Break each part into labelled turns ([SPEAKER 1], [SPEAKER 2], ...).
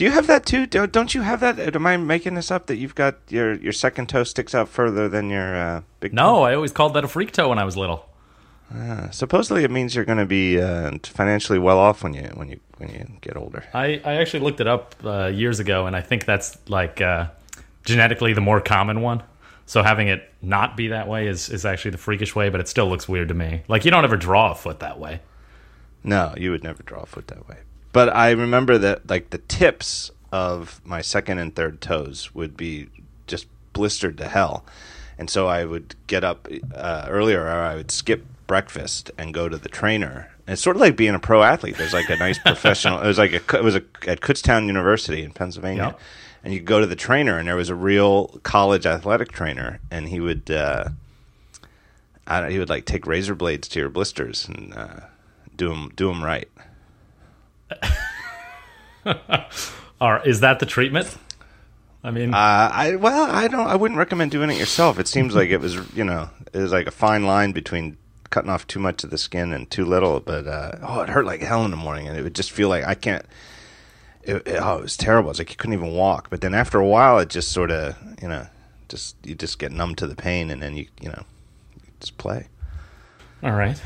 [SPEAKER 1] Do you have that too? Don't don't you have that? Am I making this up? That you've got your your second toe sticks out further than your uh, big. Toe?
[SPEAKER 2] No, I always called that a freak toe when I was little.
[SPEAKER 1] Uh, supposedly, it means you're going to be uh, financially well off when you when you when you get older.
[SPEAKER 2] I, I actually looked it up uh, years ago, and I think that's like uh, genetically the more common one. So having it not be that way is, is actually the freakish way, but it still looks weird to me. Like you don't ever draw a foot that way.
[SPEAKER 1] No, you would never draw a foot that way. But I remember that like the tips of my second and third toes would be just blistered to hell, and so I would get up uh, earlier, or I would skip breakfast and go to the trainer. And it's sort of like being a pro athlete. There's like a nice professional. It was like a, it was a, at Kutztown University in Pennsylvania,
[SPEAKER 2] Yep.
[SPEAKER 1] and you go to the trainer, and there was a real college athletic trainer, and he would. Uh, I don't, he would like take razor blades to your blisters and uh, do them do them right.
[SPEAKER 2] Or is that the treatment? I mean,
[SPEAKER 1] Uh, I well, I don't. I wouldn't recommend doing it yourself. It seems like it was, you know, it was like a fine line between cutting off too much of the skin and too little. But uh, oh, it hurt like hell in the morning, and it would just feel like I can't. It, it- oh, it was terrible. It's like you couldn't even walk. But then after a while, it just sort of, you know, just you just get numb to the pain, and then you, you know, just play.
[SPEAKER 2] all right.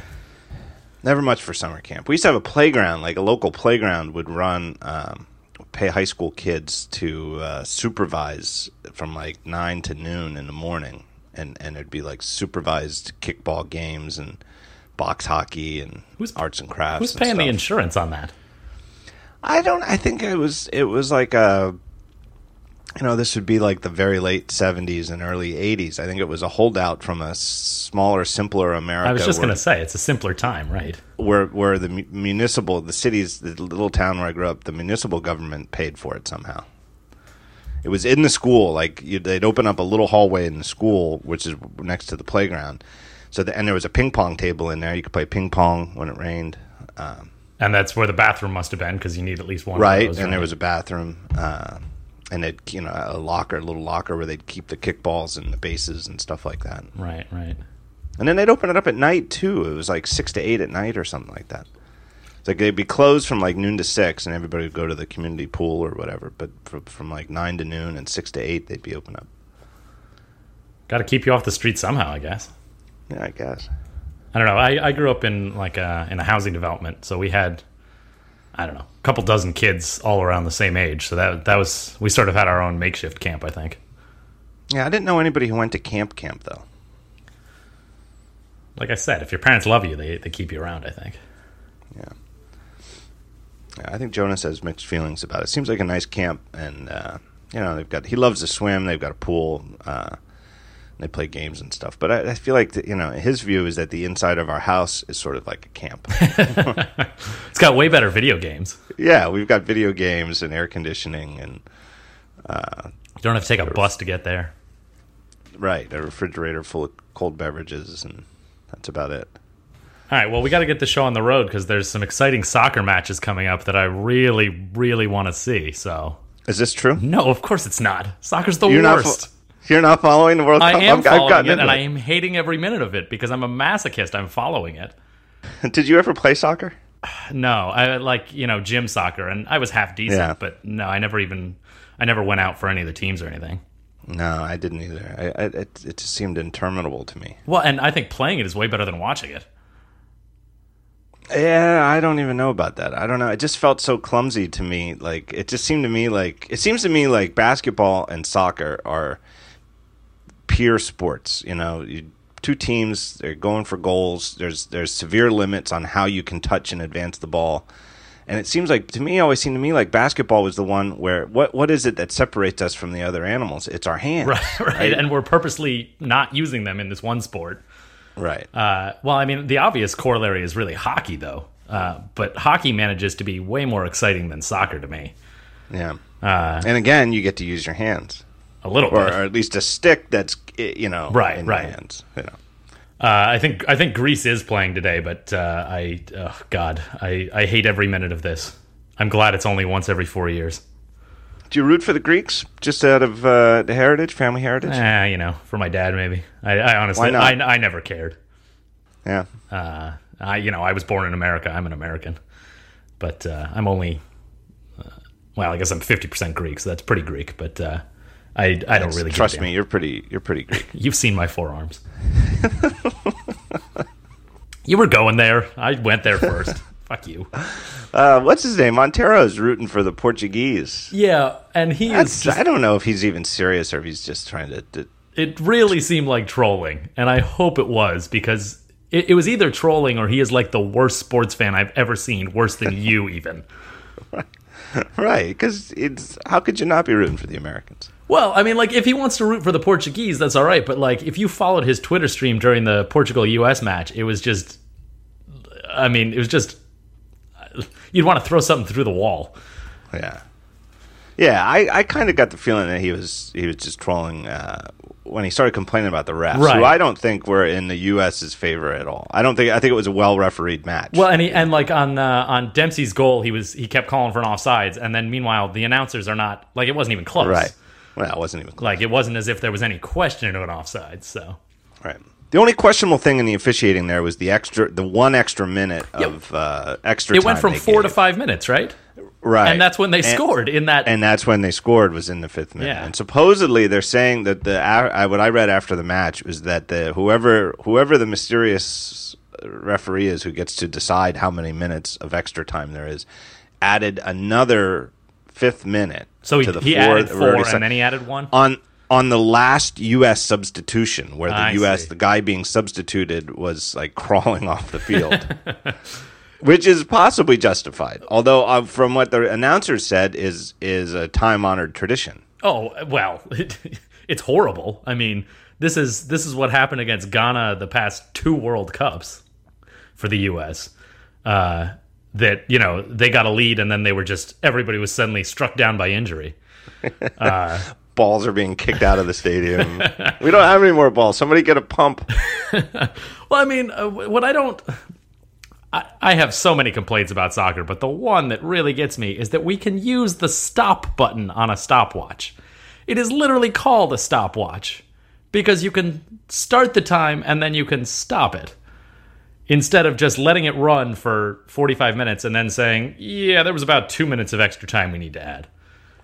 [SPEAKER 1] Never much for summer camp. We used to have a playground, like a local playground would run, um, pay high school kids to uh, supervise from like nine to noon in the morning, and and it'd be like supervised kickball games and box hockey and
[SPEAKER 2] Who's-
[SPEAKER 1] arts and crafts.
[SPEAKER 2] Who's
[SPEAKER 1] and
[SPEAKER 2] paying the insurance on that?
[SPEAKER 1] I don't. I think it was. It was like a. You know, this would be like the very late '70s and early '80s. I think it was a holdout from a smaller, simpler America.
[SPEAKER 2] I was just going to say it's a simpler time, right?
[SPEAKER 1] where where the municipal the cities, the little town where I grew up the municipal government paid for it somehow. It was in the school, like you, they'd open up a little hallway in the school, which is next to the playground. So the, and there was a ping pong table in there. You could play ping pong when it rained, um,
[SPEAKER 2] And that's where the bathroom must have been because you need at least one.
[SPEAKER 1] right?
[SPEAKER 2] Those,
[SPEAKER 1] and there was a bathroom, uh, and it you know a locker, a little locker where they'd keep the kickballs and the bases and stuff like that.
[SPEAKER 2] right, right.
[SPEAKER 1] And then they'd open it up at night too. It was like six to eight at night or something like that. It's like they'd be closed from like noon to six, and everybody would go to the community pool or whatever. But from, from like nine to noon and six to eight, they'd be open up.
[SPEAKER 2] Got to keep you off the street somehow, I guess.
[SPEAKER 1] Yeah, I guess.
[SPEAKER 2] I don't know. I, I grew up in like a in a housing development, so we had I don't know a couple dozen kids all around the same age. So that that was we sort of had our own makeshift camp, I think.
[SPEAKER 1] Yeah, I didn't know anybody who went to camp camp though.
[SPEAKER 2] Like I said, if your parents love you, they they keep you around. I think.
[SPEAKER 1] Yeah. Yeah, I think Jonas has mixed feelings about it. Seems like a nice camp, and uh, you know they've got. He loves to swim. They've got a pool. Uh, they play games and stuff. But I, I feel like that, you know his view is that the inside of our house is sort of like a camp.
[SPEAKER 2] It's got way better video games.
[SPEAKER 1] Yeah, we've got video games and air conditioning and uh,
[SPEAKER 2] You don't have to take a bus to get there.
[SPEAKER 1] right a refrigerator full of cold beverages and that's about it.
[SPEAKER 2] All right, well, we got to get the show on the road because there's some exciting soccer matches coming up that I really, really want to see. So,
[SPEAKER 1] Is this true?
[SPEAKER 2] no, of course it's not. Soccer's the
[SPEAKER 1] You're not.
[SPEAKER 2] worst.
[SPEAKER 1] You're not following the World
[SPEAKER 2] I
[SPEAKER 1] Cup.
[SPEAKER 2] am
[SPEAKER 1] I've- I've
[SPEAKER 2] following it, and
[SPEAKER 1] into
[SPEAKER 2] I am hating every minute of it because I'm a masochist. I'm following it.
[SPEAKER 1] Did you ever play soccer?
[SPEAKER 2] No, I like you know gym soccer, and I was half decent,
[SPEAKER 1] Yeah.
[SPEAKER 2] but no, I never even I never went out for any of the teams or anything.
[SPEAKER 1] No, I didn't either. I, I, it, it just seemed interminable to me.
[SPEAKER 2] Well, and I think playing it is way better than watching it.
[SPEAKER 1] Yeah, I don't even know about that. I don't know. It just felt so clumsy to me. Like it just seemed to me like it seems to me like basketball and soccer are peer sports. You know, you, two teams they're going for goals. There's there's severe limits on how you can touch and advance the ball. And it seems like to me, always seemed to me like basketball was the one where what what is it that separates us from the other animals? It's our hands,
[SPEAKER 2] Right, right. And we're purposely not using them in this one sport.
[SPEAKER 1] right.
[SPEAKER 2] Uh, well, I mean, the obvious corollary is really hockey, though. Uh, but hockey manages to be way more exciting than soccer to me.
[SPEAKER 1] yeah.
[SPEAKER 2] Uh,
[SPEAKER 1] And again, you get to use your hands.
[SPEAKER 2] A little
[SPEAKER 1] or,
[SPEAKER 2] bit.
[SPEAKER 1] or at least a stick that's eh, you know
[SPEAKER 2] Right,
[SPEAKER 1] in
[SPEAKER 2] right.
[SPEAKER 1] hands. You know.
[SPEAKER 2] Uh, I think I think Greece is playing today, but uh, I oh God, I, I hate every minute of this. I'm glad it's only once every four years.
[SPEAKER 1] Do you root for the Greeks just out of uh, the heritage, family heritage?
[SPEAKER 2] Eh, you know, for my dad maybe. I, I honestly, I, I never cared.
[SPEAKER 1] Yeah,
[SPEAKER 2] Uh, I you know I was born in America. I'm an American, but uh, I'm only uh, well, I guess I'm 50% Greek, so that's pretty Greek, but uh, I I don't really
[SPEAKER 1] Trust me, you're pretty. You're pretty Greek.
[SPEAKER 2] You've seen my forearms. you were going there. I went there first. Fuck you.
[SPEAKER 1] Uh, what's his name? Montero's rooting for the Portuguese.
[SPEAKER 2] Yeah, and he is just
[SPEAKER 1] I don't know if he's even serious or if he's just trying to. to
[SPEAKER 2] it really seemed like trolling, and I hope it was because it, it was either trolling or he is like the worst sports fan I've ever seen, worse than you even.
[SPEAKER 1] right, because it's how could you not be rooting for the Americans?
[SPEAKER 2] Well, I mean, like if he wants to root for the Portuguese, that's all right. But like if you followed his Twitter stream during the Portugal U.S. match, it was just, I mean, it was just you'd want to throw something through the wall.
[SPEAKER 1] Yeah, yeah. I, I kind of got the feeling that he was he was just trolling uh, when he started complaining about the refs,
[SPEAKER 2] Right.
[SPEAKER 1] who I don't think were in the U.S.'s favor at all. I don't think I think it was a well refereed match.
[SPEAKER 2] Well, and he and like on uh, on Dempsey's goal, he was he kept calling for an offsides, and then meanwhile the announcers are not like it wasn't even close.
[SPEAKER 1] right. Well, it wasn't even close.
[SPEAKER 2] Like it wasn't as if there was any question of an offside. So
[SPEAKER 1] Right. The only questionable thing in the officiating there was the extra, the one extra minute of uh, extra.
[SPEAKER 2] it went from four to five minutes, right?
[SPEAKER 1] right?
[SPEAKER 2] And that's when they
[SPEAKER 1] And-
[SPEAKER 2] scored in that.
[SPEAKER 1] and that's when they scored was in the fifth minute.
[SPEAKER 2] Yeah.
[SPEAKER 1] And supposedly they're saying that the I, what I read after the match was that the whoever whoever the mysterious referee is who gets to decide how many minutes of extra time there is added another fifth minute.
[SPEAKER 2] so he,
[SPEAKER 1] to the
[SPEAKER 2] he
[SPEAKER 1] four
[SPEAKER 2] added
[SPEAKER 1] that were already
[SPEAKER 2] four, and then he added one.
[SPEAKER 1] on on the last U.S. substitution, where the
[SPEAKER 2] I
[SPEAKER 1] U.S.
[SPEAKER 2] see.
[SPEAKER 1] the guy being substituted was like crawling off the field, which is possibly justified. Although, uh, from what the announcer said, is is a time honored tradition.
[SPEAKER 2] Oh well, it's horrible. I mean, this is this is what happened against Ghana the past two World Cups for the U.S. Uh, that you know they got a lead and then they were just everybody was suddenly struck down by injury.
[SPEAKER 1] Balls are being kicked out of the stadium. we don't have any more balls. Somebody get a pump.
[SPEAKER 2] Well, I mean, uh, what I don't. I, I have so many complaints about soccer, but the one that really gets me is that we can use the stop button on a stopwatch. It is literally called a stopwatch because you can start the time and then you can stop it instead of just letting it run for 45 minutes and then saying, yeah, there was about two minutes of extra time we need to add.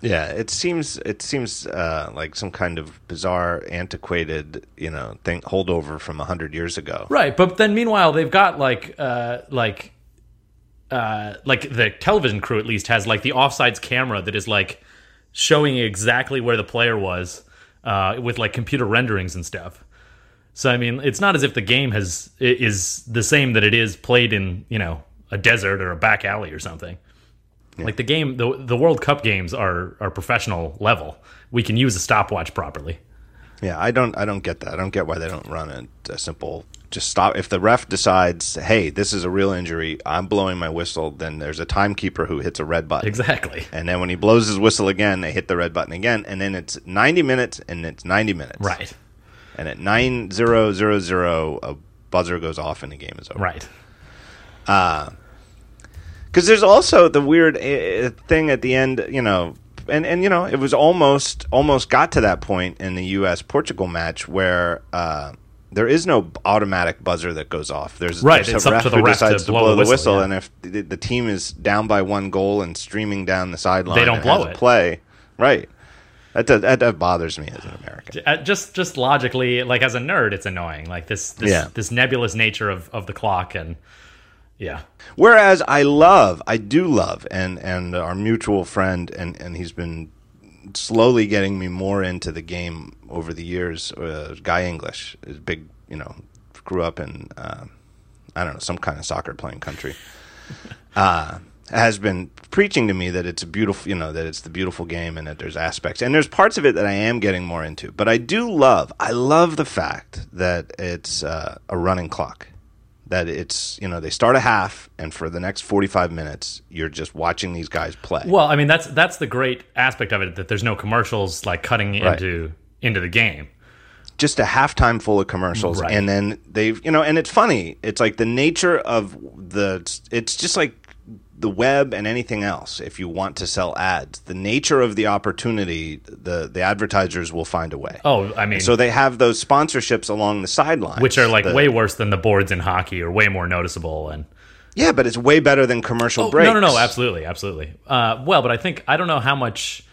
[SPEAKER 1] Yeah, it seems it seems uh, like some kind of bizarre, antiquated, you know, thing holdover from a hundred years ago.
[SPEAKER 2] Right, but then meanwhile they've got like uh like uh like the television crew at least has like the offsides camera that is like showing exactly where the player was uh with like computer renderings and stuff. So I mean, it's not as if the game has is the same that it is played in, you know, a desert or a back alley or something. Like the game the the World Cup games are are professional level. We can use a stopwatch properly.
[SPEAKER 1] Yeah, I don't I don't get that. I don't get why they don't run a, a simple just stop. If the ref decides, hey, this is a real injury, I'm blowing my whistle, then there's a timekeeper who hits a red button.
[SPEAKER 2] Exactly.
[SPEAKER 1] And then when he blows his whistle again, they hit the red button again, and then it's 90 minutes, and it's 90 minutes.
[SPEAKER 2] Right.
[SPEAKER 1] And at 9000, a buzzer goes off, and the game is over.
[SPEAKER 2] Right.
[SPEAKER 1] Because there's also the weird uh, thing at the end, you know, and, and you know, it was almost almost got to that point in the U.S. Portugal match where uh, there is no automatic buzzer that goes off. There's
[SPEAKER 2] Right,
[SPEAKER 1] there's
[SPEAKER 2] it's
[SPEAKER 1] a
[SPEAKER 2] up
[SPEAKER 1] ref
[SPEAKER 2] to the
[SPEAKER 1] who
[SPEAKER 2] ref
[SPEAKER 1] decides to
[SPEAKER 2] blow
[SPEAKER 1] blow,
[SPEAKER 2] the whistle,
[SPEAKER 1] whistle,
[SPEAKER 2] yeah.
[SPEAKER 1] and if the, the team is down by one goal and streaming down the sideline,
[SPEAKER 2] They don't
[SPEAKER 1] and
[SPEAKER 2] blow it.
[SPEAKER 1] Play right. That, does, that that bothers me as an American.
[SPEAKER 2] Uh, just just logically like as a nerd it's annoying like this this,
[SPEAKER 1] Yeah.
[SPEAKER 2] this nebulous nature of, of the clock and yeah
[SPEAKER 1] Whereas I love, I do love, and and our mutual friend, and and he's been slowly getting me more into the game over the years. Uh, Guy English is big, you know, grew up in uh, I don't know some kind of soccer playing country. Uh, has been preaching to me that it's a beautiful, you know, that it's the beautiful game and that there's aspects and there's parts of it that I am getting more into. But I do love, I love the fact that it's uh, a running clock. That it's, you know, they start a half and for the next 45 minutes, you're just watching these guys play.
[SPEAKER 2] well i mean that's that's the great aspect of it that there's no commercials like cutting
[SPEAKER 1] Right.
[SPEAKER 2] into into the game
[SPEAKER 1] just a halftime full of commercials
[SPEAKER 2] Right.
[SPEAKER 1] and then they've you know and it's funny it's like the nature of the it's just like the web and anything else if you want to sell ads the nature of the opportunity the the advertisers will find a way
[SPEAKER 2] oh i mean
[SPEAKER 1] so they have those sponsorships along the sidelines
[SPEAKER 2] which are like
[SPEAKER 1] The-
[SPEAKER 2] way worse than the boards in hockey or way more noticeable and
[SPEAKER 1] Yeah, but it's way better than commercial breaks.
[SPEAKER 2] Oh, No, no, no, absolutely, absolutely. Uh, well, but I think I don't know how much.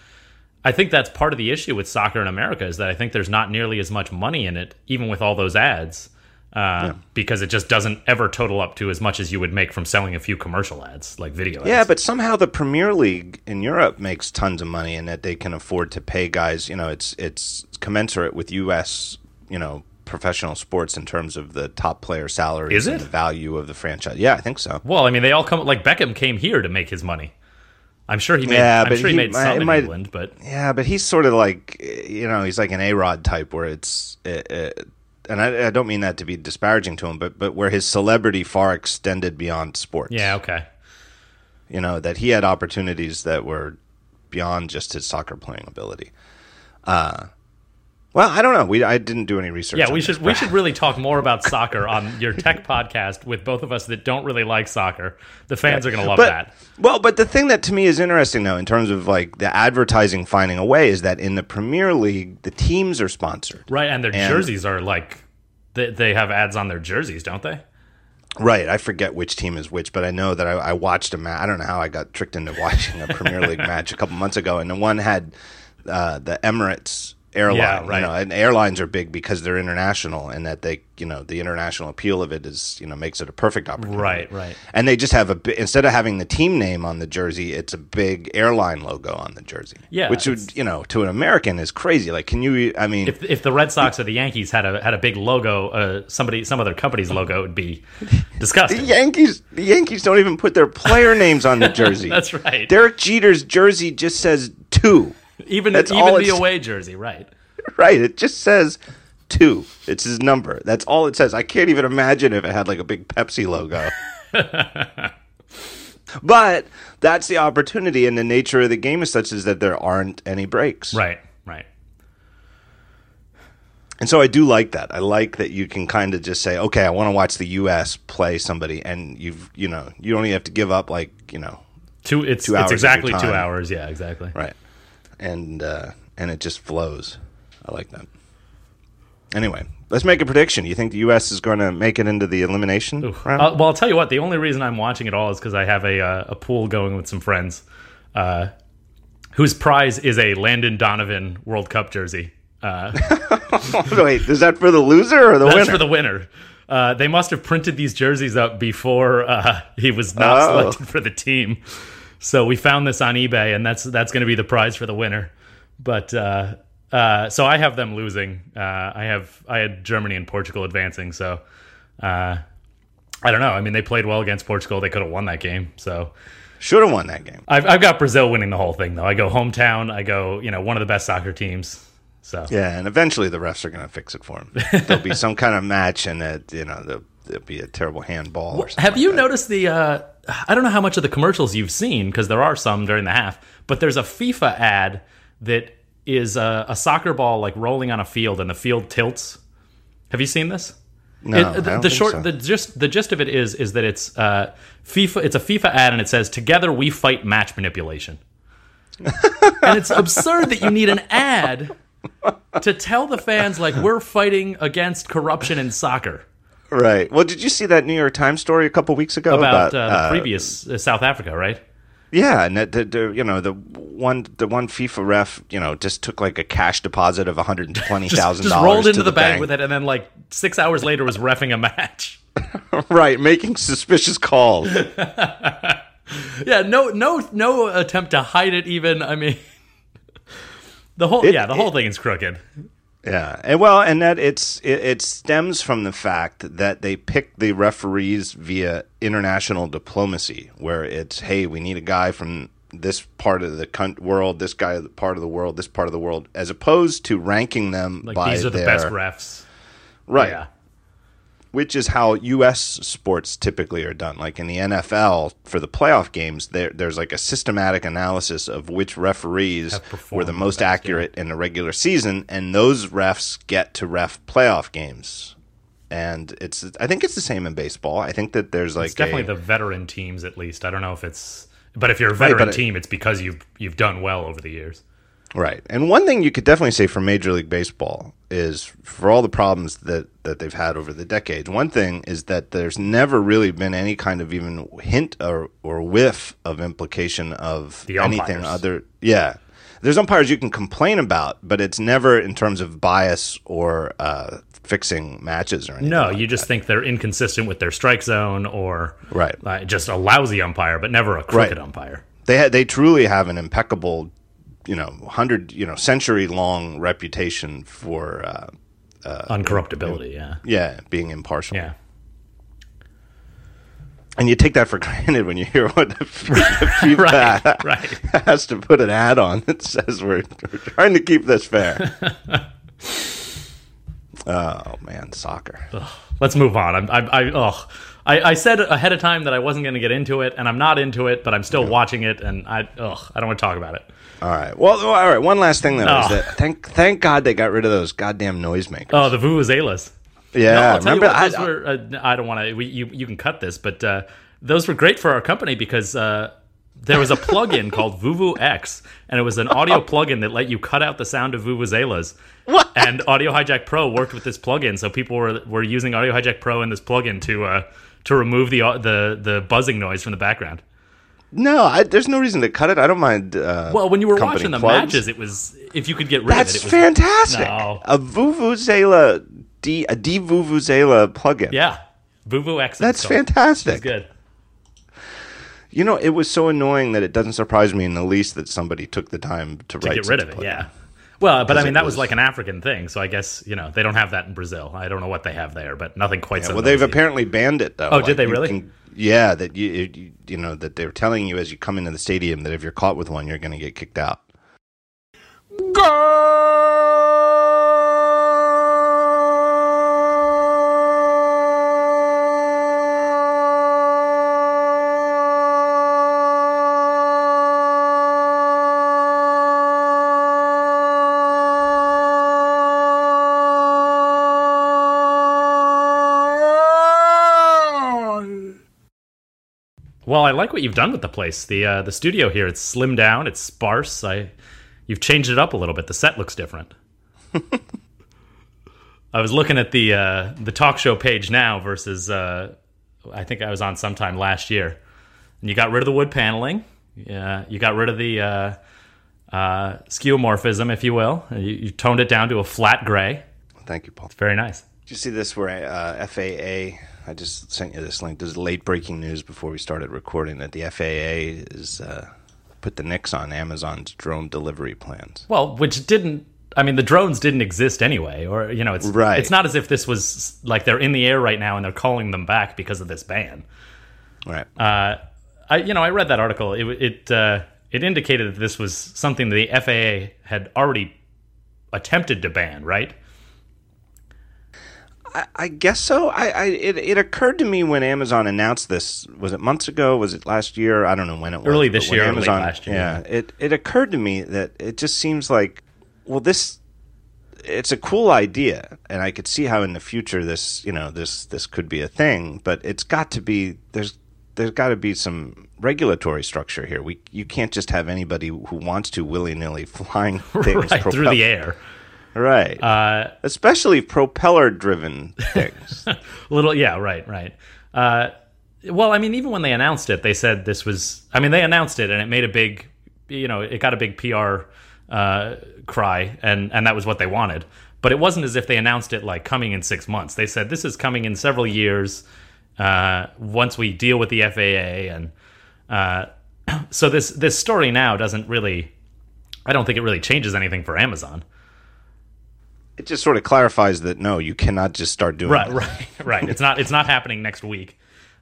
[SPEAKER 2] I think that's part of the issue with soccer in America is that I think there's not nearly as much money in it, even with all those ads, uh, because it just doesn't ever total up to as much as you would make from selling a few commercial ads, like video ads.
[SPEAKER 1] Yeah, but somehow the Premier League in Europe makes tons of money, and that they can afford to pay guys. You know, it's it's commensurate with U.S. You know professional sports in terms of the top player salaries
[SPEAKER 2] Is
[SPEAKER 1] and
[SPEAKER 2] it?
[SPEAKER 1] the value of the franchise. Yeah, I think so.
[SPEAKER 2] well, I mean, they all come like Beckham came here to make his money. I'm sure he made.
[SPEAKER 1] Yeah,
[SPEAKER 2] I'm
[SPEAKER 1] but
[SPEAKER 2] sure he,
[SPEAKER 1] he
[SPEAKER 2] made some
[SPEAKER 1] it
[SPEAKER 2] in
[SPEAKER 1] might-
[SPEAKER 2] England, but
[SPEAKER 1] Yeah, but he's sort of like you know he's like an A Rod type where it's. Uh, uh, and I, I don't mean that to be disparaging to him, but but where his celebrity far extended beyond sports.
[SPEAKER 2] yeah, okay.
[SPEAKER 1] you know that he had opportunities that were beyond just his soccer playing ability. Uh, well, I don't know. We I didn't do any research.
[SPEAKER 2] Yeah, we should
[SPEAKER 1] but-
[SPEAKER 2] we should really talk more about soccer on your tech podcast with both of us that don't really like soccer. The fans are going to love
[SPEAKER 1] But
[SPEAKER 2] that.
[SPEAKER 1] well, but the thing that to me is interesting though, in terms of like the advertising finding a way, is that in the Premier League, the teams are sponsored.
[SPEAKER 2] Right, and their
[SPEAKER 1] And-
[SPEAKER 2] jerseys are like they, they have ads on their jerseys, don't they?
[SPEAKER 1] Right. I forget which team is which, but I know that I, I watched a match. I don't know how I got tricked into watching a Premier League match a couple months ago, and the one had uh, the Emirates airline.
[SPEAKER 2] Yeah, right.
[SPEAKER 1] You know, and airlines are big because they're international, and that they, you know, the international appeal of it is, you know, makes it a perfect opportunity.
[SPEAKER 2] Right, right.
[SPEAKER 1] And they just have a instead of having the team name on the jersey, it's a big airline logo on the jersey.
[SPEAKER 2] Yeah,
[SPEAKER 1] which would, you know, to an American is crazy. Like, can you? I mean,
[SPEAKER 2] If if the Red Sox or the Yankees had a had a big logo, uh, somebody some other company's logo would be disgusting. the.
[SPEAKER 1] Yankees, the Yankees don't even put their player names on the jersey.
[SPEAKER 2] That's right.
[SPEAKER 1] Derek Jeter's jersey just says two.
[SPEAKER 2] Even
[SPEAKER 1] that's
[SPEAKER 2] even the away jersey, right?
[SPEAKER 1] Right. It just says two. It's his number. That's all it says. I can't even imagine if it had like a big Pepsi logo. but that's the opportunity, and the nature of the game is such as that there aren't any breaks.
[SPEAKER 2] Right, right.
[SPEAKER 1] And so I do like that. I like that you can kind of just say, okay, I want to watch the U.S. play somebody, and you've, you know, you don't even have to give up like, you know,
[SPEAKER 2] Two it's
[SPEAKER 1] Two hours
[SPEAKER 2] it's exactly two hours. Yeah, exactly.
[SPEAKER 1] Right. And uh, and it just flows. I like that. Anyway, let's make a prediction. You think the U.S. is going to make it into the elimination round?
[SPEAKER 2] Uh, well, I'll tell you what. The only reason I'm watching it all is because I have a uh, a pool going with some friends, uh, whose prize is a Landon Donovan World Cup jersey. Uh,
[SPEAKER 1] Wait, is that for the loser or the
[SPEAKER 2] that's
[SPEAKER 1] winner?
[SPEAKER 2] for the winner. Uh, they must have printed these jerseys up before uh, he was not
[SPEAKER 1] Oh.
[SPEAKER 2] selected for the team. So we found this on eBay, and that's that's going to be the prize for the winner. But uh, uh, so I have them losing. Uh, I have I had Germany and Portugal advancing. So uh, I don't know. I mean, they played well against Portugal. They could have won that game. So
[SPEAKER 1] Should have won that game.
[SPEAKER 2] I've I've got Brazil winning the whole thing though. I go hometown. I go you know one of the best soccer teams. So
[SPEAKER 1] Yeah, and eventually the refs are going to fix it for him. There'll be some kind of match, and it, you know, there'll, there'll be a terrible handball or something.
[SPEAKER 2] Have
[SPEAKER 1] like
[SPEAKER 2] you
[SPEAKER 1] that.
[SPEAKER 2] noticed the? Uh, I don't know how much of the commercials you've seen because there are some during the half, but there's a FIFA ad that is a, a soccer ball like rolling on a field and the field tilts. Have you seen this?
[SPEAKER 1] No,
[SPEAKER 2] It- the, the short,
[SPEAKER 1] so.
[SPEAKER 2] the gist, the gist of it is is that it's uh, FIFA. It's a FIFA ad, and it says, "Together we fight match manipulation." and it's absurd that you need an ad to tell the fans like we're fighting against corruption in soccer
[SPEAKER 1] Right. Well, did you see that New York Times story a couple weeks ago
[SPEAKER 2] about,
[SPEAKER 1] about,
[SPEAKER 2] uh, the
[SPEAKER 1] uh,
[SPEAKER 2] previous uh, South Africa, right?
[SPEAKER 1] Yeah, and that the, the you know the one the one FIFA ref you know just took like a cash deposit of one hundred and twenty thousand
[SPEAKER 2] just
[SPEAKER 1] dollars
[SPEAKER 2] rolled into
[SPEAKER 1] to
[SPEAKER 2] the, bank, with it, and then like six hours later was refing a match.
[SPEAKER 1] right, making suspicious calls.
[SPEAKER 2] Yeah, no, no, no attempt to hide it. Even I mean, the whole
[SPEAKER 1] It-
[SPEAKER 2] yeah, the whole thing is crooked.
[SPEAKER 1] Yeah, and well, and that it's it, it stems from the fact that they pick the referees via international diplomacy, where it's hey, we need a guy from this part of the world, this guy part of the world, this part of the world, as opposed to ranking them
[SPEAKER 2] Like
[SPEAKER 1] by
[SPEAKER 2] these are the best refs.
[SPEAKER 1] right?
[SPEAKER 2] Yeah,
[SPEAKER 1] which is how U.S. sports typically are done. Like in the NFL, for the playoff games, there, there's like a systematic analysis of which referees were the
[SPEAKER 2] the
[SPEAKER 1] most
[SPEAKER 2] best, yeah.
[SPEAKER 1] accurate in the regular season, and those refs get to ref playoff games. And it's, I think it's the same in baseball. I think that there's like
[SPEAKER 2] it's definitely
[SPEAKER 1] a,
[SPEAKER 2] the veteran teams at least. I don't know if it's, but if you're a
[SPEAKER 1] Right,
[SPEAKER 2] veteran
[SPEAKER 1] it-
[SPEAKER 2] team, it's because you've you've done well over the years.
[SPEAKER 1] Right. And one thing you could definitely say for Major League Baseball is for all the problems that, that they've had over the decades, one thing is that there's never really been any kind of even hint or, or whiff of implication of anything other. Yeah. There's umpires you can complain about, but it's never in terms of bias or uh, fixing matches or anything.
[SPEAKER 2] No,
[SPEAKER 1] like
[SPEAKER 2] you just think they're inconsistent with their strike zone or
[SPEAKER 1] Right.
[SPEAKER 2] uh, just a lousy umpire, but never a crooked
[SPEAKER 1] Right.
[SPEAKER 2] umpire.
[SPEAKER 1] they ha- they truly have an impeccable, you know, hundred you know century long reputation for uh,
[SPEAKER 2] Uncorruptibility, yeah.
[SPEAKER 1] yeah being impartial.
[SPEAKER 2] Yeah.
[SPEAKER 1] And you take that for granted when you hear what the, FIFA
[SPEAKER 2] Right, right.
[SPEAKER 1] has to put an ad on that says we're, we're trying to keep this fair. oh man, soccer.
[SPEAKER 2] Let's move on. I'm, I, I, ugh. I, I said ahead of time that I wasn't going to get into it, and I'm not into it, but I'm still watching it, and I, ugh, I don't want to talk about it.
[SPEAKER 1] All right. Well, all right. One last thing though is
[SPEAKER 2] Oh.
[SPEAKER 1] that thank thank God they got rid of those goddamn noisemakers.
[SPEAKER 2] Oh, the vuvuzelas.
[SPEAKER 1] yeah,
[SPEAKER 2] No, I'll tell
[SPEAKER 1] remember
[SPEAKER 2] you what,
[SPEAKER 1] I-
[SPEAKER 2] those were. Uh, I don't want to. You you can cut this, but uh, those were great for our company because uh, there was a plugin called Vuvu X, and it was an audio plugin that let you cut out the sound of vuvuzelas.
[SPEAKER 1] What?
[SPEAKER 2] And Audio Hijack Pro worked with this plugin, so people were were using Audio Hijack Pro and this plugin to uh, to remove the the the buzzing noise from the background.
[SPEAKER 1] No, I, there's no reason to cut it. I don't mind. Uh,
[SPEAKER 2] Well, when you were watching the
[SPEAKER 1] plugs.
[SPEAKER 2] matches, it was if you could get rid
[SPEAKER 1] That's
[SPEAKER 2] of it, That's
[SPEAKER 1] fantastic.
[SPEAKER 2] No.
[SPEAKER 1] A Vuvuzela, D, a Vuvuzela plugin.
[SPEAKER 2] yeah, Vuvu X.
[SPEAKER 1] That's fantastic.
[SPEAKER 2] Good.
[SPEAKER 1] You know, it was so annoying that it doesn't surprise me in the least that somebody took the time to,
[SPEAKER 2] to
[SPEAKER 1] write
[SPEAKER 2] get rid of it.
[SPEAKER 1] plugin.
[SPEAKER 2] Yeah. Well, but I mean that was
[SPEAKER 1] was-
[SPEAKER 2] like an African thing, so I guess you know they don't have that in Brazil. I don't know what they have there, but nothing quite so.
[SPEAKER 1] Well, they've apparently banned it though.
[SPEAKER 2] Oh, did they really?
[SPEAKER 1] can- yeah, that you, you you know that they're telling you as you come into the stadium that if you're caught with one, you're going to get kicked out.
[SPEAKER 2] Well, I like what you've done with the place. The uh, the studio here, it's slimmed down, it's sparse. I you've changed it up a little bit. The set looks different. I was looking at the uh, the talk show page now versus uh, I think I was on sometime last year. And you got rid of the wood paneling. Yeah, you got rid of the uh, uh, skeuomorphism, if you will. You, you toned it down to a flat gray.
[SPEAKER 1] Thank you, Paul.
[SPEAKER 2] Very nice.
[SPEAKER 1] Did you see this where uh, FAA? I just sent you this link. This is late breaking news before we started recording that the FAA is uh, put the nix on Amazon's drone delivery plans.
[SPEAKER 2] Well, which didn't. I mean, the drones didn't exist anyway, or you know, it's
[SPEAKER 1] Right.
[SPEAKER 2] It's not as if this was like they're in the air right now and they're calling them back because of this ban.
[SPEAKER 1] Right.
[SPEAKER 2] Uh, I, you know, I read that article. It it uh, it indicated that this was something that the FAA had already attempted to ban, right?
[SPEAKER 1] I, I guess so. I, I it, it occurred to me when Amazon announced this. Was it months ago? Was it last year? I don't know when it was.
[SPEAKER 2] Early this year late last year.
[SPEAKER 1] Yeah. It it occurred to me that it just seems like well this it's a cool idea and I could see how in the future this you know this this could be a thing, but it's got to be there's there's got to be some regulatory structure here. We you can't just have anybody who wants to willy nilly flying things
[SPEAKER 2] right through the air.
[SPEAKER 1] Right,
[SPEAKER 2] Uh,
[SPEAKER 1] especially propeller driven things.
[SPEAKER 2] little yeah right right. Uh, well i mean even when they announced it they said this was i mean they announced it and it made a big you know it got a big pr uh, cry and and that was what they wanted. But it wasn't as if they announced it like coming in six months. They said this is coming in several years uh, once we deal with the faa and uh, so this this story now doesn't really i don't think it really changes anything for amazon
[SPEAKER 1] it just sort of clarifies that no, you cannot just start doing
[SPEAKER 2] Right,
[SPEAKER 1] that.
[SPEAKER 2] right, right. It's not. It's not happening next week.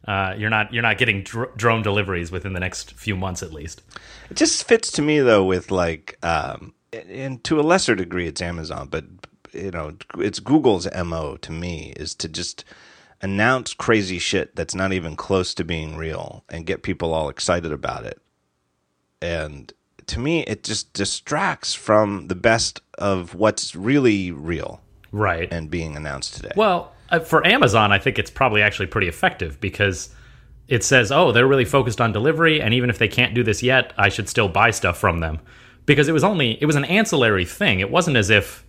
[SPEAKER 2] Uh, you're not. You're not getting dr- drone deliveries within the next few months, at least.
[SPEAKER 1] It just fits to me though with like, um, and to a lesser degree, it's Amazon, but you know, it's Google's mo to me is to just announce crazy shit that's not even close to being real and get people all excited about it. And to me, it just distracts from the best of what's really real
[SPEAKER 2] Right.
[SPEAKER 1] and being announced today.
[SPEAKER 2] well, uh, for Amazon, I think it's probably actually pretty effective because it says, "Oh, they're really focused on delivery, and even if they can't do this yet, I should still buy stuff from them." because it was only it was an ancillary thing. It wasn't as if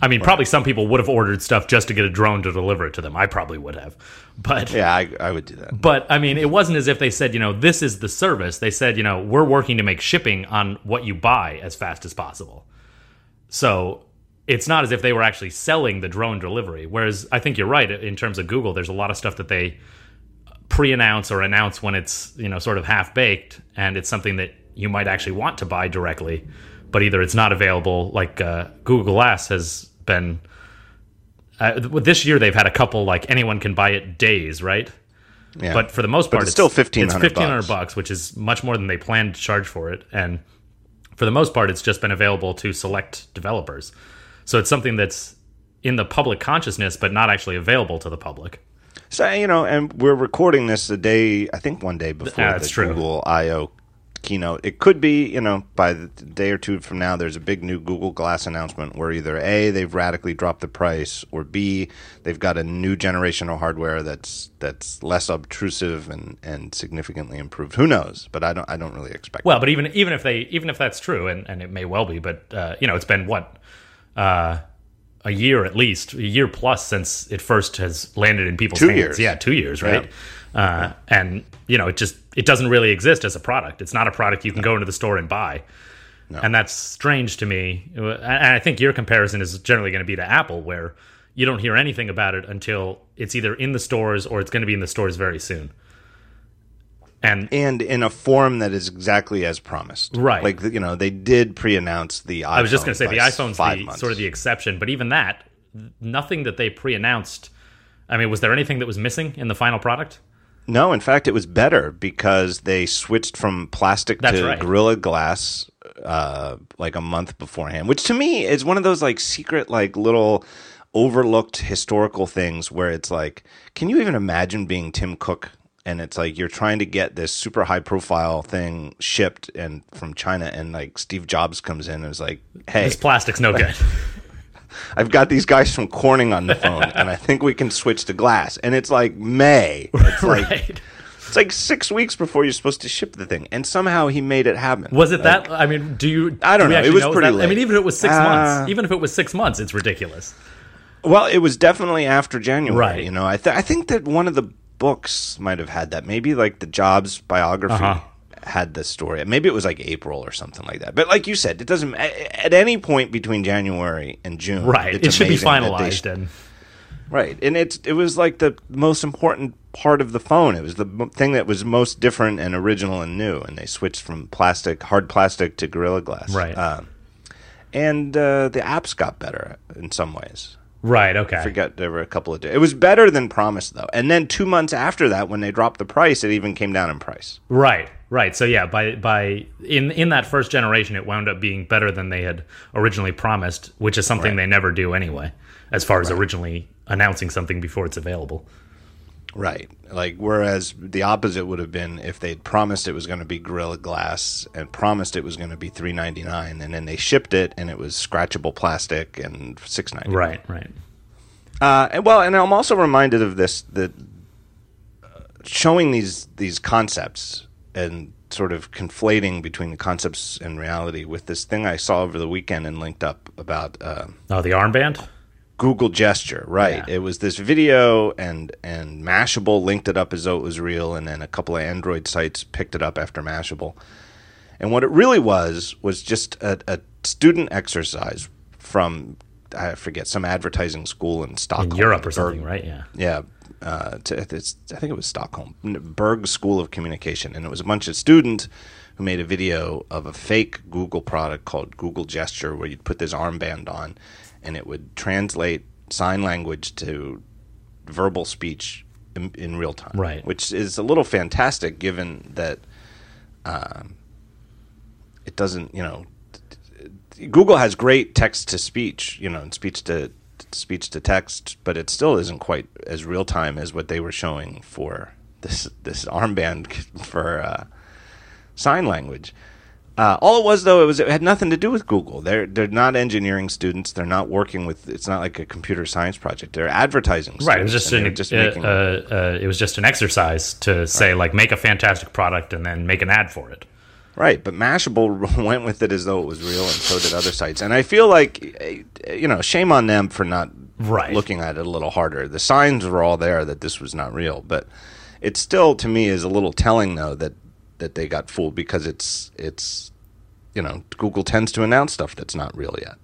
[SPEAKER 2] I mean, probably some people would have ordered stuff just to get a drone to deliver it to them. I probably would have. But
[SPEAKER 1] Yeah, I, I would do that.
[SPEAKER 2] but I mean, it wasn't as if they said, you know, this is the service. They said, you know, we're working to make shipping on what you buy as fast as possible. So it's not as if they were actually selling the drone delivery. Whereas I think you're right in terms of Google. There's a lot of stuff that they pre-announce or announce when it's you know sort of half baked, and it's something that you might actually want to buy directly, but either it's not available. Like uh, Google Glass has been. Uh, this year they've had a couple like anyone can buy it days, right?
[SPEAKER 1] Yeah.
[SPEAKER 2] But for the most part,
[SPEAKER 1] it's still 1,500
[SPEAKER 2] It's fifteen hundred
[SPEAKER 1] bucks.
[SPEAKER 2] bucks, which is much more than they planned to charge for it, and for the most part, it's just been available to select developers. So it's something that's in the public consciousness, but not actually available to the public.
[SPEAKER 1] So you know, and we're recording this the day I think one day before
[SPEAKER 2] Yeah,
[SPEAKER 1] the
[SPEAKER 2] true.
[SPEAKER 1] Google I/O keynote. It could be you know by the day or two from now, there's a big new Google Glass announcement where either a they've radically dropped the price, or b they've got a new generation of hardware that's that's less obtrusive and and significantly improved. Who knows? But I don't I don't really expect.
[SPEAKER 2] Well, but even even if they even if that's true, and, and it may well be, but uh, you know, it's been what uh, a year at least, a year plus since it first has landed in people's
[SPEAKER 1] Two
[SPEAKER 2] hands.
[SPEAKER 1] years.
[SPEAKER 2] Yeah, two years, right? Uh, and you know, it just it doesn't really exist as a product. It's not a product you can go into the store and buy. And that's strange to me. And I think your comparison is generally going to be to Apple, where you don't hear anything about it until it's either in the stores or it's going to be in the stores very soon. And
[SPEAKER 1] and in a form that is exactly as promised.
[SPEAKER 2] Right.
[SPEAKER 1] Like you know, they did pre-announce the. iPhone
[SPEAKER 2] I was just going to say the iPhone's the
[SPEAKER 1] months.
[SPEAKER 2] sort of the exception, but even that, nothing that they pre-announced. I mean, was there anything that was missing in the final product?
[SPEAKER 1] No, in fact, it was better because they switched from plastic
[SPEAKER 2] That's
[SPEAKER 1] to
[SPEAKER 2] right.
[SPEAKER 1] Gorilla Glass uh, like a month beforehand, which to me is one of those like secret, like little overlooked historical things where it's like, can you even imagine being Tim Cook? And it's like you're trying to get this super high profile thing shipped and from China, and like Steve Jobs comes in and is like, "Hey,
[SPEAKER 2] This plastic's no good.
[SPEAKER 1] I've got these guys from Corning on the phone, and I think we can switch to glass." And it's like May. It's like
[SPEAKER 2] right?
[SPEAKER 1] it's like six weeks before you're supposed to ship the thing, and somehow he made it happen.
[SPEAKER 2] Was it that? I mean, do you?
[SPEAKER 1] I don't
[SPEAKER 2] do
[SPEAKER 1] know. It was
[SPEAKER 2] is
[SPEAKER 1] pretty
[SPEAKER 2] that- I mean, even if it was six
[SPEAKER 1] Uh,
[SPEAKER 2] months, even if it was six months, it's ridiculous.
[SPEAKER 1] Well, it was definitely after January.
[SPEAKER 2] Right.
[SPEAKER 1] You know, I th- I think that one of the books might have had that. Maybe like the Jobs biography
[SPEAKER 2] Uh-huh.
[SPEAKER 1] Had the story. Maybe it was like April or something like that. But like you said, it doesn't. At any point between January and June,
[SPEAKER 2] Right. It should be
[SPEAKER 1] that they
[SPEAKER 2] finalized and
[SPEAKER 1] Right, and it's it was like the most important part of the phone. It was the thing that was most different and original and new. And they switched from plastic, hard plastic, to Gorilla Glass.
[SPEAKER 2] Right.
[SPEAKER 1] Um, and uh, the apps got better in some ways.
[SPEAKER 2] right. Okay.
[SPEAKER 1] I forgot there were a couple of. It was better than promised though. And then two months after that, when they dropped the price, it even came down in price.
[SPEAKER 2] Right, right. So yeah, by by in in that first generation, it wound up being better than they had originally promised, which is something
[SPEAKER 1] Right.
[SPEAKER 2] they never do anyway, as far as originally announcing something before it's available.
[SPEAKER 1] Right. Like whereas the opposite would have been if they'd promised it was going to be Gorilla Glass and promised it was going to be three ninety nine, and then they shipped it and it was scratchable plastic and six ninety.
[SPEAKER 2] Right, right.
[SPEAKER 1] Uh, and well, and I'm also reminded of this that uh, showing these these concepts and sort of conflating between the concepts and reality with this thing I saw over the weekend and linked up about. Uh,
[SPEAKER 2] Oh, the armband.
[SPEAKER 1] Google gesture, right?
[SPEAKER 2] Yeah.
[SPEAKER 1] It was this video, and and Mashable linked it up as though it was real, and then a couple of Android sites picked it up after Mashable. And what it really was was just a, a student exercise from I forget some advertising school in Stockholm,
[SPEAKER 2] In Europe or something, right? Yeah.
[SPEAKER 1] yeah, uh, to, it's, I think it was Stockholm, Berghs School of Communication, and it was a bunch of students who made a video of a fake Google product called Google Gesture, where you'd put this armband on, and it would translate sign language to verbal speech in, in real time.
[SPEAKER 2] Right.
[SPEAKER 1] which is a little fantastic, given that um, it doesn't, you know. Google has great text to speech, you know, and speech to speech to text, but it still isn't quite as real time as what they were showing for this this armband for uh, sign language. Uh, all it was though, it was it had nothing to do with Google. They're they're not engineering students. They're not working with. It's not like a computer science project. They're advertising. Students,
[SPEAKER 2] Right. It was just an
[SPEAKER 1] just making.
[SPEAKER 2] uh, uh, it was just an exercise to say like make a fantastic product and then make an ad for it.
[SPEAKER 1] Right, but Mashable went with it as though it was real, and so did other sites. And I feel like, eh, you know, shame on them for not
[SPEAKER 2] Right.
[SPEAKER 1] looking at it a little harder. The signs were all there that this was not real, but it still, to me, is a little telling though that that they got fooled because it's it's you know Google tends to announce stuff that's not real yet.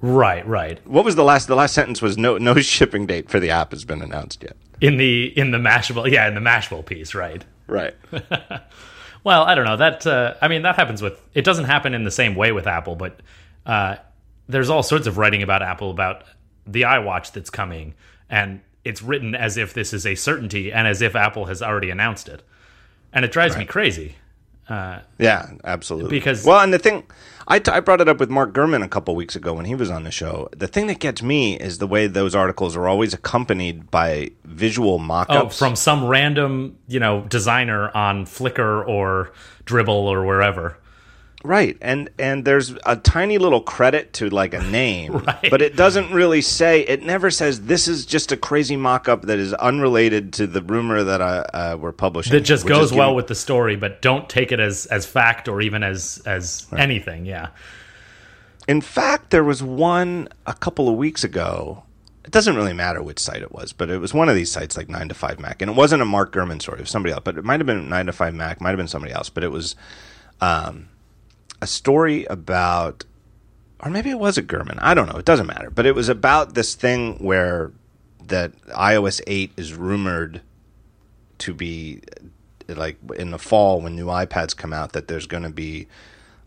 [SPEAKER 2] Right, right.
[SPEAKER 1] What was the last? The last sentence was no no shipping date for the app has been announced yet.
[SPEAKER 2] In the in the Mashable, yeah, in the Mashable piece, right?
[SPEAKER 1] Right.
[SPEAKER 2] Well, I don't know. That uh, I mean, that happens with. It doesn't happen in the same way with Apple, but uh, there's all sorts of writing about Apple about the iWatch that's coming, and it's written as if this is a certainty and as if Apple has already announced it, and it drives me crazy. Uh,
[SPEAKER 1] Yeah, absolutely.
[SPEAKER 2] Because-
[SPEAKER 1] well, and the thing, I, t- I brought it up with Mark Gurman a couple weeks ago when he was on the show. The thing that gets me is the way those articles are always accompanied by visual mock-ups.
[SPEAKER 2] oh, from some random you know designer on Flickr or Dribbble or wherever.
[SPEAKER 1] Right, and and there's a tiny little credit to like a name,
[SPEAKER 2] Right.
[SPEAKER 1] but it doesn't really say. It never says this is just a crazy mock-up that is unrelated to the rumor that I, uh, we're publishing.
[SPEAKER 2] That just goes well
[SPEAKER 1] giving-
[SPEAKER 2] with the story, but don't take it as as fact or even as as anything. Yeah.
[SPEAKER 1] In fact, there was one a couple of weeks ago. It doesn't really matter which site it was, but it was one of these sites like 9 to 5 Mac. And it wasn't a Mark Gurman story, it was somebody else. But it might have been 9 to 5 Mac, might have been somebody else. But it was um, a story about, or maybe it was a Gurman. I don't know. It doesn't matter. But it was about this thing where that iOS 8 is rumored to be like in the fall when new iPads come out, that there's going to be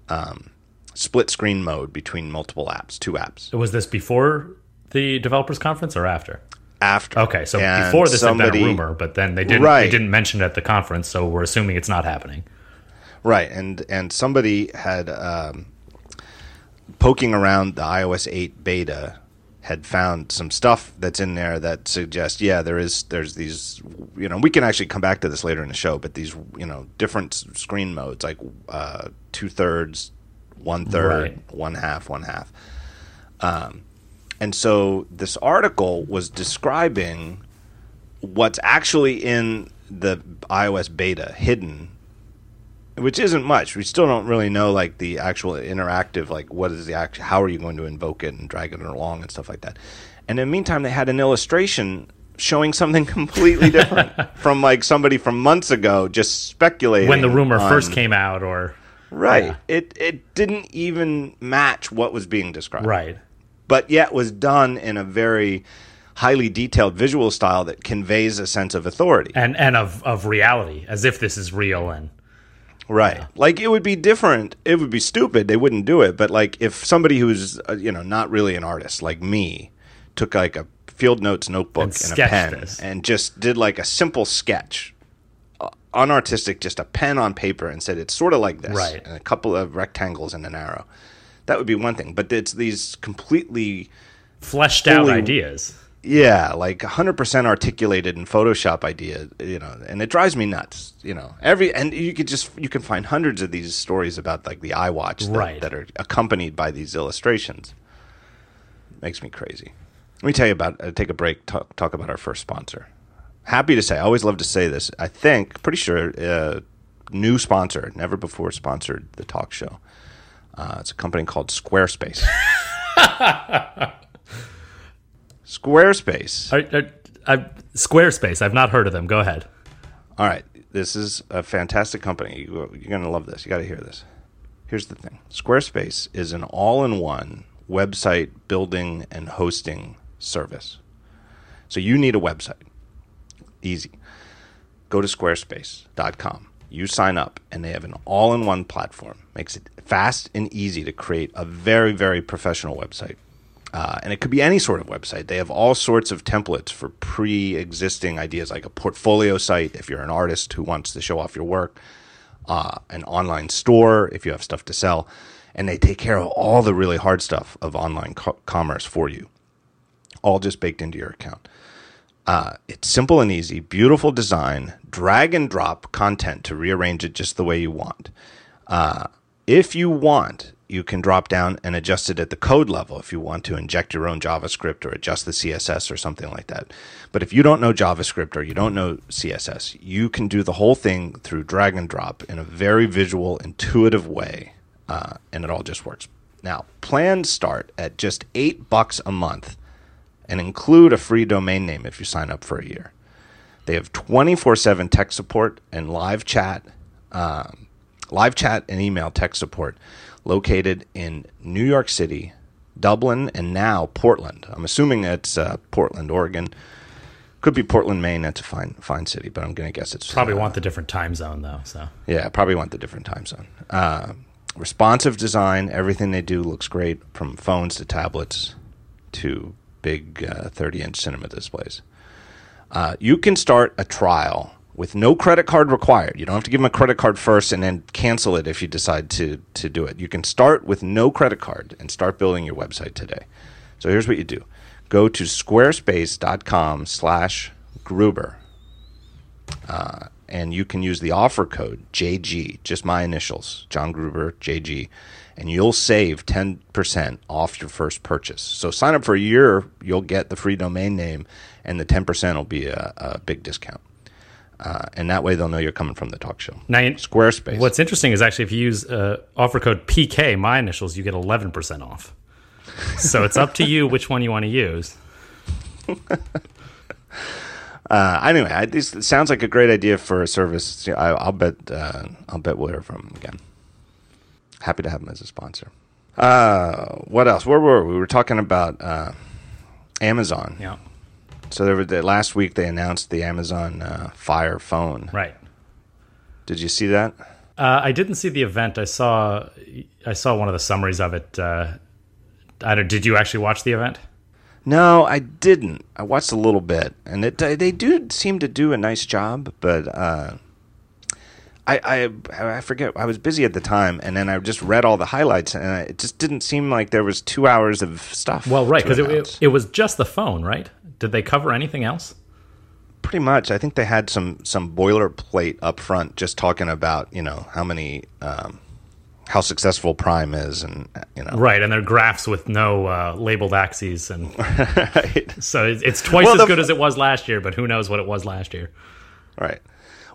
[SPEAKER 1] um, split screen mode between multiple apps, two apps.
[SPEAKER 2] It was this before the developers conference or after?
[SPEAKER 1] After
[SPEAKER 2] Okay, so
[SPEAKER 1] And
[SPEAKER 2] before this had
[SPEAKER 1] somebody-
[SPEAKER 2] been a rumor, but then they didn't
[SPEAKER 1] Right.
[SPEAKER 2] they didn't mention it at the conference, so we're assuming it's not happening.
[SPEAKER 1] Right? And and somebody had um, poking around the iOS 8 beta had found some stuff that's in there that suggests yeah there is there's these you know we can actually come back to this later in the show but these you know different screen modes like uh, two thirds one third
[SPEAKER 2] Right.
[SPEAKER 1] one half one half um, and so this article was describing what's actually in the iOS beta hidden which isn't much. We still don't really know like the actual interactive, like what is the act, how are you going to invoke it and drag it along and stuff like that. And in the meantime, they had an illustration showing something completely different from like somebody from months ago just speculating
[SPEAKER 2] When the rumor
[SPEAKER 1] on-
[SPEAKER 2] first came out, or
[SPEAKER 1] Right.
[SPEAKER 2] Yeah.
[SPEAKER 1] It it didn't even match what was being described.
[SPEAKER 2] right,
[SPEAKER 1] But yet was done in a very highly detailed visual style that conveys a sense of authority.
[SPEAKER 2] and and of of reality, as if this is real, and
[SPEAKER 1] Right. Like it would be different. It would be stupid. They wouldn't do it. But like if somebody who's uh, you know not really an artist like me took like a field notes notebook
[SPEAKER 2] And
[SPEAKER 1] and, a pen
[SPEAKER 2] this.
[SPEAKER 1] and just did like a simple sketch, uh, unartistic, just a pen on paper, and said it's sort of like this,
[SPEAKER 2] Right.
[SPEAKER 1] and a couple of rectangles and an arrow. That would be one thing. But it's these completely
[SPEAKER 2] fleshed out ideas.
[SPEAKER 1] Yeah, like 100% articulated in Photoshop idea, you know, and it drives me nuts, you know. Every and you could just you can find hundreds of these stories about like the iWatch that,
[SPEAKER 2] Right.
[SPEAKER 1] that are accompanied by these illustrations. Makes me crazy. Let me tell you about uh, take a break talk, talk about our first sponsor. Happy to say, I always love to say this. I think pretty sure uh, new sponsor, never before sponsored the talk show. Uh, it's a company called Squarespace. Squarespace.
[SPEAKER 2] Are, are, I, Squarespace. I've not heard of them. Go ahead.
[SPEAKER 1] All right, this is a fantastic company. You- You're going to love this. You got to hear this. Here's the thing Squarespace is an all in one website building and hosting service. So you need a website. Easy. Go to squarespace.com. You sign up, and they have an all in one platform. Makes it fast and easy to create a very, very professional website. Uh, and it could be any sort of website. They have all sorts of templates for pre existing ideas, like a portfolio site if you're an artist who wants to show off your work, uh, an online store if you have stuff to sell. And they take care of all the really hard stuff of online co- commerce for you, all just baked into your account. Uh, it's simple and easy, beautiful design, drag and drop content to rearrange it just the way you want. Uh, if you want, you can drop down and adjust it at the code level if you want to inject your own JavaScript or adjust the CSS or something like that. But if you don't know JavaScript or you don't know CSS, you can do the whole thing through drag and drop in a very visual, intuitive way, uh, and it all just works. Now, plans start at just eight bucks a month and include a free domain name if you sign up for a year. They have 24 7 tech support and live chat, um, live chat and email tech support located in New York City, Dublin, and now Portland. I'm assuming it's uh, Portland, Oregon. Could be Portland, Maine. That's a fine, fine city, but I'm going to guess it's
[SPEAKER 2] Probably
[SPEAKER 1] uh,
[SPEAKER 2] want the different time zone though. So
[SPEAKER 1] yeah, probably want the different time zone. Uh, responsive design, everything they do looks great from phones to tablets to big 30 inch cinema displays. Uh, you can start a trial with no credit card required. You don't have to give them a credit card first and then cancel it if you decide to, to do it. You can start with no credit card and start building your website today. So here's what you do go to squarespace.com slash Gruber uh, and you can use the offer code JG, just my initials, John Gruber, JG, and you'll save 10% off your first purchase. So sign up for a year, you'll get the free domain name, and the 10% will be a, a big discount. Uh, and that way they'll know you're coming from the talk show.
[SPEAKER 2] now, you-
[SPEAKER 1] Squarespace.
[SPEAKER 2] what's interesting is actually if you use uh, offer code PK, my initials, you get 11% off. So it's up to you which one you want to use.
[SPEAKER 1] Uh, anyway, I, this sounds like a great idea for a service. I, I'll bet. Uh, I'll bet we'll hear from him again. Happy to have him as a sponsor. Uh, what else? Where were we? We were talking about uh, Amazon.
[SPEAKER 2] Yeah.
[SPEAKER 1] So there were the, last week they announced the Amazon uh, Fire phone.
[SPEAKER 2] Right.
[SPEAKER 1] Did you see that?
[SPEAKER 2] Uh, I didn't see the event. I saw I saw one of the summaries of it. Uh, I don't, did you actually watch the event?
[SPEAKER 1] No, I didn't. I watched a little bit, and it, they do seem to do a nice job, but uh, I, I I forget. I was busy at the time, and then I just read all the highlights, and I, it just didn't seem like there was two hours of stuff.
[SPEAKER 2] Well, right, because it, it, it was just the phone, right? Did they cover anything else?
[SPEAKER 1] pretty much. I think they had some some boilerplate up front, just talking about you know how many. Um, how successful Prime is, and you know,
[SPEAKER 2] Right, and they're graphs with no uh, labeled axes, and
[SPEAKER 1] right.
[SPEAKER 2] so it's, it's twice
[SPEAKER 1] Well,
[SPEAKER 2] as good
[SPEAKER 1] f-
[SPEAKER 2] as it was last year. But who knows what it was last year?
[SPEAKER 1] Right.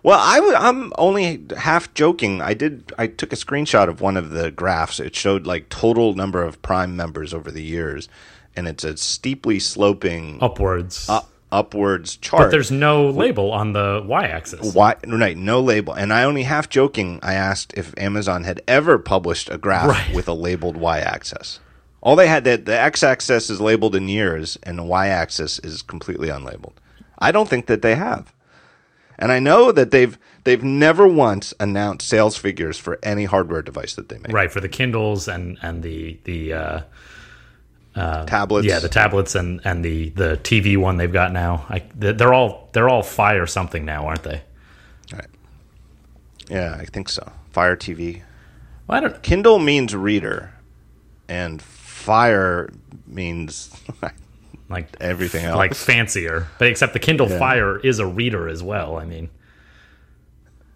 [SPEAKER 1] Well, I w- I'm only half joking. I did. I took a screenshot of one of the graphs. It showed like total number of Prime members over the years, and it's a steeply sloping
[SPEAKER 2] Upwards,
[SPEAKER 1] up, upwards chart.
[SPEAKER 2] but there's no label on the y-axis.
[SPEAKER 1] Why, right, no label. And I only half joking. I asked if Amazon had ever published a graph
[SPEAKER 2] Right.
[SPEAKER 1] with a labeled y-axis. All they had that the x-axis is labeled in years, and the y-axis is completely unlabeled. I don't think that they have. And I know that they've they've never once announced sales figures for any hardware device that they make.
[SPEAKER 2] Right for the Kindles and and the the uh, Um,
[SPEAKER 1] tablets.
[SPEAKER 2] yeah the tablets and and the the TV one they've got now. I, they're all they're all Fire something now, aren't they?
[SPEAKER 1] Right. Yeah, I think so. Fire TV.
[SPEAKER 2] Well, I don't.
[SPEAKER 1] Kindle means reader, and Fire means
[SPEAKER 2] like
[SPEAKER 1] everything else.
[SPEAKER 2] like fancier. But except the Kindle
[SPEAKER 1] Yeah.
[SPEAKER 2] Fire is a reader as well. I mean,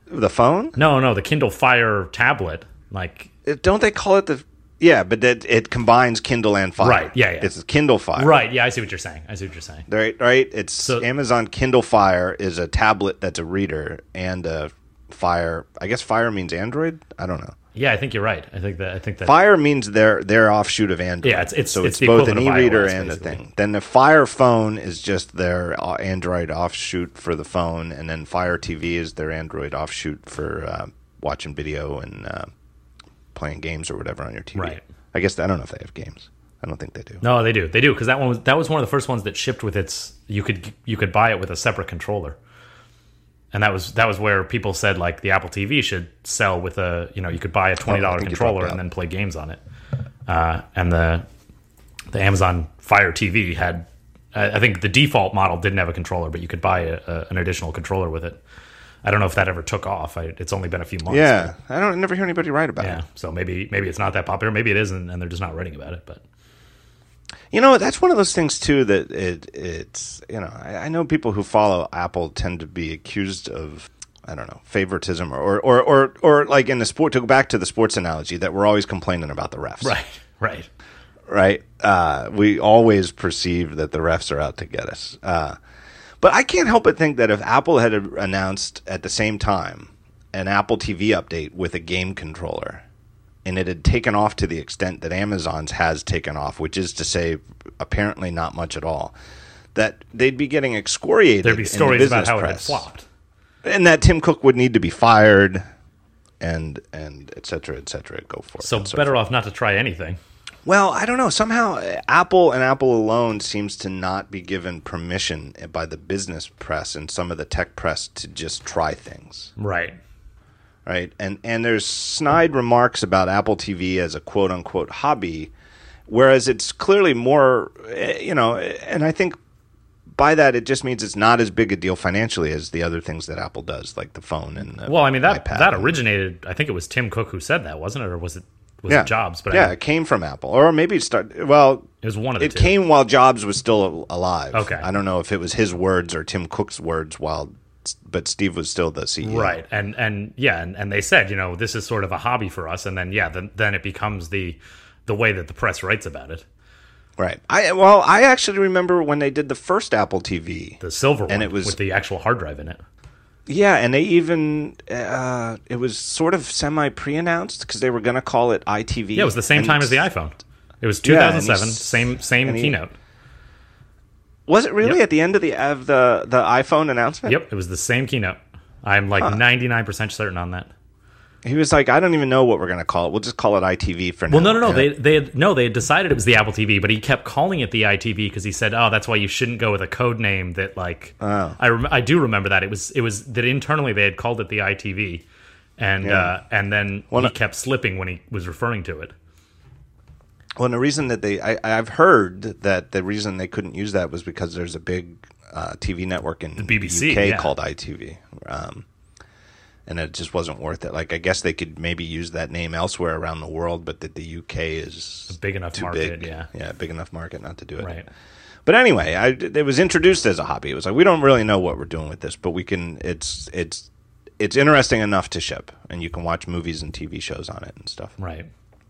[SPEAKER 1] the phone.
[SPEAKER 2] no, no, the Kindle Fire tablet, like
[SPEAKER 1] It- don't they call it the? Yeah, but that it combines Kindle and Fire.
[SPEAKER 2] Right, yeah, yeah.
[SPEAKER 1] It's Kindle Fire.
[SPEAKER 2] right? Yeah, I see what you're saying. I see what you're saying.
[SPEAKER 1] Right. Right. It's
[SPEAKER 2] So-
[SPEAKER 1] Amazon Kindle Fire is a tablet that's a reader and a Fire. I guess Fire means Android. I don't know.
[SPEAKER 2] Yeah, I think you're right. I think that I think that
[SPEAKER 1] Fire means their their offshoot of Android.
[SPEAKER 2] Yeah, it's- it's-
[SPEAKER 1] so
[SPEAKER 2] it's
[SPEAKER 1] it's, both an e-reader
[SPEAKER 2] iOS,
[SPEAKER 1] and a thing. Then the Fire phone is just their uh, Android offshoot for the phone, and then Fire TV is their Android offshoot for uh, watching video and uh, playing games or whatever on your TV.
[SPEAKER 2] Right.
[SPEAKER 1] I guess I don't know if they have games. I don't think they do.
[SPEAKER 2] No, they do. They do because that one was that was one of the first ones that shipped with its. You could you could buy it with a separate controller, and that was that was where people said like the Apple TV should sell with a you know you could buy a twenty dollar
[SPEAKER 1] Oh,
[SPEAKER 2] controller and then play games on it, uh, and the the Amazon Fire TV had. I I think the default model didn't have a controller, but you could buy a, a, an additional controller with it. I don't know if that ever took off. I, it's only been a few months.
[SPEAKER 1] Yeah, I don't I never hear anybody write about
[SPEAKER 2] but- yeah.
[SPEAKER 1] it.
[SPEAKER 2] So maybe maybe it's not that popular. Maybe it isn't, and they're just not writing about it. But
[SPEAKER 1] You know, that's one of those things too that it it's you know I, I know people who follow Apple tend to be accused of I don't know favoritism or or or or like in the sport to go back to the sports analogy that we're always complaining about the refs,
[SPEAKER 2] Right. Right.
[SPEAKER 1] right? Uh, we always perceive that the refs are out to get us. Uh, but I can't help but think that if Apple had announced at the same time an Apple TV update with a game controller, and it had taken off to the extent that Amazon's has taken off, which is to say, apparently not much at all, that they'd be getting excoriated.
[SPEAKER 2] There'd be
[SPEAKER 1] in the
[SPEAKER 2] stories about how it had flopped.
[SPEAKER 1] and that Tim Cook would need to be fired, and and et cetera, et cetera. Go for it.
[SPEAKER 2] So better off not to try anything.
[SPEAKER 1] Well, I don't know. Somehow, uh, Apple and Apple alone seems to not be given permission by the business press and some of the tech press to just try things,
[SPEAKER 2] Right.
[SPEAKER 1] right? And and there's snide remarks about Apple TV as a quote unquote hobby, whereas it's clearly more, eh, you know. And I think by that it just means it's not as big a deal financially as the other things that Apple does, like the phone and the
[SPEAKER 2] Well, I mean that
[SPEAKER 1] iPad
[SPEAKER 2] that originated. I think it was Tim Cook who said that, wasn't it, or was it was
[SPEAKER 1] yeah.
[SPEAKER 2] it Jobs? But
[SPEAKER 1] yeah, it came from Apple, or maybe it started. Well,
[SPEAKER 2] it was one of the
[SPEAKER 1] it
[SPEAKER 2] two.
[SPEAKER 1] came while Jobs was still alive.
[SPEAKER 2] Okay.
[SPEAKER 1] I don't know if it was his words or Tim Cook's words while, but Steve was still the CEO.
[SPEAKER 2] Right, and and yeah, and, and they said, you know, this is sort of a hobby for us, and then yeah, then then it becomes the the way that the press writes about it.
[SPEAKER 1] Right. I well, I actually remember when they did the first Apple TV.
[SPEAKER 2] The silver one and
[SPEAKER 1] it was-
[SPEAKER 2] with the actual hard drive in it.
[SPEAKER 1] Yeah, and they even uh, it was sort of semi pre-announced because they were going to call it iTV.
[SPEAKER 2] Yeah, it was the same time as the iPhone. It was 2007,
[SPEAKER 1] he's-
[SPEAKER 2] same same
[SPEAKER 1] and he-
[SPEAKER 2] keynote.
[SPEAKER 1] Was it really
[SPEAKER 2] Yep.
[SPEAKER 1] at the end of the of the the iPhone announcement?
[SPEAKER 2] Yep, it was the same keynote. I'm like 99% certain on that.
[SPEAKER 1] He was like, I don't even know what we're going to call it. We'll just call it iTV for now.
[SPEAKER 2] Well, no, no, no.
[SPEAKER 1] And
[SPEAKER 2] They they had, no, they had decided it was the Apple TV, but he kept calling it the iTV because he said, "Oh, that's why you shouldn't go with a code name that like."
[SPEAKER 1] Oh.
[SPEAKER 2] I rem- I do remember that it was it was that internally they had called it the iTV, and
[SPEAKER 1] Yeah.
[SPEAKER 2] uh, and then
[SPEAKER 1] Well,
[SPEAKER 2] he
[SPEAKER 1] no-
[SPEAKER 2] kept slipping when he was referring to it.
[SPEAKER 1] Well, and the reason that they, I, I've heard that the reason they couldn't use that was because there's a big uh, TV network in the
[SPEAKER 2] BBC,
[SPEAKER 1] UK
[SPEAKER 2] yeah.
[SPEAKER 1] called ITV, um, and it just wasn't worth it. Like, I guess they could maybe use that name elsewhere around the world, but that the UK is a
[SPEAKER 2] Big enough
[SPEAKER 1] too
[SPEAKER 2] market,
[SPEAKER 1] big.
[SPEAKER 2] yeah.
[SPEAKER 1] yeah, big enough market not to do it.
[SPEAKER 2] Right.
[SPEAKER 1] But anyway, I, it was introduced as a hobby. It was like we don't really know what we're doing with this, but we can. It's it's it's interesting enough to ship, and you can watch movies and TV shows on it and stuff.
[SPEAKER 2] Right.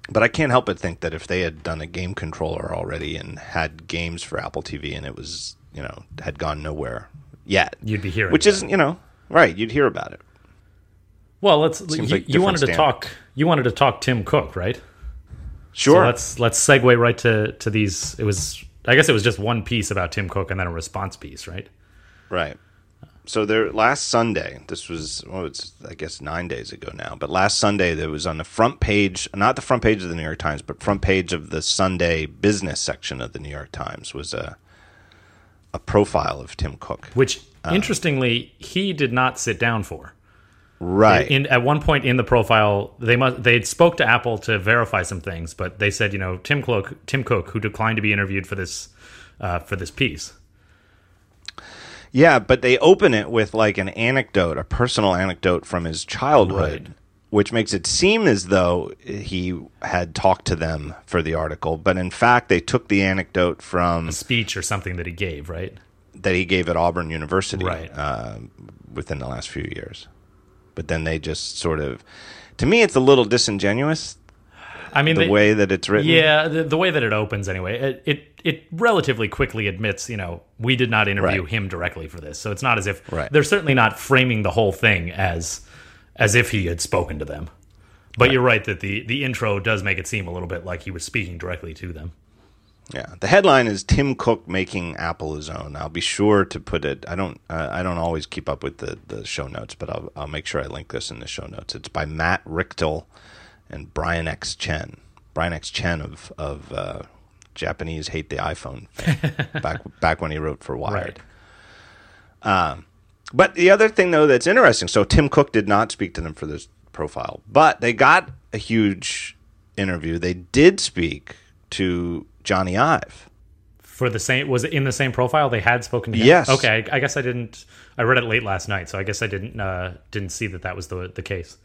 [SPEAKER 1] But I can't help but think that if they had done a game controller already and had games for Apple TV and it was, you know, had gone nowhere yet,
[SPEAKER 2] You'd be hearing
[SPEAKER 1] which isn't, you know, right, you'd hear about it.
[SPEAKER 2] Well, let's. You,
[SPEAKER 1] like
[SPEAKER 2] you wanted to talk. You wanted to talk Tim Cook, right? So
[SPEAKER 1] Sure.
[SPEAKER 2] let's let's segue right to to these. It was. I guess it was just one piece about Tim Cook and then a response piece, right?
[SPEAKER 1] right. So there last Sunday, this was well, it's I guess nine days ago now, but last Sunday there was on the front page, not the front page of the New York Times, but front page of the Sunday business section of the New York Times was a a profile of Tim Cook.
[SPEAKER 2] Which,
[SPEAKER 1] Uh.
[SPEAKER 2] interestingly, he did not sit down for.
[SPEAKER 1] Right.
[SPEAKER 2] In at one point in the profile, they must they spoke to Apple to verify some things, but they said, you know, Tim Cook, Tim Cook, who declined to be interviewed for this uh, for this piece.
[SPEAKER 1] Yeah, but they open it with like an anecdote, a personal anecdote from his childhood,
[SPEAKER 2] Right.
[SPEAKER 1] which makes it seem as though he had talked to them for the article. But in fact, they took the anecdote from a
[SPEAKER 2] Speech or something that he gave, right?
[SPEAKER 1] that he gave at Auburn University
[SPEAKER 2] Right.
[SPEAKER 1] uh, within the last few years. But then they just sort of, to me, it's a little disingenuous
[SPEAKER 2] I mean,
[SPEAKER 1] the
[SPEAKER 2] they-
[SPEAKER 1] way that it's written.
[SPEAKER 2] Yeah, the, the way that it opens, anyway, it, it it relatively quickly admits, you know, we did not interview
[SPEAKER 1] Right.
[SPEAKER 2] him directly for this, so it's not as if
[SPEAKER 1] Right.
[SPEAKER 2] they're certainly not framing the whole thing as as if he had spoken to them. But you're right that the the intro does make it seem a little bit like he was speaking directly to them.
[SPEAKER 1] Yeah, the headline is Tim Cook making Apple his own. I'll be sure to put it. I don't. Uh, I don't always keep up with the, the show notes, but I'll I'll make sure I link this in the show notes. It's by Matt Richtel and Brian X Chen. Brian X Chen of of uh, Japanese hate the iPhone back back when he wrote for Wired. Um, but the other thing though that's interesting. So Tim Cook did not speak to them for this profile, but they got a huge interview. They did speak to Jony Ive.
[SPEAKER 2] For the same was it in the same profile they had spoken to him?
[SPEAKER 1] Yes.
[SPEAKER 2] Okay, I, I guess I didn't. I read it late last night, so I guess I didn't uh, didn't see that that was the the case.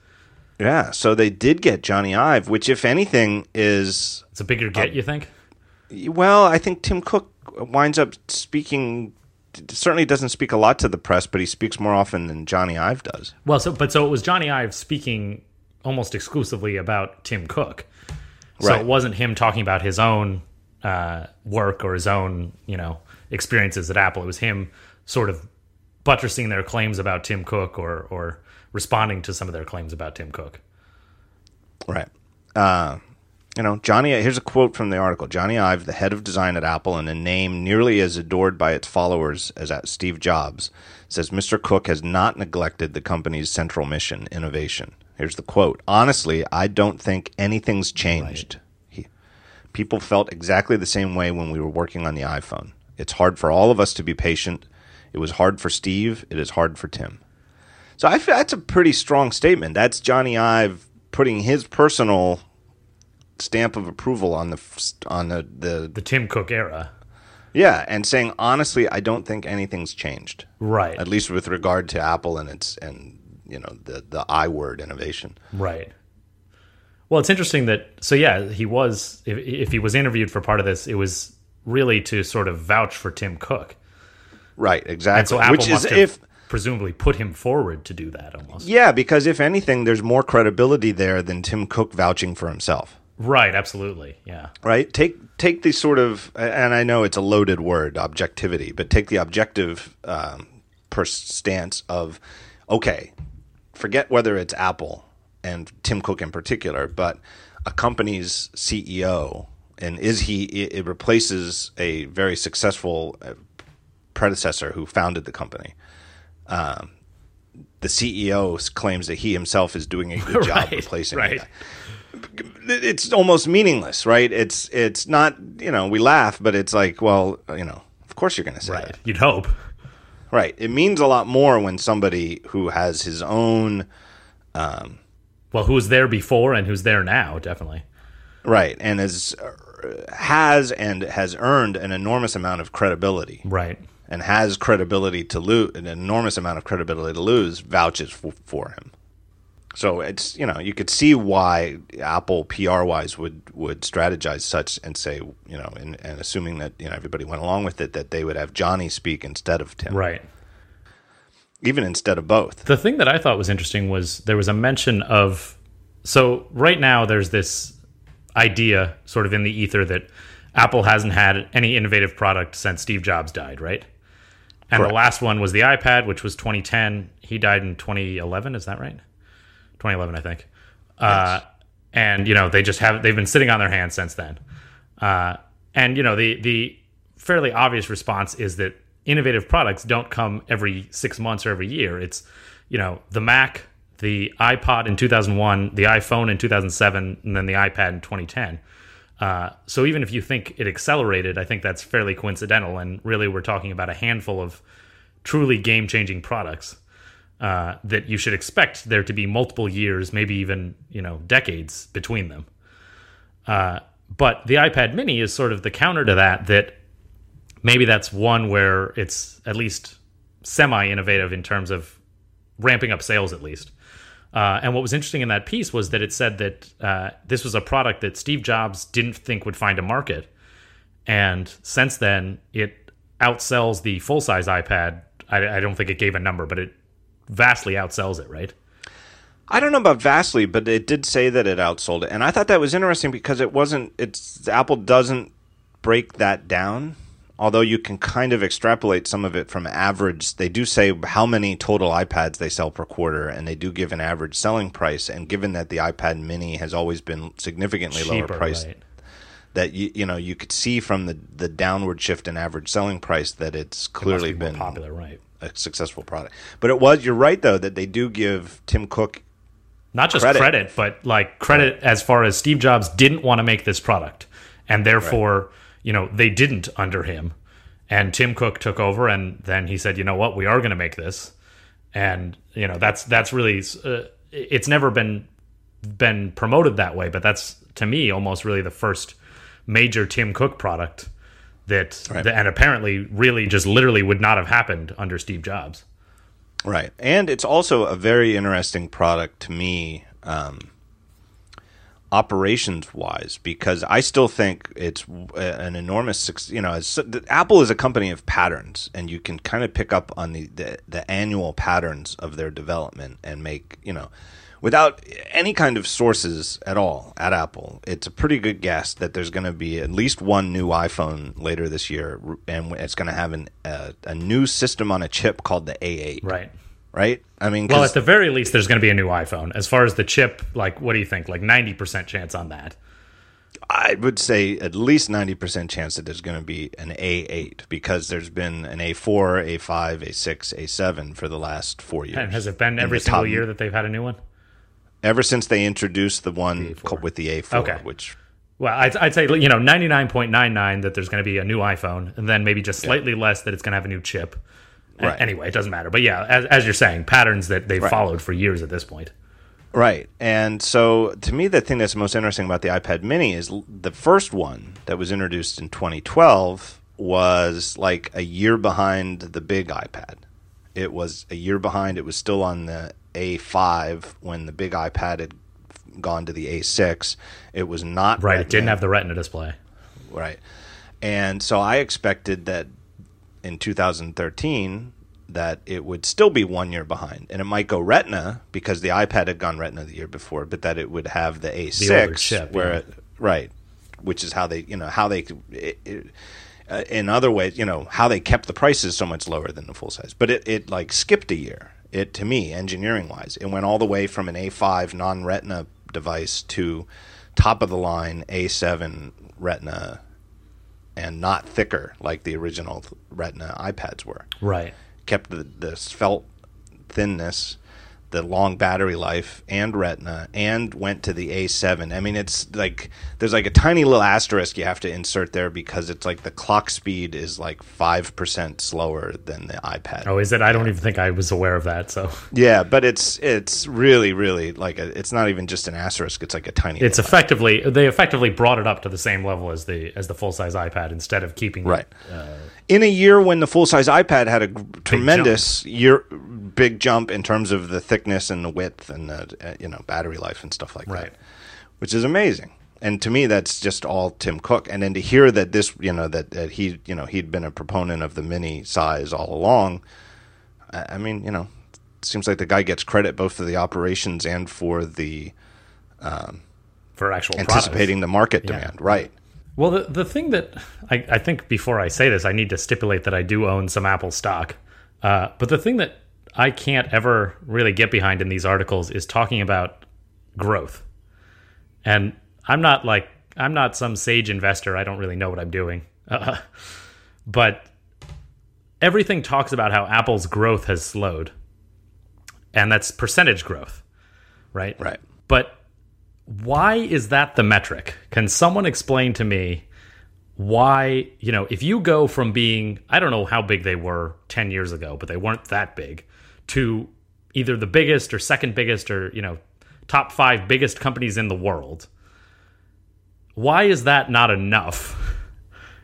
[SPEAKER 1] Yeah, so they did get Jony Ive, which, if anything, is
[SPEAKER 2] It's a bigger get, you think?
[SPEAKER 1] well. I think Tim Cook winds up speaking certainly doesn't speak a lot to the press, but he speaks more often than Jony Ive does.
[SPEAKER 2] Well, so but so it was Jony Ive speaking almost exclusively about Tim Cook. So
[SPEAKER 1] Right.
[SPEAKER 2] it wasn't him talking about his own uh, work or his own, you know, experiences at Apple. It was him sort of buttressing their claims about Tim Cook or or responding to some of their claims about Tim Cook.
[SPEAKER 1] Right. Uh, you know, Jony. Here's a quote from the article: Jony Ive, the head of design at Apple, and a name nearly as adored by its followers as at Steve Jobs, says Mr. Cook has not neglected the company's central mission, innovation. Here's the quote: Honestly, I don't think anything's changed. He, people felt exactly the same way when we were working on the iPhone. It's hard for all of us to be patient. It was hard for Steve. It is hard for Tim. So I feel that's a pretty strong statement. That's Jony Ive putting his personal stamp of approval on the on the, the
[SPEAKER 2] The Tim Cook era.
[SPEAKER 1] yeah, and saying honestly, I don't think anything's changed.
[SPEAKER 2] Right.
[SPEAKER 1] At least with regard to Apple and its and you know the the I word innovation.
[SPEAKER 2] Right. Well, it's interesting that so yeah, he was if, if he was interviewed for part of this, it was really to sort of vouch for Tim Cook.
[SPEAKER 1] Right, exactly.
[SPEAKER 2] And so Apple
[SPEAKER 1] Which is if
[SPEAKER 2] presumably put him forward to do that almost.
[SPEAKER 1] yeah, because if anything, there's more credibility there than Tim Cook vouching for himself.
[SPEAKER 2] Right, absolutely. Yeah.
[SPEAKER 1] right take take the sort of and i know it's a loaded word objectivity but take the objective um, per stance of okay forget whether it's apple and tim cook in particular but a company's ceo and is he it, replaces a very successful uh, predecessor who founded the company um, the ceo claims that he himself is doing a good job
[SPEAKER 2] Right,
[SPEAKER 1] replacing
[SPEAKER 2] right.
[SPEAKER 1] it it's almost meaningless, right? It's it's not you know we laugh, but it's like well you know of course you're going to say
[SPEAKER 2] Right.
[SPEAKER 1] that,
[SPEAKER 2] You'd hope.
[SPEAKER 1] right? It means a lot more when somebody who has his own
[SPEAKER 2] Well, who was there before and who's there now, definitely.
[SPEAKER 1] right and is has and has earned an enormous amount of credibility
[SPEAKER 2] Right.
[SPEAKER 1] and has credibility to lose an enormous amount of credibility to lose vouches for, for him. So it's you know you could see why Apple PR wise would would strategize such and say you know and, and assuming that you know everybody went along with it that they would have Jony speak instead of Tim,
[SPEAKER 2] Right.
[SPEAKER 1] Even instead of both.
[SPEAKER 2] The thing that I thought was interesting was there was a mention of so right now there's this idea sort of in the ether that Apple hasn't had any innovative product since Steve Jobs died, right? And
[SPEAKER 1] Correct.
[SPEAKER 2] the last one was the iPad, which was 2010. He died in 2011. Is that right? 2011, I think. Uh, and you know they just have they've been sitting on their hands since then. Uh, and you know the the fairly obvious response is that innovative products don't come every six months or every year. It's you know the Mac, the iPod in 2001, the iPhone in 2007, and then the iPad in 2010. Uh, so even if you think it accelerated, I think that's fairly coincidental. And really, we're talking about a handful of truly game changing products uh, that you should expect there to be multiple years, maybe even you know decades between them. Uh, but the iPad Mini is sort of the counter to that. That maybe that's one where it's at least semi innovative in terms of ramping up sales, at least. Uh, and what was interesting in that piece was that it said that uh, this was a product that Steve Jobs didn't think would find a market, and since then it outsells the full size iPad. I, I don't think it gave a number, but it vastly outsells it, right?
[SPEAKER 1] I don't know about vastly, but it did say that it outsold it, and I thought that was interesting because it wasn't. It's Apple doesn't break that down. Although you can kind of extrapolate some of it from average, they do say how many total iPads they sell per quarter, and they do give an average selling price. And given that the iPad Mini has always been significantly lower
[SPEAKER 2] Cheaper,
[SPEAKER 1] priced,
[SPEAKER 2] right?
[SPEAKER 1] that you you know you could see from the the downward shift in average selling price that it's clearly
[SPEAKER 2] be more
[SPEAKER 1] been
[SPEAKER 2] popular, right?
[SPEAKER 1] a successful product. But it was you're right though that they do give Tim Cook
[SPEAKER 2] Not just
[SPEAKER 1] Credit.
[SPEAKER 2] credit, but like credit as far as Steve Jobs didn't want to make this product, and therefore, you know, they didn't under him. And Tim Cook took over, and then he said, "You know what? We are going to make this." And you know, that's that's really uh, it's never been been promoted that way, but that's to me almost really the first major Tim Cook product that,
[SPEAKER 1] Right.
[SPEAKER 2] that and apparently really just literally would not have happened under Steve Jobs.
[SPEAKER 1] Right. And it's also a very interesting product to me um, operations wise because I still think it's an enormous you know as, Apple is a company of patterns and you can kind of pick up on the, the, the annual patterns of their development and make you know without any kind of sources at all at Apple it's a pretty good guess that there's going to be at least one new iPhone later this year and it's going to have an, uh, a new system on a chip called the A8
[SPEAKER 2] right
[SPEAKER 1] right? I mean,
[SPEAKER 2] well, at the very least, there's going to be a new iPhone. As far as the chip, like, what do you think? Like ninety percent chance on that.
[SPEAKER 1] I would say at least ninety percent chance that there's going to be an A8 because there's been an A4, A5, A6, A7 for the last four years.
[SPEAKER 2] And has it been every single top, year that they've had a new one?
[SPEAKER 1] Ever since they introduced the one the with the A4, okay. which
[SPEAKER 2] well, I'd, I'd, say you know ninety nine point nine nine that there's going to be a new iPhone, and then maybe just slightly yeah. less that it's going to have a new chip. Right. Anyway, it doesn't matter. But yeah, as, as you're saying, patterns that they've right. followed for years at this point.
[SPEAKER 1] Right. And so to me, the thing that's most interesting about the iPad mini is the first one that was introduced in 2012 was like a year behind the big iPad. It was a year behind. It was still on the A5 when the big iPad had gone to the A6. It was not
[SPEAKER 2] right. Retina. It didn't have the Retina display.
[SPEAKER 1] Right. And so I expected that in 2013 that it would still be one year behind, and it might go Retina because the iPad had gone Retina the year before, but that it would have the A6
[SPEAKER 2] the chip,
[SPEAKER 1] where
[SPEAKER 2] yeah.
[SPEAKER 1] it, right, which is how they you know how they. It, it, uh, in other ways, you know how they kept the prices so much lower than the full size, but it, it like skipped a year. It to me, engineering wise, it went all the way from an A5 non Retina device to top of the line A7 Retina and not thicker like the original Retina iPads were.
[SPEAKER 2] Right.
[SPEAKER 1] Kept the, the felt thinness the long battery life and retina and went to the A7. I mean, it's like there's like a tiny little asterisk you have to insert there because it's like the clock speed is like 5% slower than the iPad.
[SPEAKER 2] Oh, is it? I don't even think I was aware of that. So
[SPEAKER 1] Yeah, but it's it's really really like a, it's not even just an asterisk, it's like a tiny
[SPEAKER 2] It's effectively they effectively brought it up to the same level as the as the full-size iPad instead of keeping
[SPEAKER 1] right.
[SPEAKER 2] It, uh,
[SPEAKER 1] in a year when the full-size iPad had a tremendous year big jump in terms of the thickness and the width and the uh, you know battery life and stuff like right. that, which is amazing. And to me, that's just all Tim Cook. And then to hear that this, you know, that, that he, you know, he'd been a proponent of the mini size all along. I, I mean, you know, seems like the guy gets credit both for the operations and for the um,
[SPEAKER 2] for actual
[SPEAKER 1] anticipating the market yeah. demand, right?
[SPEAKER 2] Well, the the thing that I, I think before I say this, I need to stipulate that I do own some Apple stock. Uh, but the thing that I can't ever really get behind in these articles is talking about growth. And I'm not like I'm not some sage investor. I don't really know what I'm doing. Uh, but everything talks about how Apple's growth has slowed. And that's percentage growth, right?
[SPEAKER 1] Right.
[SPEAKER 2] But why is that the metric? Can someone explain to me why, you know, if you go from being, I don't know how big they were 10 years ago, but they weren't that big, to either the biggest or second biggest or, you know, top five biggest companies in the world. Why is that not enough?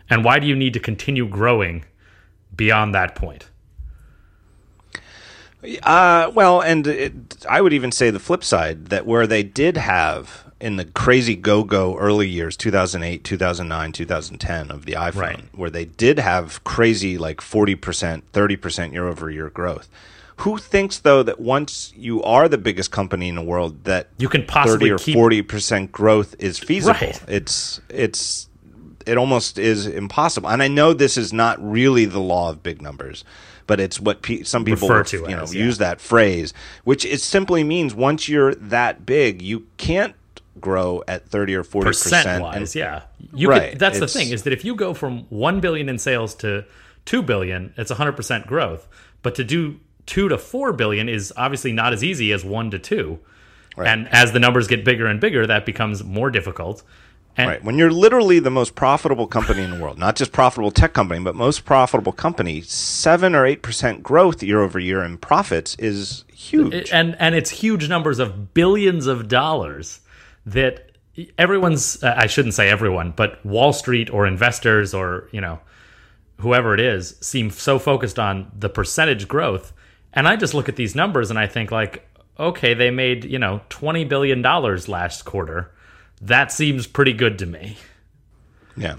[SPEAKER 2] And why do you need to continue growing beyond that point?
[SPEAKER 1] Uh, well, and it, I would even say the flip side that where they did have in the crazy go go early years 2008, 2009, 2010 of the iPhone, right. where they did have crazy like 40%, 30% year over year growth who thinks though that once you are the biggest company in the world that
[SPEAKER 2] you can possibly 30
[SPEAKER 1] or
[SPEAKER 2] keep...
[SPEAKER 1] 40% growth is feasible?
[SPEAKER 2] Right.
[SPEAKER 1] it's it's it almost is impossible. And i know this is not really the law of big numbers but it's what pe- some people
[SPEAKER 2] refer to
[SPEAKER 1] you know
[SPEAKER 2] as, yeah.
[SPEAKER 1] use that phrase which it simply means once you're that big you can't grow at 30 or 40 percent
[SPEAKER 2] wise yeah. You right, could, that's the thing is that if you go from 1 billion in sales to 2 billion it's 100% growth. But to do two to four billion is obviously not as easy as one to two. Right. And as the numbers get bigger and bigger, that becomes more difficult.
[SPEAKER 1] And right. When you're literally the most profitable company in the world, not just profitable tech company, but most profitable company, seven or eight percent growth year over year in profits is huge.
[SPEAKER 2] And and it's huge numbers of billions of dollars that everyone's uh, I shouldn't say everyone, but Wall Street or investors or, you know, whoever it is seem so focused on the percentage growth and I just look at these numbers and I think like, okay, they made, you know, 20 billion dollars last quarter. that seems pretty good to me.
[SPEAKER 1] Yeah.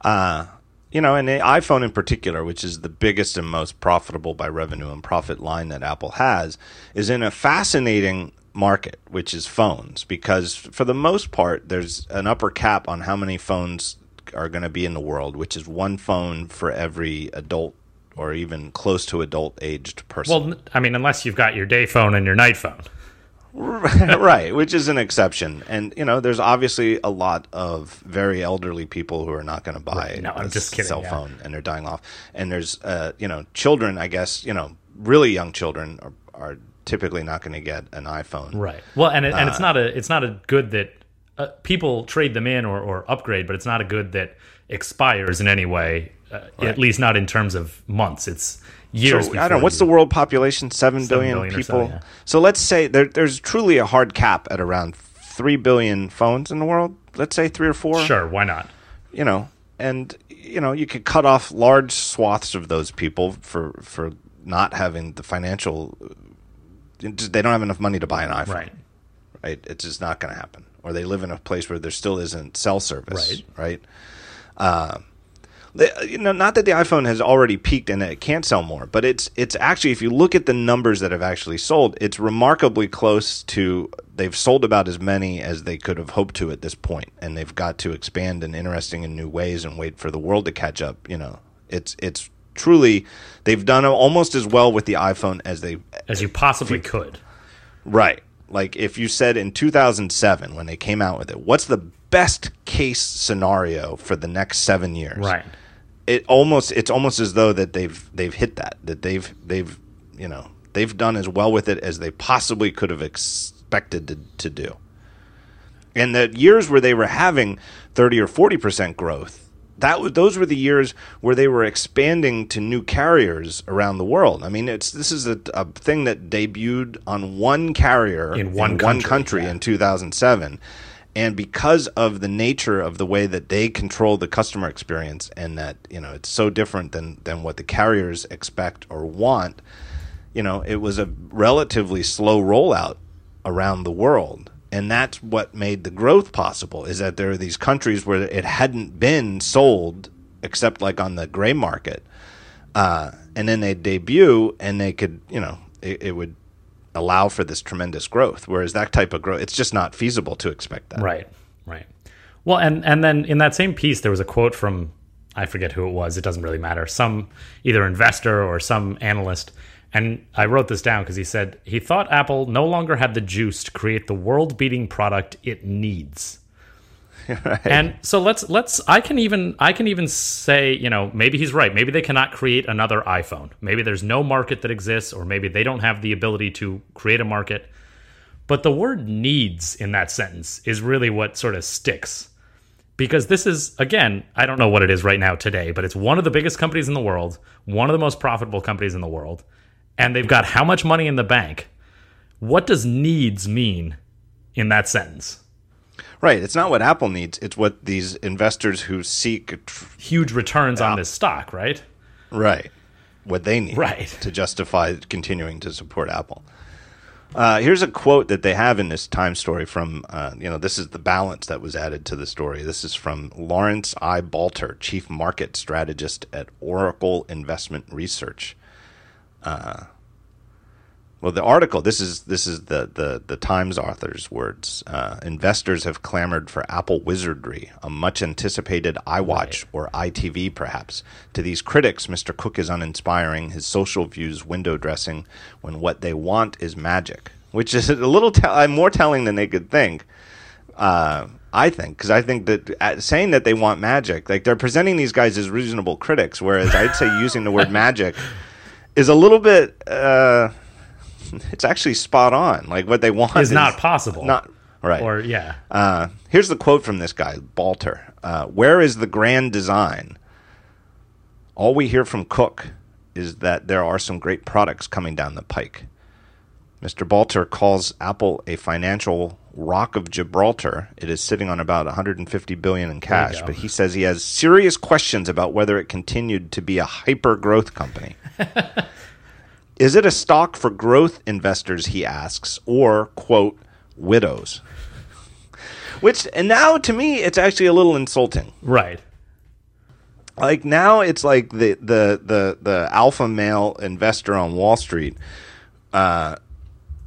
[SPEAKER 1] Uh, you know, and the iPhone in particular, which is the biggest and most profitable by revenue and profit line that Apple has, is in a fascinating market, which is phones, because for the most part, there's an upper cap on how many phones are going to be in the world, which is one phone for every adult or even close to adult aged person.
[SPEAKER 2] Well, I mean, unless you've got your day phone and your night phone.
[SPEAKER 1] right, which is an exception. And you know, there's obviously a lot of very elderly people who are not going to buy
[SPEAKER 2] Right. No, I'm
[SPEAKER 1] a
[SPEAKER 2] just kidding,
[SPEAKER 1] cell
[SPEAKER 2] yeah.
[SPEAKER 1] phone and they're dying off. And there's uh, you know, children, I guess, you know, really young children are, are typically not going to get an iPhone.
[SPEAKER 2] Right. Well, and it, and
[SPEAKER 1] Uh,
[SPEAKER 2] it's not a it's not a good that uh, people trade them in or, or upgrade, but it's not a good that expires in any way. Uh, At least not in terms of months. It's years.
[SPEAKER 1] So, I don't know. What's the world population? Seven billion,
[SPEAKER 2] billion or so,
[SPEAKER 1] people.
[SPEAKER 2] yeah.
[SPEAKER 1] So let's say there, there's truly a hard cap at around three billion phones in the world. Let's say three or four.
[SPEAKER 2] Sure, why not?
[SPEAKER 1] you know, and you know, you could cut off large swaths of those people for for not having the financial. They don't have enough money to buy an iPhone,
[SPEAKER 2] Right.
[SPEAKER 1] right? It's just not going to happen. Or they live in a place where there still isn't cell service,
[SPEAKER 2] Right.
[SPEAKER 1] right? Uh, the- you know, not that the iPhone has already peaked and it can't sell more, but it's it's actually if you look at the numbers that have actually sold, it's remarkably close to they've sold about as many as they could have hoped to at this point, and they've got to expand in interesting and new ways and wait for the world to catch up. You know, it's it's truly they've done almost as well with the iPhone as they
[SPEAKER 2] As you possibly could.
[SPEAKER 1] Right. Like if you said in 2007 when they came out with it, what's the best case scenario for the next 7 years?
[SPEAKER 2] Right.
[SPEAKER 1] It almost it's almost as though that they've they've hit that that they've they've you know, they've done as well with it as they possibly could have expected to, to do. And the years where they were having 30 or 40% growth, that those were the years where they were expanding to new carriers around the world. I mean, it's this is a, a thing that debuted on one carrier
[SPEAKER 2] In one country,
[SPEAKER 1] country
[SPEAKER 2] yeah.
[SPEAKER 1] in 2007. And because of the nature of the way that they control the customer experience and that, you know, it's so different than, than what the carriers expect or want, you know, it was a relatively slow rollout around the world. And that's what made the growth possible is that there are these countries where it hadn't been sold except like on the gray market. Uh, and then they debut and they could, you know, it, it would allow for this tremendous growth. Whereas that type of growth, it's just not feasible to expect that.
[SPEAKER 2] Right. Right. Well, and and then in that same piece, there was a quote from I forget who it was. It doesn't really matter. Some either investor or some analyst. And I wrote this down because he said he thought Apple no longer had the juice to create the world-beating product it needs. And so let's let's I can even I can even say, you know, maybe he's right. Maybe they cannot create another iPhone. Maybe there's no market that exists or maybe they don't have the ability to create a market. But the word needs in that sentence is really what sort of sticks. Because this is again, I don't know what it is right now today, but it's one of the biggest companies in the world, one of the most profitable companies in the world, and they've got how much money in the bank? What does needs mean in that sentence?
[SPEAKER 1] Right. It's not what Apple needs. It's what these investors who seek, tr-
[SPEAKER 2] Huge returns on this stock, right?
[SPEAKER 1] right, what they need
[SPEAKER 2] Right.
[SPEAKER 1] to justify continuing to support Apple. Uh, here's a quote that they have in this time story from, uh, you know, this is the balance that was added to the story. This is from Lawrence I. Balter, Chief Market Strategist at Oracle Investment Research. Uh, well, the article. This is this is the the the Times author's words. Uh, investors have clamored for Apple Wizardry, a much anticipated iWatch or iTV, perhaps. To these critics, Mr. Cook is uninspiring. His social views window dressing, when what they want is magic, which is a little te- uh, more telling than they could think. Uh, I think because I think that uh, saying that they want magic, like they're presenting these guys as reasonable critics, whereas I'd say using the word magic is a little bit. Uh, it's actually spot on. Like what they want
[SPEAKER 2] Is not possible.
[SPEAKER 1] Not right.
[SPEAKER 2] Or yeah.
[SPEAKER 1] Uh, here's the quote from this guy, Balter. Uh, Where is the grand design? All we hear from Cook is that there are some great products coming down the pike. Mr. Balter calls Apple a financial rock of Gibraltar. It is sitting on about 150 billion in cash, but he says he has serious questions about whether it continued to be a hyper growth company. Is it a stock for growth investors, he asks, or, quote, widows? Which and now to me it's actually a little insulting.
[SPEAKER 2] Right.
[SPEAKER 1] Like now it's like the the the the alpha male investor on Wall Street, uh,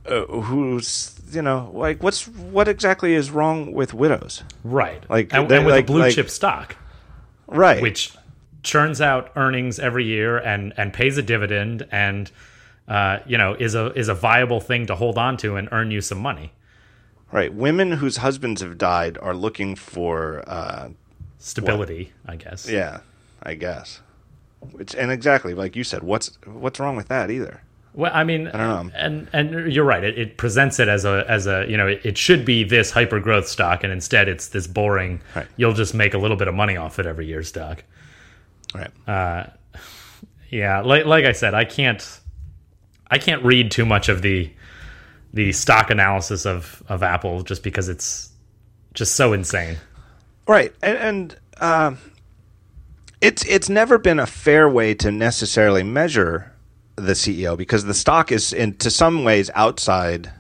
[SPEAKER 1] uh, who's you know like what's what exactly is wrong with widows?
[SPEAKER 2] Right.
[SPEAKER 1] Like,
[SPEAKER 2] and, and with
[SPEAKER 1] like-
[SPEAKER 2] a blue
[SPEAKER 1] like-
[SPEAKER 2] chip stock,
[SPEAKER 1] Right.
[SPEAKER 2] which churns out earnings every year and and pays a dividend and uh, you know is a is a viable thing to hold on to and earn you some money.
[SPEAKER 1] right. Women whose husbands have died are looking for uh,
[SPEAKER 2] Stability, I guess.
[SPEAKER 1] yeah, I guess. Which and exactly like you said, what's what's wrong with that either?
[SPEAKER 2] Well, I mean, I
[SPEAKER 1] don't know.
[SPEAKER 2] and and you're right. It, it presents it as a as a you know it, it should be this hyper growth stock, and instead it's this boring.
[SPEAKER 1] Right.
[SPEAKER 2] You'll just make a little bit of money off it every year stock.
[SPEAKER 1] Right.
[SPEAKER 2] Uh, Yeah, like like I said, I can't I can't read too much of the the stock analysis of of Apple just because it's just so insane.
[SPEAKER 1] Right, and, and uh, it's it's never been a fair way to necessarily measure the CEO because the stock is in to some ways outside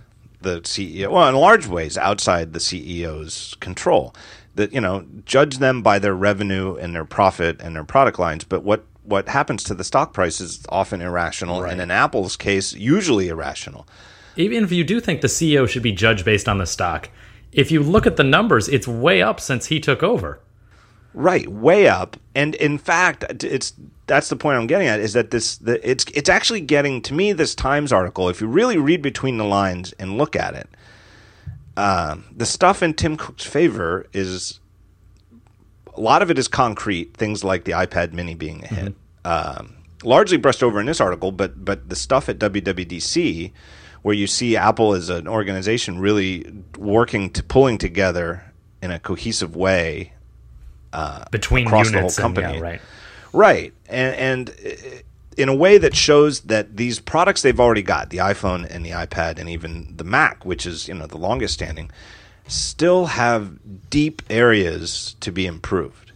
[SPEAKER 1] the CEO. Well, in large ways outside the CEO's control. That you know, judge them by their revenue and their profit and their product lines. But what what happens to the stock price is often irrational, and in Apple's case, usually irrational.
[SPEAKER 2] Even if you do think the CEO should be judged based on the stock, if you look at the numbers, it's way up since he took over.
[SPEAKER 1] Right, way up. And in fact, it's that's the point I'm getting at is that this the, it's it's actually getting to me this Times article. If you really read between the lines and look at it, um, the stuff in Tim Cook's favor is a lot of it is concrete. Things like the iPad Mini being a hit, um, largely brushed over in this article. But but the stuff at WWDC, where you see Apple as an organization really working to pulling together in a cohesive way
[SPEAKER 2] Between
[SPEAKER 1] Across the whole
[SPEAKER 2] units and
[SPEAKER 1] company.
[SPEAKER 2] yeah, right.
[SPEAKER 1] Right. And, and uh, in a way that shows that these products they've already got, the iPhone and the iPad and even the Mac, which is, you know, the longest standing, still have deep areas to be improved.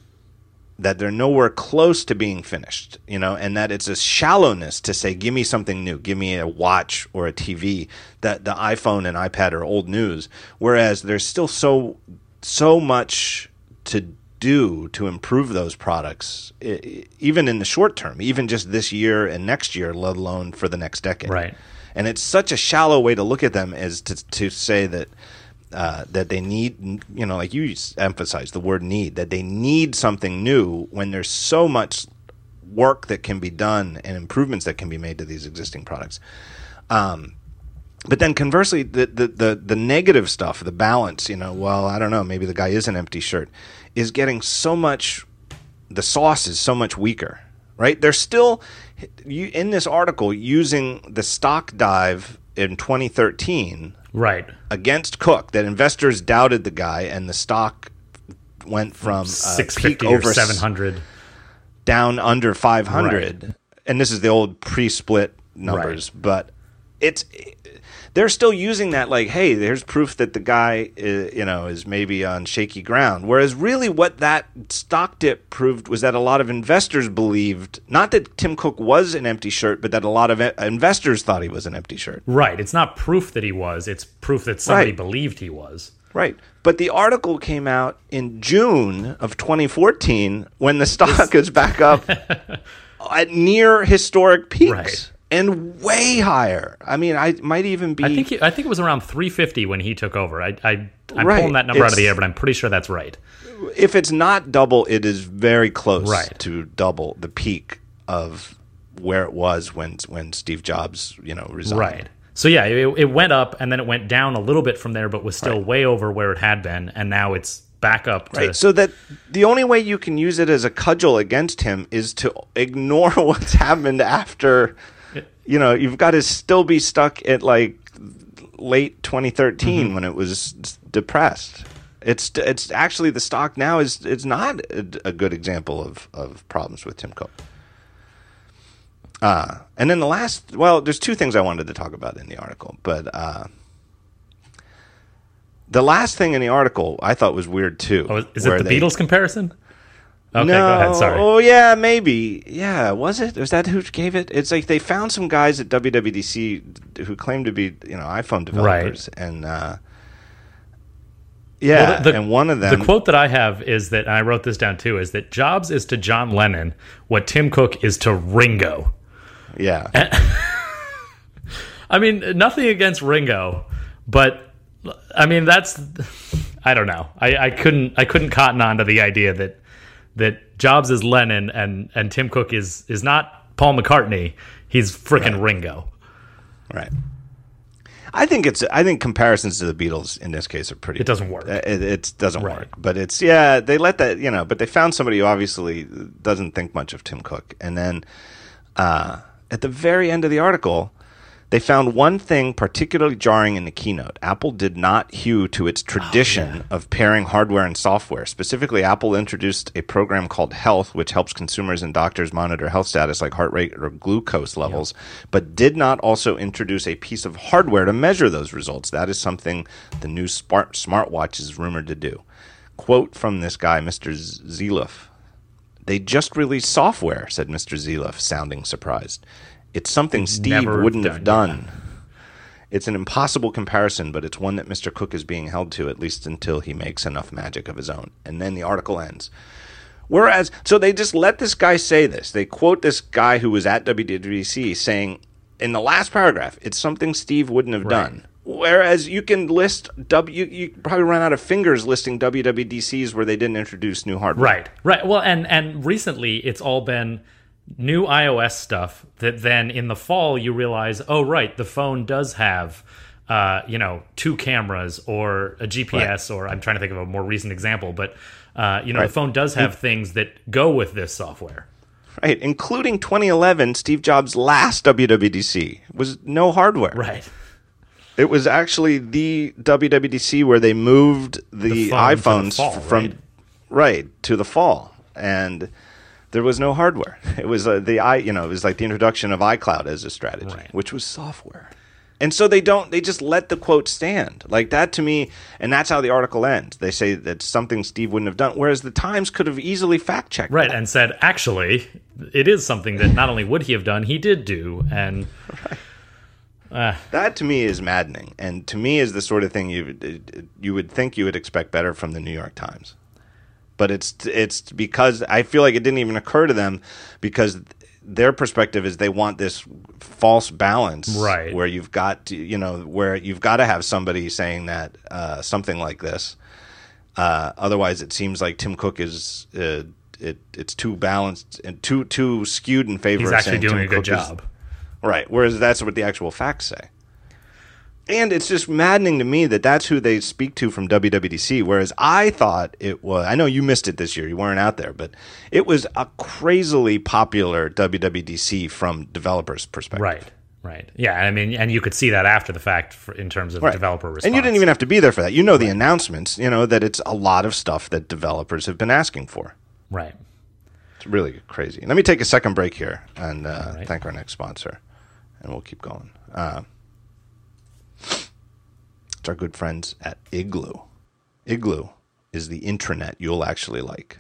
[SPEAKER 1] That they're nowhere close to being finished, you know, and that it's a shallowness to say, give me something new, give me a watch or a TV, that the iPhone and iPad are old news. Whereas there's still so so much to do to improve those products, even in the short term, even just this year and next year, let alone for the next decade.
[SPEAKER 2] Right.
[SPEAKER 1] And it's such a shallow way to look at them as to to say that uh, that they need, you know, like you emphasize the word need, that they need something new when there's so much work that can be done and improvements that can be made to these existing products. Um, but then conversely, the, the, the, the negative stuff, the balance, you know, well, I don't know, maybe the guy is an empty shirt, is getting so much, the sauce is so much weaker, right? They're still, you, in this article, using the stock dive in 2013
[SPEAKER 2] Right.
[SPEAKER 1] against Cook, that investors doubted the guy and the stock went from uh,
[SPEAKER 2] Six
[SPEAKER 1] peak over
[SPEAKER 2] seven hundred.
[SPEAKER 1] down under 500 and this is the old pre-split numbers but it's they're still using that like hey there's proof that the guy uh, you know is maybe on shaky ground whereas really what that stock dip proved was that a lot of investors believed not that Tim Cook was an empty shirt but that a lot of investors thought he was an empty shirt
[SPEAKER 2] Right. It's not proof that he was. It's proof that somebody
[SPEAKER 1] Right.
[SPEAKER 2] believed he was.
[SPEAKER 1] Right. But the article came out in June of 2014 when the stock is back up at near historic peaks
[SPEAKER 2] Right.
[SPEAKER 1] And way higher. I mean, I might even be
[SPEAKER 2] I think he, I think it was around 350 when he took over. I, I I'm
[SPEAKER 1] Right.
[SPEAKER 2] pulling that number out of the air, but I'm pretty sure that's right.
[SPEAKER 1] if it's not double, it is very close
[SPEAKER 2] Right.
[SPEAKER 1] to double the peak of where it was when when Steve Jobs, you know, resigned.
[SPEAKER 2] Right. So yeah, it, it went up and then it went down a little bit from there, but was still way over where it had been, and now it's back up. To,
[SPEAKER 1] Right. So that the only way you can use it as a cudgel against him is to ignore what's happened after. You know, you've got to still be stuck at like late 2013 when it was depressed. It's it's actually the stock now is it's not a, a good example of of problems with Tim Cook. Uh, and then the last, well, there's two things I wanted to talk about in the article, but uh, the last thing in the article I thought was weird too.
[SPEAKER 2] oh, is it the
[SPEAKER 1] they-
[SPEAKER 2] Beatles comparison? Okay,
[SPEAKER 1] no,
[SPEAKER 2] go ahead. Sorry.
[SPEAKER 1] Oh yeah, maybe. Yeah, was it? Was that who gave it? It's like they found some guys at WWDC who claimed to be, you know, iPhone developers, and uh, Yeah,
[SPEAKER 2] Well, the-
[SPEAKER 1] and one of them.
[SPEAKER 2] The quote that I have is that, and I wrote this down too, is that Jobs is to John Lennon what Tim Cook is to Ringo.
[SPEAKER 1] yeah,
[SPEAKER 2] I mean, nothing against Ringo, but I mean that's I don't know. I, I couldn't I couldn't cotton on to the idea that that Jobs is Lennon and and Tim Cook is is not Paul McCartney. He's frickin' Ringo.
[SPEAKER 1] right. I think it's. I think comparisons to the Beatles in this case are pretty.
[SPEAKER 2] It doesn't work.
[SPEAKER 1] Uh, It, it doesn't
[SPEAKER 2] Right.
[SPEAKER 1] work. But it's yeah. They let that you know. But they found somebody who obviously doesn't think much of Tim Cook, and then uh, at the very end of the article, they found one thing particularly jarring in the keynote. Apple did not hew to its oh, tradition of pairing hardware and software. Specifically, Apple introduced a program called Health, which helps consumers and doctors monitor health status like heart rate or glucose levels, but did not also introduce a piece of hardware to measure those results. That is something the new smart smartwatch is rumored to do. Quote from this guy, Mr. Zeluf. They just released software, said Mr. Zeluf, sounding surprised. It's something Steve wouldn't
[SPEAKER 2] done,
[SPEAKER 1] have done. It's an impossible comparison, but it's one that Mr. Cook is being held to at least until he makes enough magic of his own. And then the article ends. Whereas, so they just let this guy say this. They quote this guy who was at WWDC saying in the last paragraph, it's something Steve wouldn't have done. Whereas you can list W, you probably run out of fingers listing WWDCs where they didn't introduce new hardware.
[SPEAKER 2] Right, right. Well, and and recently it's all been new iOS stuff that then in the fall you realize, oh right, the phone does have uh, you know two cameras or a GPS or I'm trying to think of a more recent example, but uh, you know
[SPEAKER 1] Right.
[SPEAKER 2] the phone does have things that go with this software.
[SPEAKER 1] Right, including 2011, Steve Jobs' last WWDC was no hardware.
[SPEAKER 2] Right.
[SPEAKER 1] It was actually the WWDC where they moved the,
[SPEAKER 2] The phone to the
[SPEAKER 1] iPhones
[SPEAKER 2] fall,
[SPEAKER 1] from
[SPEAKER 2] right?
[SPEAKER 1] right to the fall, and there was no hardware. It was uh, the i, you know, it was like the introduction of iCloud as a strategy,
[SPEAKER 2] Right.
[SPEAKER 1] which was software. And so they don't. They just let the quote stand like that to me, and that's how the article ends. They say that something Steve wouldn't have done, whereas the Times could have easily fact checked.
[SPEAKER 2] Right, and said actually, it is something that not only would he have done, he did do, and
[SPEAKER 1] That to me is maddening, and to me is the sort of thing you you would think you would expect better from the New York Times. But it's it's because I feel like it didn't even occur to them because their perspective is they want this false balance,
[SPEAKER 2] Right.
[SPEAKER 1] Where you've got to, you know where you've got to have somebody saying that uh, something like this. Uh, otherwise, it seems like Tim Cook is uh, it it's too balanced and too too skewed in favor.
[SPEAKER 2] he's
[SPEAKER 1] of
[SPEAKER 2] actually doing
[SPEAKER 1] Tim
[SPEAKER 2] a good
[SPEAKER 1] Cook is-
[SPEAKER 2] job.
[SPEAKER 1] Right. Whereas that's what the actual facts say. And it's just maddening to me that that's who they speak to from WWDC. Whereas I thought it was, I know you missed it this year, you weren't out there, but it was a crazily popular WWDC from developers' perspective.
[SPEAKER 2] Right, right. Yeah, I mean, and you could see that after the fact for, in terms of
[SPEAKER 1] Right.
[SPEAKER 2] developer response.
[SPEAKER 1] And you didn't even have to be there for that. You know the announcements, you know, that it's a lot of stuff that developers have been asking for.
[SPEAKER 2] right.
[SPEAKER 1] It's really crazy. Let me take a second break here and uh,
[SPEAKER 2] right.
[SPEAKER 1] thank our next sponsor, and we'll keep going. Uh, our good friends at Igloo. Igloo is the intranet you'll actually like.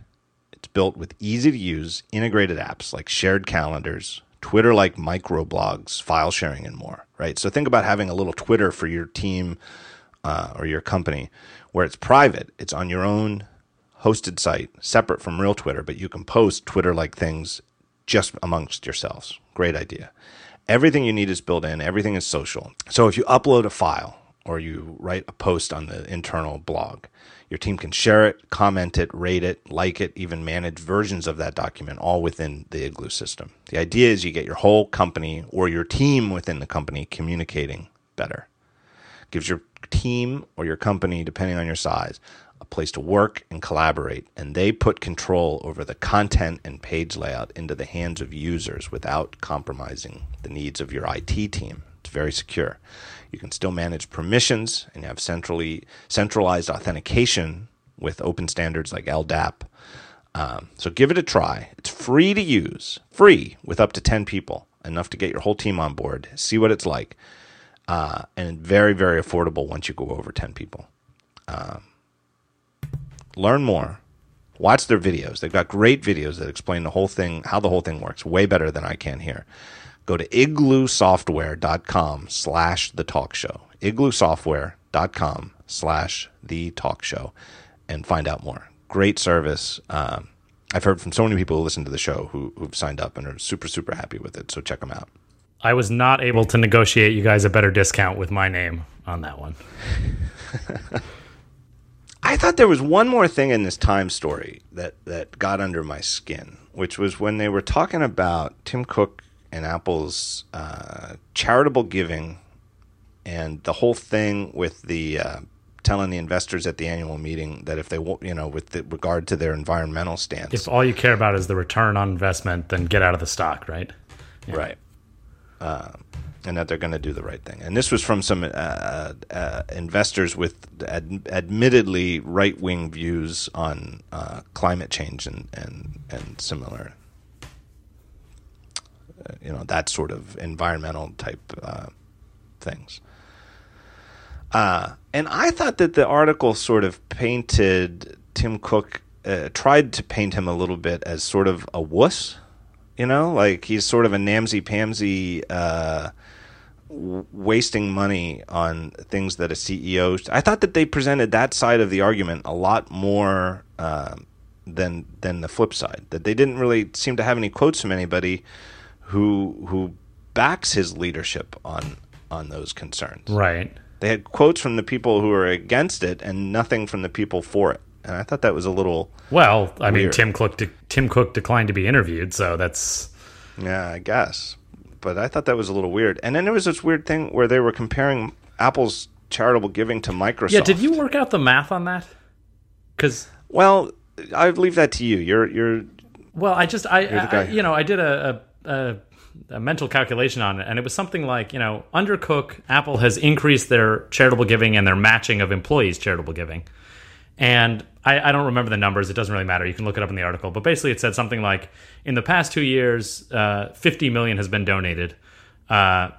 [SPEAKER 1] It's built with easy to use integrated apps like shared calendars, Twitter like microblogs, file sharing, and more. Right. So think about having a little Twitter for your team uh, or your company where it's private, it's on your own hosted site, separate from real Twitter, but you can post Twitter like things just amongst yourselves. Great idea. Everything you need is built in, everything is social. So if you upload a file or you write a post on the internal blog, your team can share it, comment it, rate it, like it, even manage versions of that document all within the Igloo system. The idea is you get your whole company or your team within the company communicating better gives your team or your company, depending on your size, a place to work and collaborate. And they put control over the content and page layout into the hands of users without compromising the needs of your IT team. It's very secure. You can still manage permissions and have centrally centralized authentication with open standards like LDAP. Um, so give it a try. It's free to use, free with up to 10 people, enough to get your whole team on board. See what it's like. Uh, and very very affordable once you go over 10 people. Um, learn more. Watch their videos. They've got great videos that explain the whole thing how the whole thing works. Way better than i can here go to igloosoftware.com slash the talk show igloosoftware.com slash the talk show and find out more. Great service. Um, I've heard from so many people who listen to the show who, who've signed up and are super, super happy with it. So check them out.
[SPEAKER 2] I was not able to negotiate you guys a better discount with my name on that one.
[SPEAKER 1] I thought there was one more thing in this time story that, that got under my skin, which was when they were talking about Tim Cook and Apple's uh, charitable giving and the whole thing with the uh, telling the investors at the annual meeting that if they, want, you know, with the, regard to their environmental stance,
[SPEAKER 2] If all you care about is the return on investment, then get out of the stock, right?
[SPEAKER 1] right, uh, and that they're going to do the right thing. And this was from some uh, uh, investors with ad- admittedly right wing views on uh, climate change and and and similar, uh, you know, that sort of environmental type uh, things. Uh, and I thought that the article sort of painted Tim Cook, uh, tried to paint him a little bit as sort of a wuss, you know, like he's sort of a namsy pamsy, uh, wasting money on things that a CEO. I thought that they presented that side of the argument a lot more uh, than than the flip side. That they didn't really seem to have any quotes from anybody who who backs his leadership on on those concerns.
[SPEAKER 2] Right.
[SPEAKER 1] They had quotes from the people who are against it and nothing from the people for it. And I thought that was a little,
[SPEAKER 2] Well, I mean, Tim Cook de- Tim Cook declined to be interviewed, so that's
[SPEAKER 1] yeah, I guess. But I thought that was a little weird. And then there was this weird thing where they were comparing Apple's charitable giving to Microsoft.
[SPEAKER 2] yeah. Did you work out the math on that? Because
[SPEAKER 1] Well, I leave that to you. You're you're
[SPEAKER 2] well, I just I, I you know I did a, a, a a mental calculation on it, and it was something like you know under Cook, Apple has increased their charitable giving and their matching of employees' charitable giving, and I, I don't remember the numbers. It doesn't really matter. You can look it up in the article. But basically, it said something like in the past two years, uh, 50 million has been donated. Uh,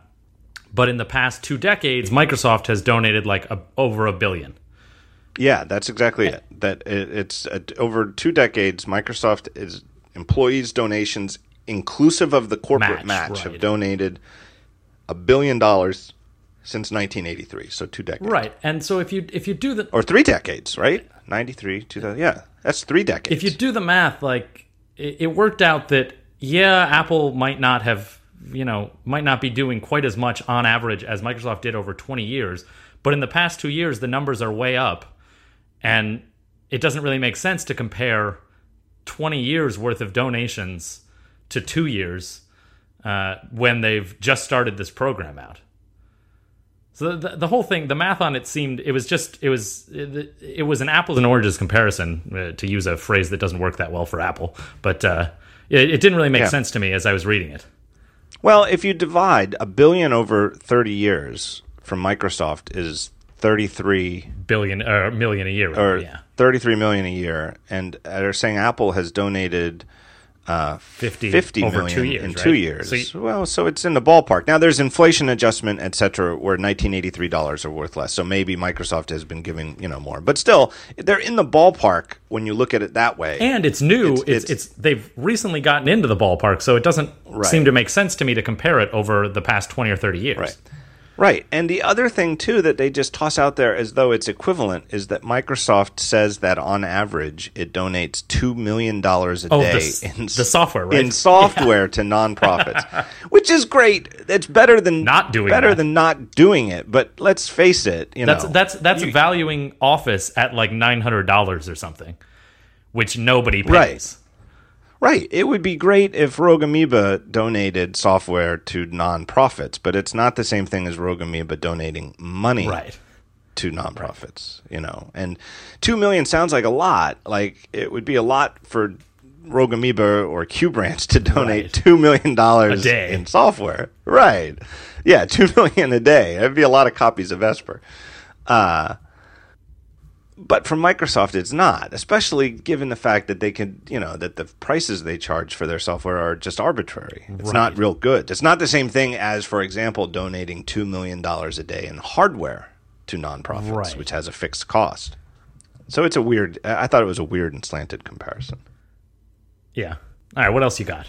[SPEAKER 2] but in the past two decades, Microsoft has donated like a, over a billion.
[SPEAKER 1] Yeah, that's exactly it. That it, it's uh, over two decades. Microsoft is employees' donations, inclusive of the corporate
[SPEAKER 2] Match,
[SPEAKER 1] match, have donated a billion dollars since 1983. So two decades,
[SPEAKER 2] Right. And so if you if you do the
[SPEAKER 1] Or three decades, right? 93, 2000. Yeah, that's three decades.
[SPEAKER 2] if you do the math, like it, it worked out that yeah, Apple might not have you know might not be doing quite as much on average as Microsoft did over 20 years, but in the past two years the numbers are way up, and it doesn't really make sense to compare 20 years worth of donations to two years uh, when they've just started this program out. So the, the whole thing, the math on it seemed it was just it was it, it was an apples and oranges comparison uh, to use a phrase that doesn't work that well for Apple, but uh, it, it didn't really make
[SPEAKER 1] Yeah.
[SPEAKER 2] sense to me as I was reading it.
[SPEAKER 1] well, if you divide a billion over 30 years from Microsoft is 33
[SPEAKER 2] Billion or million a year, right?
[SPEAKER 1] or
[SPEAKER 2] yeah,
[SPEAKER 1] 33 million a year, and they're saying Apple has donated uh,
[SPEAKER 2] 50,
[SPEAKER 1] 50
[SPEAKER 2] over
[SPEAKER 1] million
[SPEAKER 2] two years,
[SPEAKER 1] in
[SPEAKER 2] right?
[SPEAKER 1] two years.
[SPEAKER 2] So you-
[SPEAKER 1] well, so it's in the ballpark. Now there's inflation adjustment, et cetera, where 1983 dollars are worth less. So maybe Microsoft has been giving you know more, but still they're in the ballpark when you look at it that way.
[SPEAKER 2] and it's new. It's,
[SPEAKER 1] It's-
[SPEAKER 2] it's they've recently gotten into the ballpark, so it doesn't
[SPEAKER 1] Right.
[SPEAKER 2] seem to make sense to me to compare it over the past 20 or 30 years.
[SPEAKER 1] Right. Right. And the other thing, too, that they just toss out there as though it's equivalent is that Microsoft says that on average it donates $2 million a
[SPEAKER 2] Oh,
[SPEAKER 1] day
[SPEAKER 2] the
[SPEAKER 1] in,
[SPEAKER 2] the software, right?
[SPEAKER 1] in software to nonprofits, which is great. It's better than
[SPEAKER 2] Not doing
[SPEAKER 1] better
[SPEAKER 2] that.
[SPEAKER 1] than not doing it. But let's face it, you
[SPEAKER 2] That's
[SPEAKER 1] know,
[SPEAKER 2] that's that's valuing Office at like nine hundred dollars or something, which nobody pays.
[SPEAKER 1] Right. Right. It would be great if Rogue Amoeba donated software to nonprofits, but it's not the same thing as Rogue Amoeba donating money
[SPEAKER 2] Right.
[SPEAKER 1] to nonprofits, you know. And 2 million sounds like a lot. Like it would be a lot for Rogue Amoeba or Q Branch to donate
[SPEAKER 2] Right.
[SPEAKER 1] 2 million dollars
[SPEAKER 2] day.
[SPEAKER 1] in software. Right. Yeah, 2 million a day. That'd be a lot of copies of Vesper. Uh but for Microsoft, it's not, especially given the fact that they could, you know, that the prices they charge for their software are just arbitrary. It's not real good. It's not the same thing as, for example, donating $2 million a day in hardware to nonprofits,
[SPEAKER 2] Right.
[SPEAKER 1] which has a fixed cost. So it's a weird, I I thought it was a weird and slanted comparison.
[SPEAKER 2] Yeah. All right. What else you got?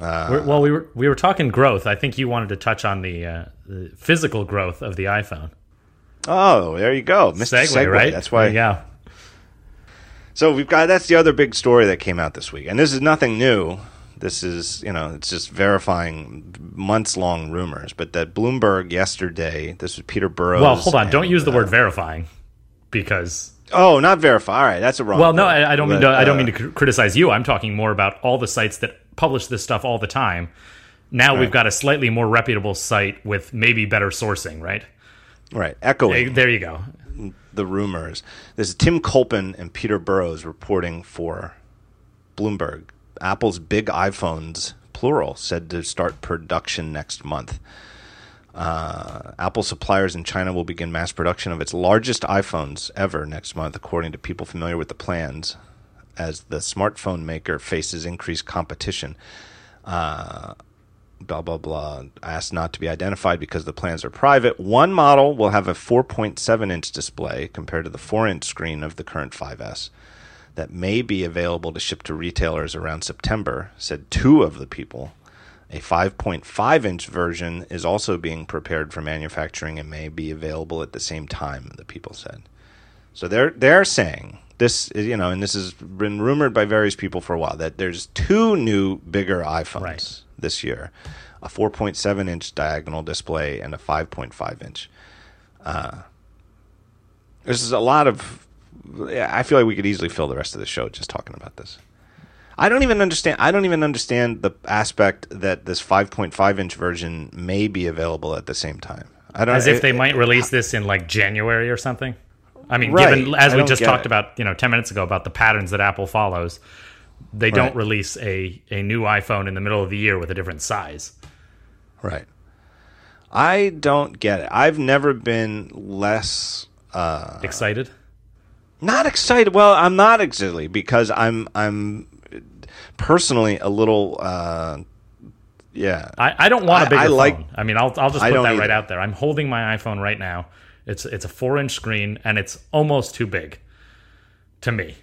[SPEAKER 1] Uh,
[SPEAKER 2] well, we were we were talking growth. I think you wanted to touch on the, uh, the physical growth of the iPhone.
[SPEAKER 1] Oh, there you go, Mr.
[SPEAKER 2] Segue,
[SPEAKER 1] Segway.
[SPEAKER 2] right?
[SPEAKER 1] That's why.
[SPEAKER 2] Yeah.
[SPEAKER 1] So we've got that's the other big story that came out this week, and this is nothing new. This is you know it's just verifying months long rumors, but that Bloomberg yesterday. This was Peter Burrows.
[SPEAKER 2] Well, hold on.
[SPEAKER 1] and,
[SPEAKER 2] Don't use the
[SPEAKER 1] uh,
[SPEAKER 2] word verifying because
[SPEAKER 1] Oh, not verify. All right, that's a wrong.
[SPEAKER 2] Well, no. I, I don't mean
[SPEAKER 1] But,
[SPEAKER 2] to. I don't
[SPEAKER 1] uh,
[SPEAKER 2] mean to criticize you. I'm talking more about all the sites that publish this stuff all the time. Now we've got a slightly more reputable site with maybe better sourcing, right?
[SPEAKER 1] Right, echoing
[SPEAKER 2] There you go.
[SPEAKER 1] the rumors. This is Tim Culpan and Peter Burrows reporting for Bloomberg. Apple's big iPhones, plural, said to start production next month. Uh, Apple suppliers in China will begin mass production of its largest iPhones ever next month, according to people familiar with the plans, as the smartphone maker faces increased competition. Uh, blah blah blah asked not to be identified because the plans are private. One model will have a 4.7 inch display compared to the 4 inch screen of the current 5s that may be available to ship to retailers around september said two of the people. A 5.5 inch version is also being prepared for manufacturing and may be available at the same time the people said. So they're they're saying this is you know and this has been rumored by various people for a while that there's two new bigger iPhones
[SPEAKER 2] Right.
[SPEAKER 1] this year, a 4.7 inch diagonal display and a 5.5 inch. Uh, this is a lot of. yeah, I feel like we could easily fill the rest of the show just talking about this. I don't even understand. I don't even understand the aspect that this 5.5 inch version may be available at the same time. I don't.
[SPEAKER 2] As if they
[SPEAKER 1] it-
[SPEAKER 2] might release this in like January or something. I mean,
[SPEAKER 1] Right.
[SPEAKER 2] given as
[SPEAKER 1] I
[SPEAKER 2] we just talked
[SPEAKER 1] it.
[SPEAKER 2] about, you know, ten minutes ago about the patterns that Apple follows, they don't release a a new iPhone in the middle of the year with a different size.
[SPEAKER 1] Right. I don't get it. I've never been less uh,
[SPEAKER 2] Excited?
[SPEAKER 1] not excited. Well, I'm not excited because I'm I'm personally a little uh, yeah.
[SPEAKER 2] I, I don't want
[SPEAKER 1] I-
[SPEAKER 2] a bigger
[SPEAKER 1] I like-
[SPEAKER 2] phone. I mean, I'll I'll just put that right out there. I'm holding my iPhone right now. It's it's a four inch screen and it's almost too big to me.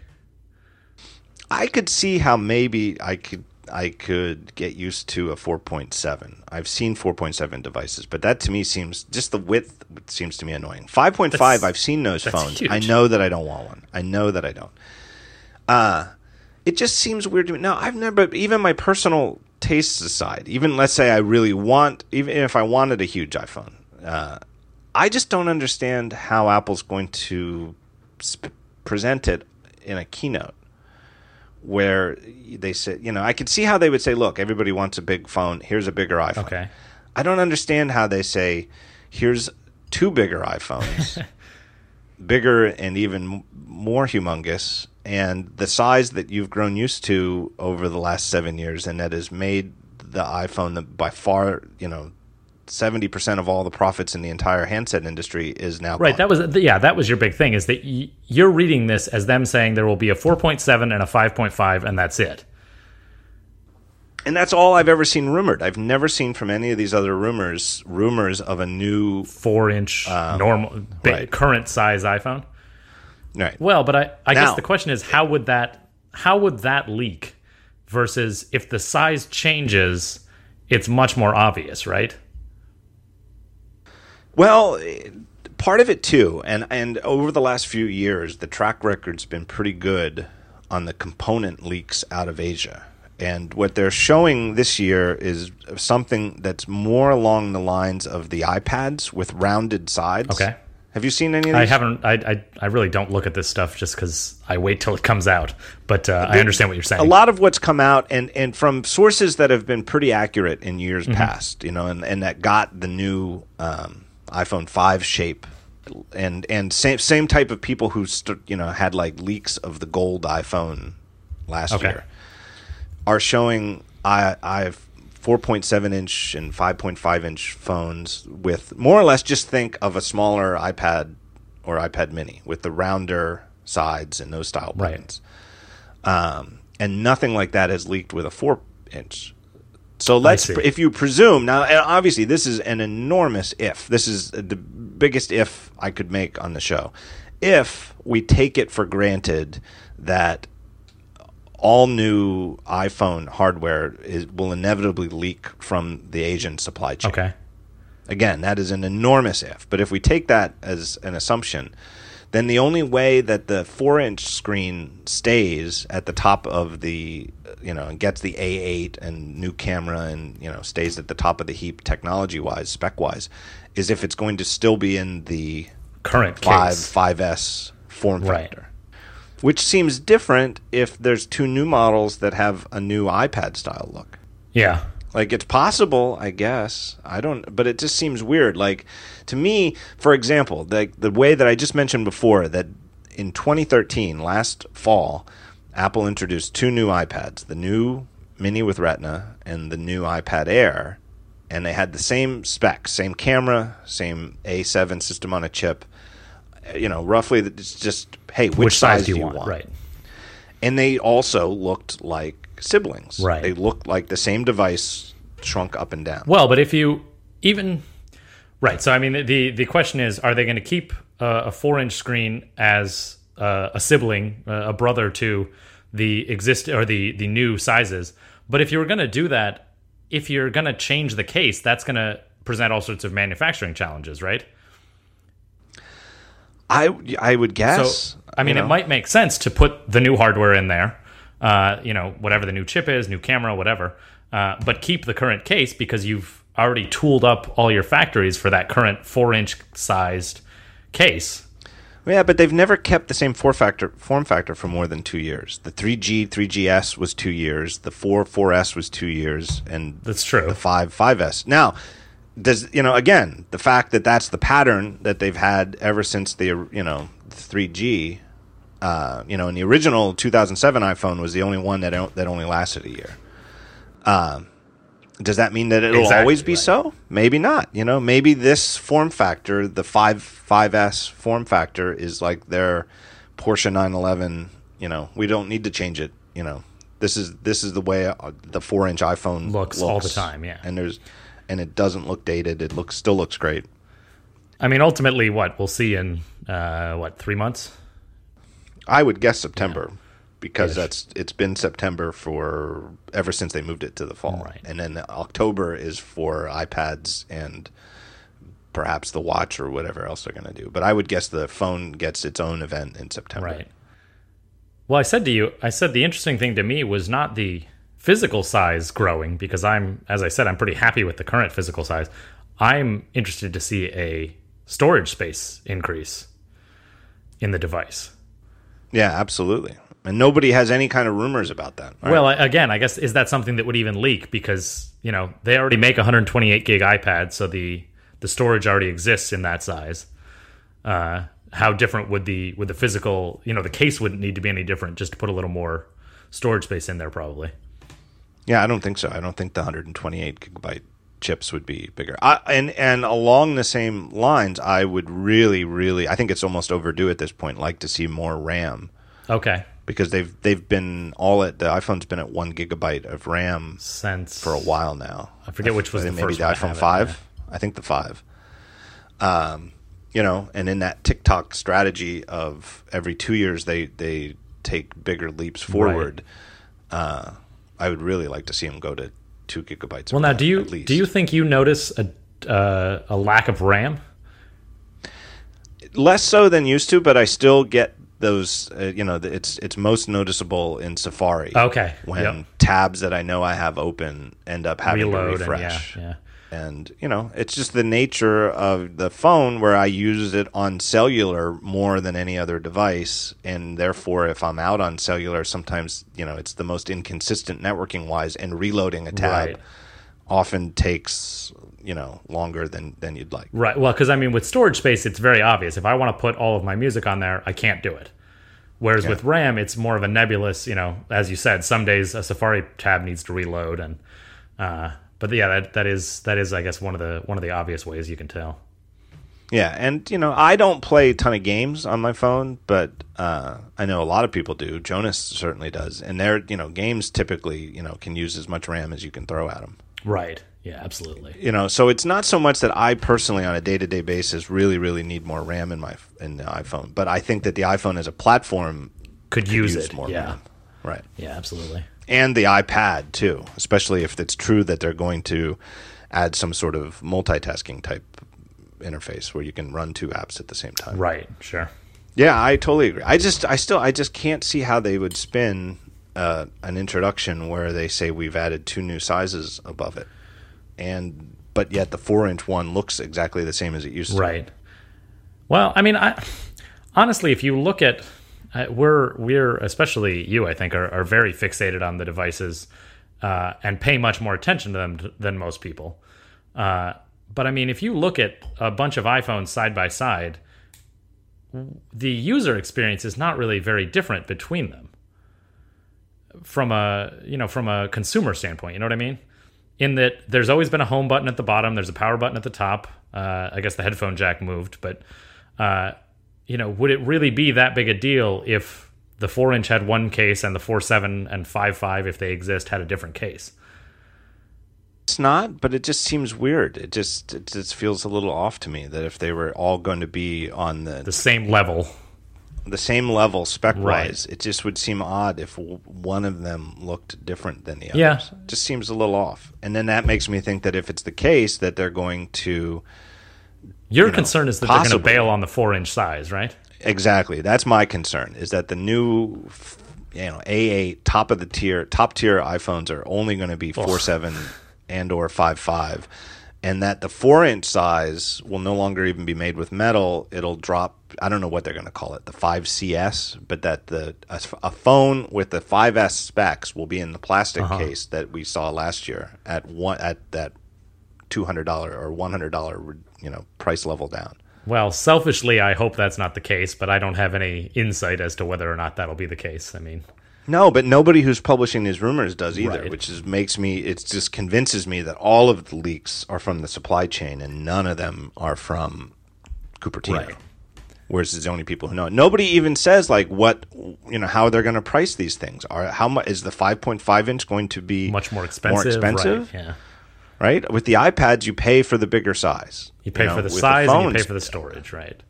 [SPEAKER 1] I could see how maybe I could I could get used to a 4.7. I've seen 4.7 devices, but that to me seems just the width seems to me annoying. 5.5 I've seen those phones.
[SPEAKER 2] huge.
[SPEAKER 1] I know that I don't want one. I know that I don't. Uh it just seems weird to me. No, I've never even my personal tastes aside, even let's say I really want even if I wanted a huge iPhone. Uh I just don't understand how Apple's going to sp- present it in a keynote where they said, you know, I could see how they would say, look, everybody wants a big phone. Here's a bigger iPhone.
[SPEAKER 2] Okay.
[SPEAKER 1] I don't understand how they say, here's two bigger iPhones, bigger and even more humongous, and the size that you've grown used to over the last seven years, and that has made the iPhone the, by far, you know, seventy percent of all the profits in the entire handset industry is now
[SPEAKER 2] Right.
[SPEAKER 1] gone.
[SPEAKER 2] That was yeah. That was your big thing. Is that y- you're reading this as them saying there will be a 4.7 and a 5.5, and that's it.
[SPEAKER 1] and that's all I've ever seen rumored. I've never seen from any of these other rumors rumors of a new
[SPEAKER 2] Four inch normal big,
[SPEAKER 1] Um, right.
[SPEAKER 2] current size iPhone.
[SPEAKER 1] right.
[SPEAKER 2] Well, but I, I guess the question is how would that how would that leak versus if the size changes, it's much more obvious, right?
[SPEAKER 1] Well, part of it too, and and over the last few years, the track record's been pretty good on the component leaks out of Asia. And what they're showing this year is something that's more along the lines of the iPads with rounded sides.
[SPEAKER 2] Okay.
[SPEAKER 1] Have you seen any of
[SPEAKER 2] I haven't. I, I I really don't look at this stuff just because I wait till it comes out. But uh, I understand what you're saying.
[SPEAKER 1] a lot of what's come out and, and from sources that have been pretty accurate in years
[SPEAKER 2] Mm-hmm.
[SPEAKER 1] past, you know, and, and that got the new um, iPhone 5 shape and and same same type of people who st- you know had like leaks of the gold iPhone last
[SPEAKER 2] Okay.
[SPEAKER 1] year are showing I I've 4.7 inch and 5.5 inch phones with more or less just think of a smaller iPad or iPad mini with the rounder sides and those style
[SPEAKER 2] Right.
[SPEAKER 1] um, and nothing like that has leaked with a four inch. So let's, if you presume now, and obviously this is an enormous if. This is the biggest if I could make on the show. If we take it for granted that all new iPhone hardware is, will inevitably leak from the Asian supply chain.
[SPEAKER 2] okay.
[SPEAKER 1] Again, that is an enormous if. But if we take that as an assumption, then the only way that the four inch screen stays at the top of the, you know, and gets the A8 and new camera and, you know, stays at the top of the heap technology wise, spec wise, is if it's going to still be in the
[SPEAKER 2] Current
[SPEAKER 1] 5,
[SPEAKER 2] case.
[SPEAKER 1] 5S form
[SPEAKER 2] Right.
[SPEAKER 1] factor. Which seems different if there's two new models that have a new iPad style look.
[SPEAKER 2] Yeah.
[SPEAKER 1] Like it's possible, I guess. I don't, but it just seems weird. Like to me, for example, the the way that I just mentioned before that in 2013, last fall, Apple introduced two new iPads, the new Mini with Retina and the new iPad Air, and they had the same specs, same camera, same A7 system on a chip. You know, roughly, it's just hey, which,
[SPEAKER 2] Which, size, do you want? Right.
[SPEAKER 1] and they also looked like siblings.
[SPEAKER 2] Right.
[SPEAKER 1] They look like the same device shrunk up and down.
[SPEAKER 2] Well, but if you even right, so I mean, the the question is, are they going to keep uh, a four inch screen as uh, a sibling, uh, a brother to the exist or the the new sizes? But if you were going to do that, if you're going to change the case, that's going to present all sorts of manufacturing challenges, right?
[SPEAKER 1] I I would guess.
[SPEAKER 2] So, I mean,
[SPEAKER 1] you know.
[SPEAKER 2] it might make sense to put the new hardware in there, uh, you know, whatever the new chip is, new camera, whatever, uh, but keep the current case because you've already tooled up all your factories for that current four inch sized case.
[SPEAKER 1] Yeah, but they've never kept the same four factor, form factor for more than two years. The 3G 3GS was two years. The 4 4S was two years, and
[SPEAKER 2] That's true.
[SPEAKER 1] the 5 5S. Now, does you know again the fact that that's the pattern that they've had ever since the you know 3G. Uh, you know, and the original 2007 iPhone was the only one that that only lasted a year. Um, does that mean that it'll
[SPEAKER 2] Exactly
[SPEAKER 1] always be
[SPEAKER 2] right.
[SPEAKER 1] so? Maybe not. You know, maybe this form factor, the five five S form factor, is like their Porsche 911. You know, we don't need to change it. You know, this is this is the way uh, the four inch iPhone
[SPEAKER 2] Looks all the time, yeah.
[SPEAKER 1] and there's and it doesn't look dated. It looks still looks great.
[SPEAKER 2] I mean, ultimately, what we'll see in uh, what three months?
[SPEAKER 1] I would guess September because
[SPEAKER 2] Ish.
[SPEAKER 1] that's it's been September for ever since they moved it to the fall,
[SPEAKER 2] Right.
[SPEAKER 1] and then October is for iPads and perhaps the watch or whatever else they're going to do. But I would guess the phone gets its own event in September.
[SPEAKER 2] Right. Well, I said to you, I said the interesting thing to me was not the physical size growing because I'm, as I said, I'm pretty happy with the current physical size. I'm interested to see a storage space increase in the device.
[SPEAKER 1] Yeah, absolutely. And nobody has any kind of rumors about that. right?
[SPEAKER 2] Well, again, I guess is that something that would even leak because you know they already make 128 gig iPad, so the the storage already exists in that size. Uh, how different would the would the physical you know the case wouldn't need to be any different just to put a little more storage space in there probably.
[SPEAKER 1] Yeah, I don't think so. I don't think the 128 gigabyte chips would be bigger. I, and and along the same lines, I would really, really, I think it's almost overdue at this point. Like to see more RAM
[SPEAKER 2] Okay,
[SPEAKER 1] because they've they've been all at the iPhone's been at one gigabyte of RAM
[SPEAKER 2] since
[SPEAKER 1] for a while now.
[SPEAKER 2] I forget which was
[SPEAKER 1] I
[SPEAKER 2] the
[SPEAKER 1] maybe the iPhone five. I think the five. Um, you know, and in that tick-tock strategy of every two years they they take bigger leaps forward. Uh, I would really like to see them go to two gigabytes.
[SPEAKER 2] Well, now
[SPEAKER 1] RAM,
[SPEAKER 2] do you
[SPEAKER 1] at least.
[SPEAKER 2] do you think you notice a uh, a lack of RAM?
[SPEAKER 1] less so than used to, but I still get those. Uh, you know, it's it's most noticeable in Safari.
[SPEAKER 2] Okay,
[SPEAKER 1] when
[SPEAKER 2] yep.
[SPEAKER 1] tabs that I know I have open end up having
[SPEAKER 2] Reload
[SPEAKER 1] to
[SPEAKER 2] and yeah,
[SPEAKER 1] refresh.
[SPEAKER 2] yeah.
[SPEAKER 1] And you know it's just the nature of the phone where i use it on cellular more than any other device and therefore if i'm out on cellular sometimes you know it's the most inconsistent networking wise and reloading a tab
[SPEAKER 2] Right.
[SPEAKER 1] often takes you know longer than than you'd like
[SPEAKER 2] Right. Well, because I mean, with storage space, it's very obvious. If I want to put all of my music on there, I can't do it. Whereas with RAM, it's more of a nebulous. You know, as you said, some days a Safari tab needs to reload, and uh, but yeah, that that is that is I guess one of the one of the obvious ways you can tell.
[SPEAKER 1] yeah and you know i don't play a ton of games on my phone but uh, i know a lot of people do jonas certainly does and their you know games typically you know can use as much ram as you can throw at them
[SPEAKER 2] Right. Yeah. Absolutely.
[SPEAKER 1] you know so it's not so much that i personally on a day-to-day basis really really need more ram in my in the iphone but i think that the iphone as a platform
[SPEAKER 2] Could
[SPEAKER 1] could
[SPEAKER 2] use,
[SPEAKER 1] use
[SPEAKER 2] it.
[SPEAKER 1] more
[SPEAKER 2] yeah.
[SPEAKER 1] ram right
[SPEAKER 2] Yeah. Absolutely.
[SPEAKER 1] And the ipad too especially if it's true that they're going to add some sort of multitasking type interface where you can run two apps at the same time.
[SPEAKER 2] Right. Sure.
[SPEAKER 1] Yeah, I totally agree. I just, I still, I just can't see how they would spin uh, an introduction where they say we've added two new sizes above it, and but yet the four inch one looks exactly the same as it used to.
[SPEAKER 2] Right. Well, I mean, I honestly, if you look at uh, we're we're especially you, I think, are, are very fixated on the devices uh, and pay much more attention to them t- than most people. Uh, but I mean, if you look at a bunch of iPhones side by side, the user experience is not really very different between them from a you know from a consumer standpoint. You know what I mean? In that there's always been a home button at the bottom, there's a power button at the top. Uh, I guess the headphone jack moved, but uh, you know, would it really be that big a deal if the four inch had one case and the four seven and five five, if they exist, had a different case?
[SPEAKER 1] It's not, but it just seems weird. It just it just feels a little off to me that if they were all going to be on the
[SPEAKER 2] The same level.
[SPEAKER 1] the same level spec wise,
[SPEAKER 2] Right.
[SPEAKER 1] it just would seem odd if one of them looked different than the others.
[SPEAKER 2] Yeah.
[SPEAKER 1] It just seems a little off. And then that makes me think that if it's the case that they're going to
[SPEAKER 2] Your
[SPEAKER 1] You know,
[SPEAKER 2] concern is that they're going to bail on the four inch size, right?
[SPEAKER 1] exactly, that's my concern is that the new you know A8 top of the tier top tier iPhones are only going to be four seven and or five five, and that the four inch size will no longer even be made with metal. It'll drop. I don't know what they're going to call it, the five CS, but that the a, a phone with the 5S specs will be in the plastic uh-huh. case that we saw last year at one at that two hundred dollar or one hundred dollar you know price level down.
[SPEAKER 2] Well, selfishly, I hope that's not the case, but I don't have any insight as to whether or not that'll be the case. I mean,
[SPEAKER 1] No, but nobody who's publishing these rumors does either,
[SPEAKER 2] Right.
[SPEAKER 1] which is makes me it just convinces me that all of the leaks are from the supply chain and none of them are from Cupertino.
[SPEAKER 2] Right.
[SPEAKER 1] Whereas it's the only people who know. it. Nobody even says like what you know how they're going to price these things. Are how much is the 5.5 inch going to be
[SPEAKER 2] much more expensive.
[SPEAKER 1] More expensive,
[SPEAKER 2] Right, yeah.
[SPEAKER 1] Right? With the iPads, you pay for the bigger size.
[SPEAKER 2] You pay
[SPEAKER 1] know,
[SPEAKER 2] for the size and you pay for the storage, right?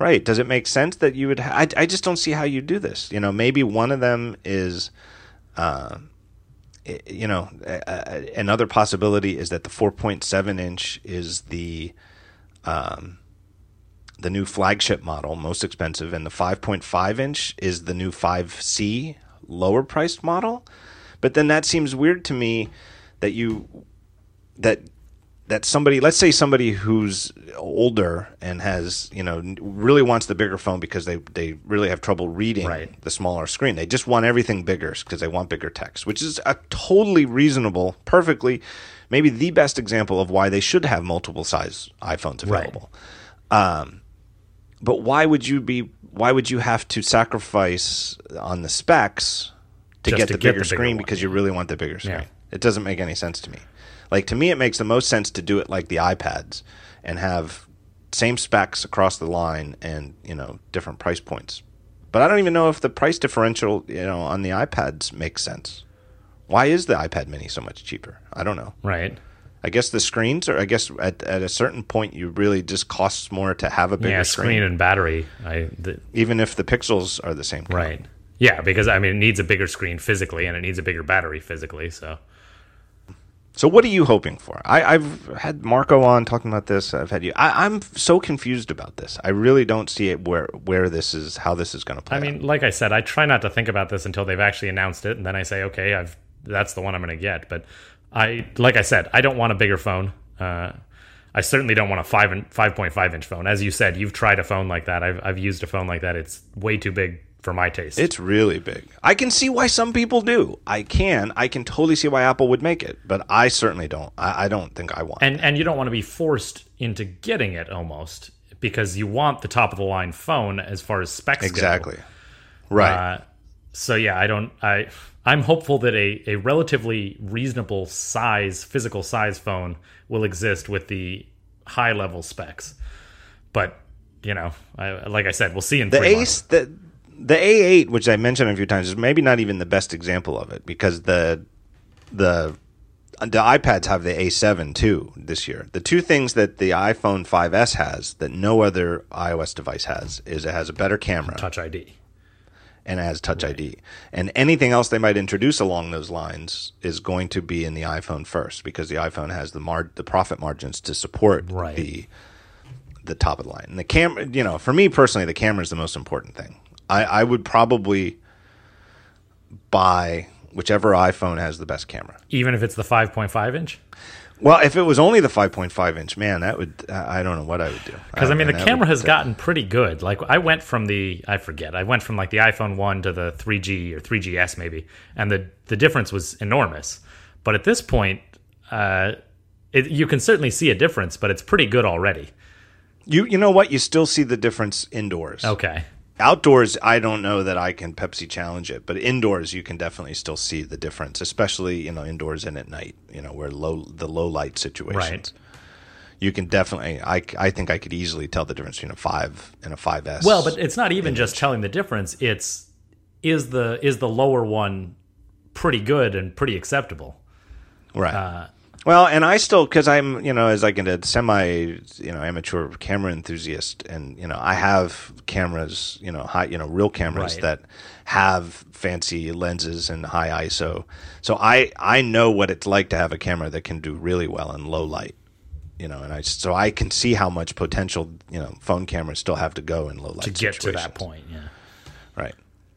[SPEAKER 1] Right. Does it make sense that you would? Ha- I I just don't see how you do this. You know, maybe one of them is, uh, you know, a- another possibility is that the 4.7 inch is the, um, the new flagship model, most expensive, and the 5.5 inch is the new 5C lower priced model. But then that seems weird to me that you that that somebody let's say somebody who's older and has you know really wants the bigger phone because they they really have trouble reading
[SPEAKER 2] Right.
[SPEAKER 1] the smaller screen they just want everything bigger because they want bigger text which is a totally reasonable perfectly maybe the best example of why they should have multiple size iPhones
[SPEAKER 2] Right.
[SPEAKER 1] available um, but why would you be why would you have to sacrifice on the specs to get
[SPEAKER 2] to
[SPEAKER 1] the
[SPEAKER 2] get
[SPEAKER 1] bigger
[SPEAKER 2] the bigger
[SPEAKER 1] screen
[SPEAKER 2] one.
[SPEAKER 1] because you really want the bigger screen
[SPEAKER 2] Yeah.
[SPEAKER 1] it doesn't make any sense to me like to me it makes the most sense to do it like the iPads and have same specs across the line and you know different price points but I don't even know if the price differential you know on the iPads makes sense why is the iPad mini so much cheaper I don't know
[SPEAKER 2] Right.
[SPEAKER 1] I guess the screens, or I guess at, at a certain point, you really just costs more to have a bigger
[SPEAKER 2] yeah,
[SPEAKER 1] screen,
[SPEAKER 2] screen and battery. I the,
[SPEAKER 1] even if the pixels are the same. color.
[SPEAKER 2] right. Yeah, because I mean, it needs a bigger screen physically, and it needs a bigger battery physically. So
[SPEAKER 1] So, what are you hoping for? I, I've had Marco on talking about this. I've had you. I, I'm so confused about this. I really don't see it where where this is, how this is going to play.
[SPEAKER 2] I mean,
[SPEAKER 1] out.
[SPEAKER 2] like I said, I try not to think about this until they've actually announced it, and then I say, okay, I've that's the one I'm going to get. But I, like I said, I don't want a bigger phone. Uh, I certainly don't want a five and five point five inch phone. As you said, you've tried a phone like that. I've I've used a phone like that. It's way too big for my taste.
[SPEAKER 1] it's really big. I can see why some people do. I can. I can totally see why Apple would make it, but I certainly don't. I, I don't think I want.
[SPEAKER 2] and and you don't want to be forced into getting it almost because you want the top of the line phone as far as specs go.
[SPEAKER 1] exactly. Right.
[SPEAKER 2] Uh, so yeah, I don't. I I'm hopeful that a a relatively reasonable size, physical size phone will exist with the high level specs. But you know, I, like I said, we'll see in
[SPEAKER 1] the
[SPEAKER 2] three
[SPEAKER 1] Ace,
[SPEAKER 2] months.
[SPEAKER 1] the the A8, which I mentioned a few times, is maybe not even the best example of it because the the the iPads have the A7 too this year. The two things that the iPhone 5S has that no other iOS device has is it has a better camera
[SPEAKER 2] Touch ID.
[SPEAKER 1] and has Touch ID. And anything else they might introduce along those lines is going to be in the iPhone first because the iPhone has the mar- the profit margins to support
[SPEAKER 2] Right.
[SPEAKER 1] the the top of the line. And the camera, you know, for me personally, the camera is the most important thing. I, I would probably buy whichever iPhone has the best camera.
[SPEAKER 2] Even if it's the 5.5 inch?
[SPEAKER 1] Well, if it was only the 5.5 inch, man, that would I don't know what I would do.
[SPEAKER 2] Because I mean, the camera has gotten pretty good. Like I went from the I forget I went from like the iPhone one to the 3G or 3GS maybe, and the the difference was enormous. But at this point, uh, it, you can certainly see a difference, but it's pretty good already.
[SPEAKER 1] You you know what? You still see the difference indoors.
[SPEAKER 2] Okay,
[SPEAKER 1] Outdoors, I don't know that I can Pepsi challenge it, but indoors you can definitely still see the difference, especially you know indoors and at night. You know where low the low light situations.
[SPEAKER 2] Right.
[SPEAKER 1] You can definitely. I, I think I could easily tell the difference between a five and a 5S.
[SPEAKER 2] well, but it's not even just telling the difference. It's is the is the lower one pretty good and pretty acceptable.
[SPEAKER 1] Right.
[SPEAKER 2] Uh,
[SPEAKER 1] well, and I still because I'm you know as like a semi you know amateur camera enthusiast, and you know I have cameras you know high you know real cameras
[SPEAKER 2] Right.
[SPEAKER 1] that have fancy lenses and high ISO, so I I know what it's like to have a camera that can do really well in low light. You know, and I so I can see how much potential you know phone cameras still have to go in low light
[SPEAKER 2] to get to that point, yeah.
[SPEAKER 1] Right.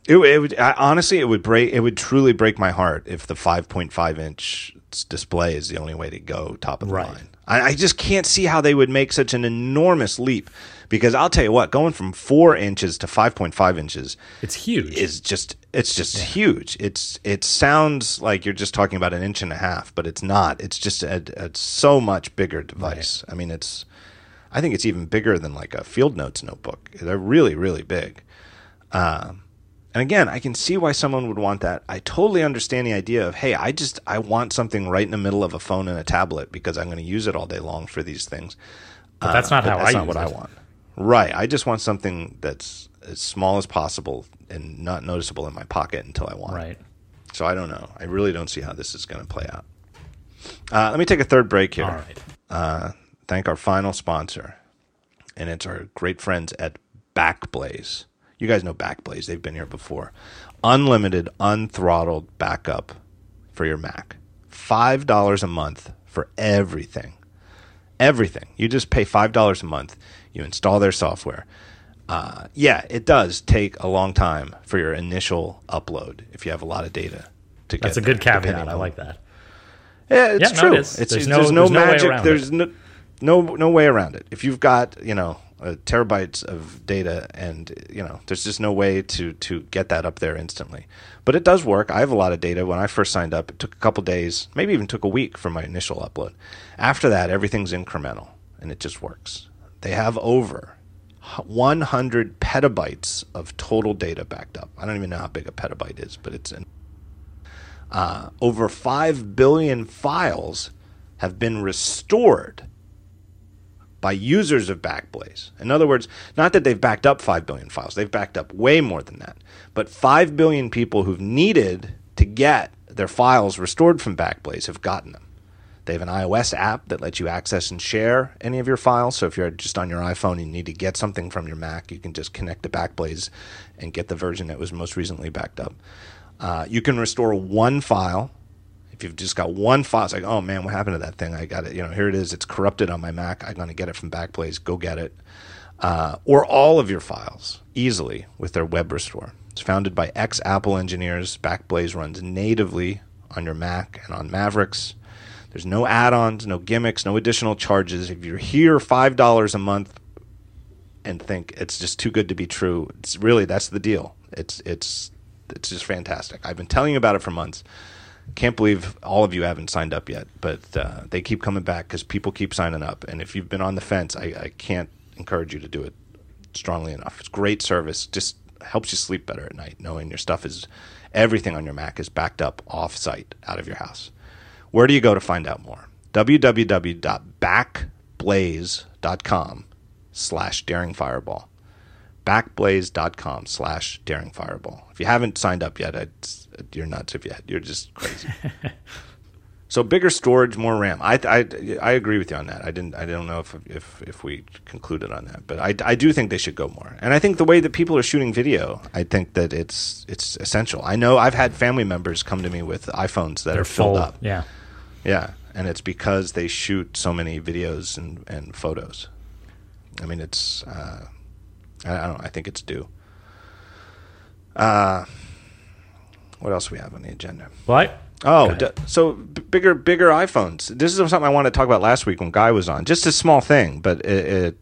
[SPEAKER 1] It, it would I, honestly, it would break. It would truly break my heart if the 5.5 inch display is the only way to go top of the
[SPEAKER 2] Right.
[SPEAKER 1] line. I, I just can't see how they would make such an enormous leap. Because I'll tell you what, going from four inches to 5.5 inches
[SPEAKER 2] It's huge.
[SPEAKER 1] is just it's just huge. It's it sounds like you're just talking about an inch and a half, but it's not. It's just a, a so much bigger device. I mean, it's I think it's even bigger than like a Field Notes notebook. They're really really big. Um, and again, I can see why someone would want that. I totally understand the idea of, hey, I just I want something right in the middle of a phone and a tablet because I'm going to use it all day long for these things.
[SPEAKER 2] but that's not
[SPEAKER 1] But
[SPEAKER 2] how
[SPEAKER 1] that's
[SPEAKER 2] I
[SPEAKER 1] not what I want. Right. I just want something that's as small as possible and not noticeable in my pocket until I want it.
[SPEAKER 2] Right.
[SPEAKER 1] So I don't know. I really don't see how this is going to play out. Uh, let me take a third break here.
[SPEAKER 2] All right.
[SPEAKER 1] Uh, thank our final sponsor, and it's our great friends at Backblaze. You guys know Backblaze; they've been here before. Unlimited, unthrottled backup for your Mac. Five dollars a month for everything. Everything. You just pay five dollars a month. You install their software. Uh, yeah, it does take a long time for your initial upload if you have a lot of data. To get.
[SPEAKER 2] That's a
[SPEAKER 1] get
[SPEAKER 2] good
[SPEAKER 1] there,
[SPEAKER 2] caveat. I like that.
[SPEAKER 1] yeah, it's
[SPEAKER 2] Yeah, no,
[SPEAKER 1] true.
[SPEAKER 2] it is.
[SPEAKER 1] It's,
[SPEAKER 2] There's
[SPEAKER 1] there's,
[SPEAKER 2] no-
[SPEAKER 1] no,
[SPEAKER 2] there's no
[SPEAKER 1] magic. there's
[SPEAKER 2] it.
[SPEAKER 1] no, no no way around it. If you've got you know uh, terabytes of data, and you know, there's just no way to to get that up there instantly. But it does work. I have a lot of data. When I first signed up, it took a couple days, maybe even took a week for my initial upload. After that, everything's incremental, and it just works. They have over 100 petabytes of total data backed up. I don't even know how big a petabyte is, but it's an uh, over 5 billion files have been restored by users of Backblaze. In other words, not that they've backed up 5 billion files, they've backed up way more than that. But 5 billion people who've needed to get their files restored from Backblaze have gotten them. They have an iOS app that lets you access and share any of your files. So if you're just on your iPhone and you need to get something from your Mac, you can just connect to Backblaze and get the version that was most recently backed up. Uh, you can restore one file. If you've just got one file, it's like, oh man, what happened to that thing? I got it. You know, here it is. It's corrupted on my Mac. I'm going to get it from Backblaze. Go get it. Uh, or all of your files easily with their web restore. It's founded by ex Apple engineers. Backblaze runs natively on your Mac and on Mavericks. There's no add ons, no gimmicks, no additional charges. If you're here $5 a month and think it's just too good to be true, it's really that's the deal. It's it's it's just fantastic. I've been telling you about it for months. Can't believe all of you haven't signed up yet, but uh, they keep coming back because people keep signing up. And if you've been on the fence, I, I can't encourage you to do it strongly enough. It's great service. Just helps you sleep better at night, knowing your stuff is everything on your Mac is backed up off site out of your house. Where do you go to find out more? www.backblaze.com slash daringfireball. Backblaze.com slash daringfireball. If you haven't signed up yet, it's, you're nuts if you you're just crazy. So bigger storage, more RAM. I, I, I agree with you on that. I didn't. I don't know if if if we concluded on that, but I, I do think they should go more. And I think the way that people are shooting video, I think that it's it's essential. I know I've had family members come to me with iPhones that
[SPEAKER 2] They're
[SPEAKER 1] are filled
[SPEAKER 2] full.
[SPEAKER 1] up.
[SPEAKER 2] Yeah.
[SPEAKER 1] Yeah, and it's because they shoot so many videos and, and photos. I mean, it's uh, I, I don't. know. I think it's due. Uh, what else we have on the agenda?
[SPEAKER 2] Well, I,
[SPEAKER 1] Oh, d- so b- bigger, bigger iPhones. This is something I wanted to talk about last week when Guy was on. Just a small thing, but it. it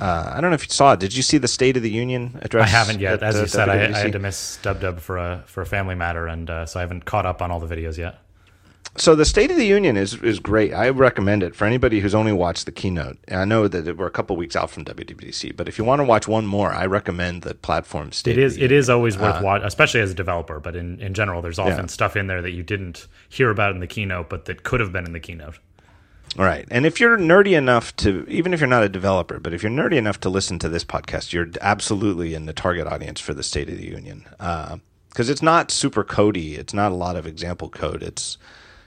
[SPEAKER 1] uh, I don't know if you saw it. Did you see the State of the Union address?
[SPEAKER 2] I haven't yet.
[SPEAKER 1] at
[SPEAKER 2] As
[SPEAKER 1] the
[SPEAKER 2] you said, I, I had to miss Dub Dub for a for a family matter, and uh, so I haven't caught up on all the videos yet.
[SPEAKER 1] So the State of the Union is is great. I recommend it for anybody who's only watched the keynote. And I know that we're a couple weeks out from WWDC, but if you want to watch one more, I recommend the platform State.
[SPEAKER 2] It
[SPEAKER 1] of
[SPEAKER 2] is it is always
[SPEAKER 1] Uh,
[SPEAKER 2] worth watching, especially as a developer. But in, in general, there's often
[SPEAKER 1] Yeah.
[SPEAKER 2] stuff in there that you didn't hear about in the keynote, but that could have been in the keynote.
[SPEAKER 1] Right. And if you're nerdy enough to, even if you're not a developer, but if you're nerdy enough to listen to this podcast, you're absolutely in the target audience for the State of the Union. Because it's not super codey. It's not a lot of example code. It's,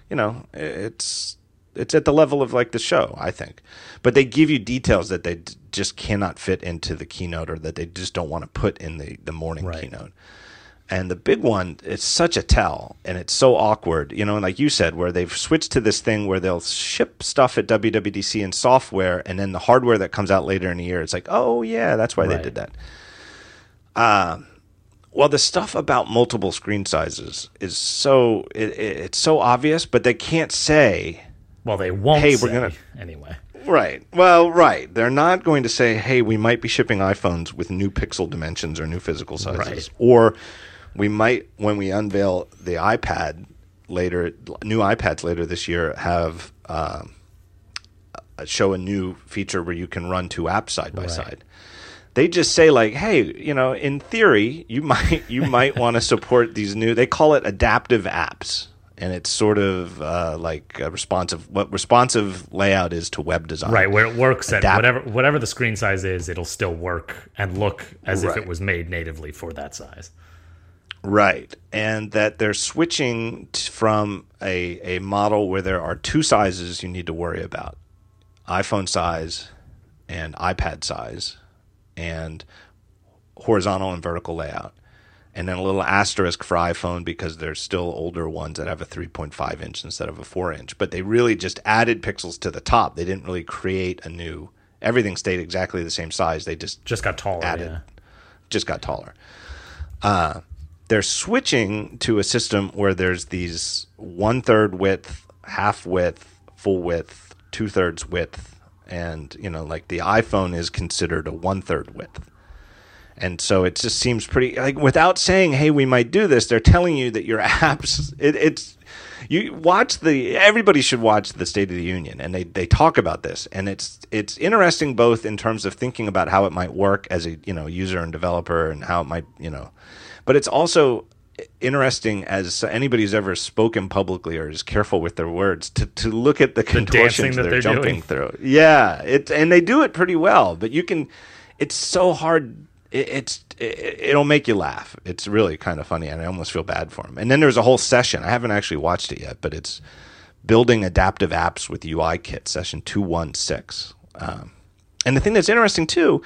[SPEAKER 1] you know, it's it's at the level of like the show, I think. But they give you details that they d- just cannot fit into the keynote or that they just don't want to put in the, the morning
[SPEAKER 2] Right.
[SPEAKER 1] keynote. And the big one, it's such a tell, and it's so awkward, you know. And like you said, where they've switched to this thing where they'll ship stuff at WWDC in software, and then the hardware that comes out later in the year, it's like, oh yeah, that's why they did that. Uh, well, the stuff about multiple screen sizes is so it, it, it's so obvious, but they can't say
[SPEAKER 2] Well, they won't.
[SPEAKER 1] Hey,
[SPEAKER 2] say,
[SPEAKER 1] we're gonna-
[SPEAKER 2] anyway.
[SPEAKER 1] Right. Well, right. They're not going to say, "Hey, we might be shipping iPhones with new pixel dimensions or new physical sizes,"
[SPEAKER 2] Right.
[SPEAKER 1] or we might, when we unveil the iPad later, new iPads later this year, have um, uh, show a new feature where you can run two apps side by
[SPEAKER 2] Right.
[SPEAKER 1] side. They just say like, "Hey, you know, in theory, you might you might want to support these new." They call it adaptive apps, and it's sort of uh, like a responsive what responsive layout is to web design.
[SPEAKER 2] Right, where it works at whatever whatever the screen size is, it'll still work and look as if it was made natively for that size.
[SPEAKER 1] Right. And that they're switching t- from a, a model where there are two sizes you need to worry about iPhone size and iPad size, and horizontal and vertical layout. And then a little asterisk for iPhone because there's still older ones that have a 3.5 inch instead of a 4 inch. But they really just added pixels to the top. They didn't really create a new, everything stayed exactly the same size. They just
[SPEAKER 2] Just got taller.
[SPEAKER 1] Added.
[SPEAKER 2] Yeah.
[SPEAKER 1] just got taller. Uh, they're switching to a system where there's these one third width, half width, full width, two thirds width, and you know, like the iPhone is considered a one third width. And so it just seems pretty like without saying, "Hey, we might do this." They're telling you that your apps. It, it's you watch the. Everybody should watch the State of the Union, and they they talk about this, and it's it's interesting both in terms of thinking about how it might work as a you know user and developer, and how it might you know, but it's also interesting as anybody who's ever spoken publicly or is careful with their words to, to look at the contortions
[SPEAKER 2] that
[SPEAKER 1] they're,
[SPEAKER 2] they're
[SPEAKER 1] jumping
[SPEAKER 2] doing.
[SPEAKER 1] through. Yeah, it and they do it pretty well, but you can. It's so hard. It, it's it, it'll make you laugh. It's really kind of funny, and I almost feel bad for him. And then there's a whole session. I haven't actually watched it yet, but it's building adaptive apps with UI Kit session two one six. Um, and the thing that's interesting too,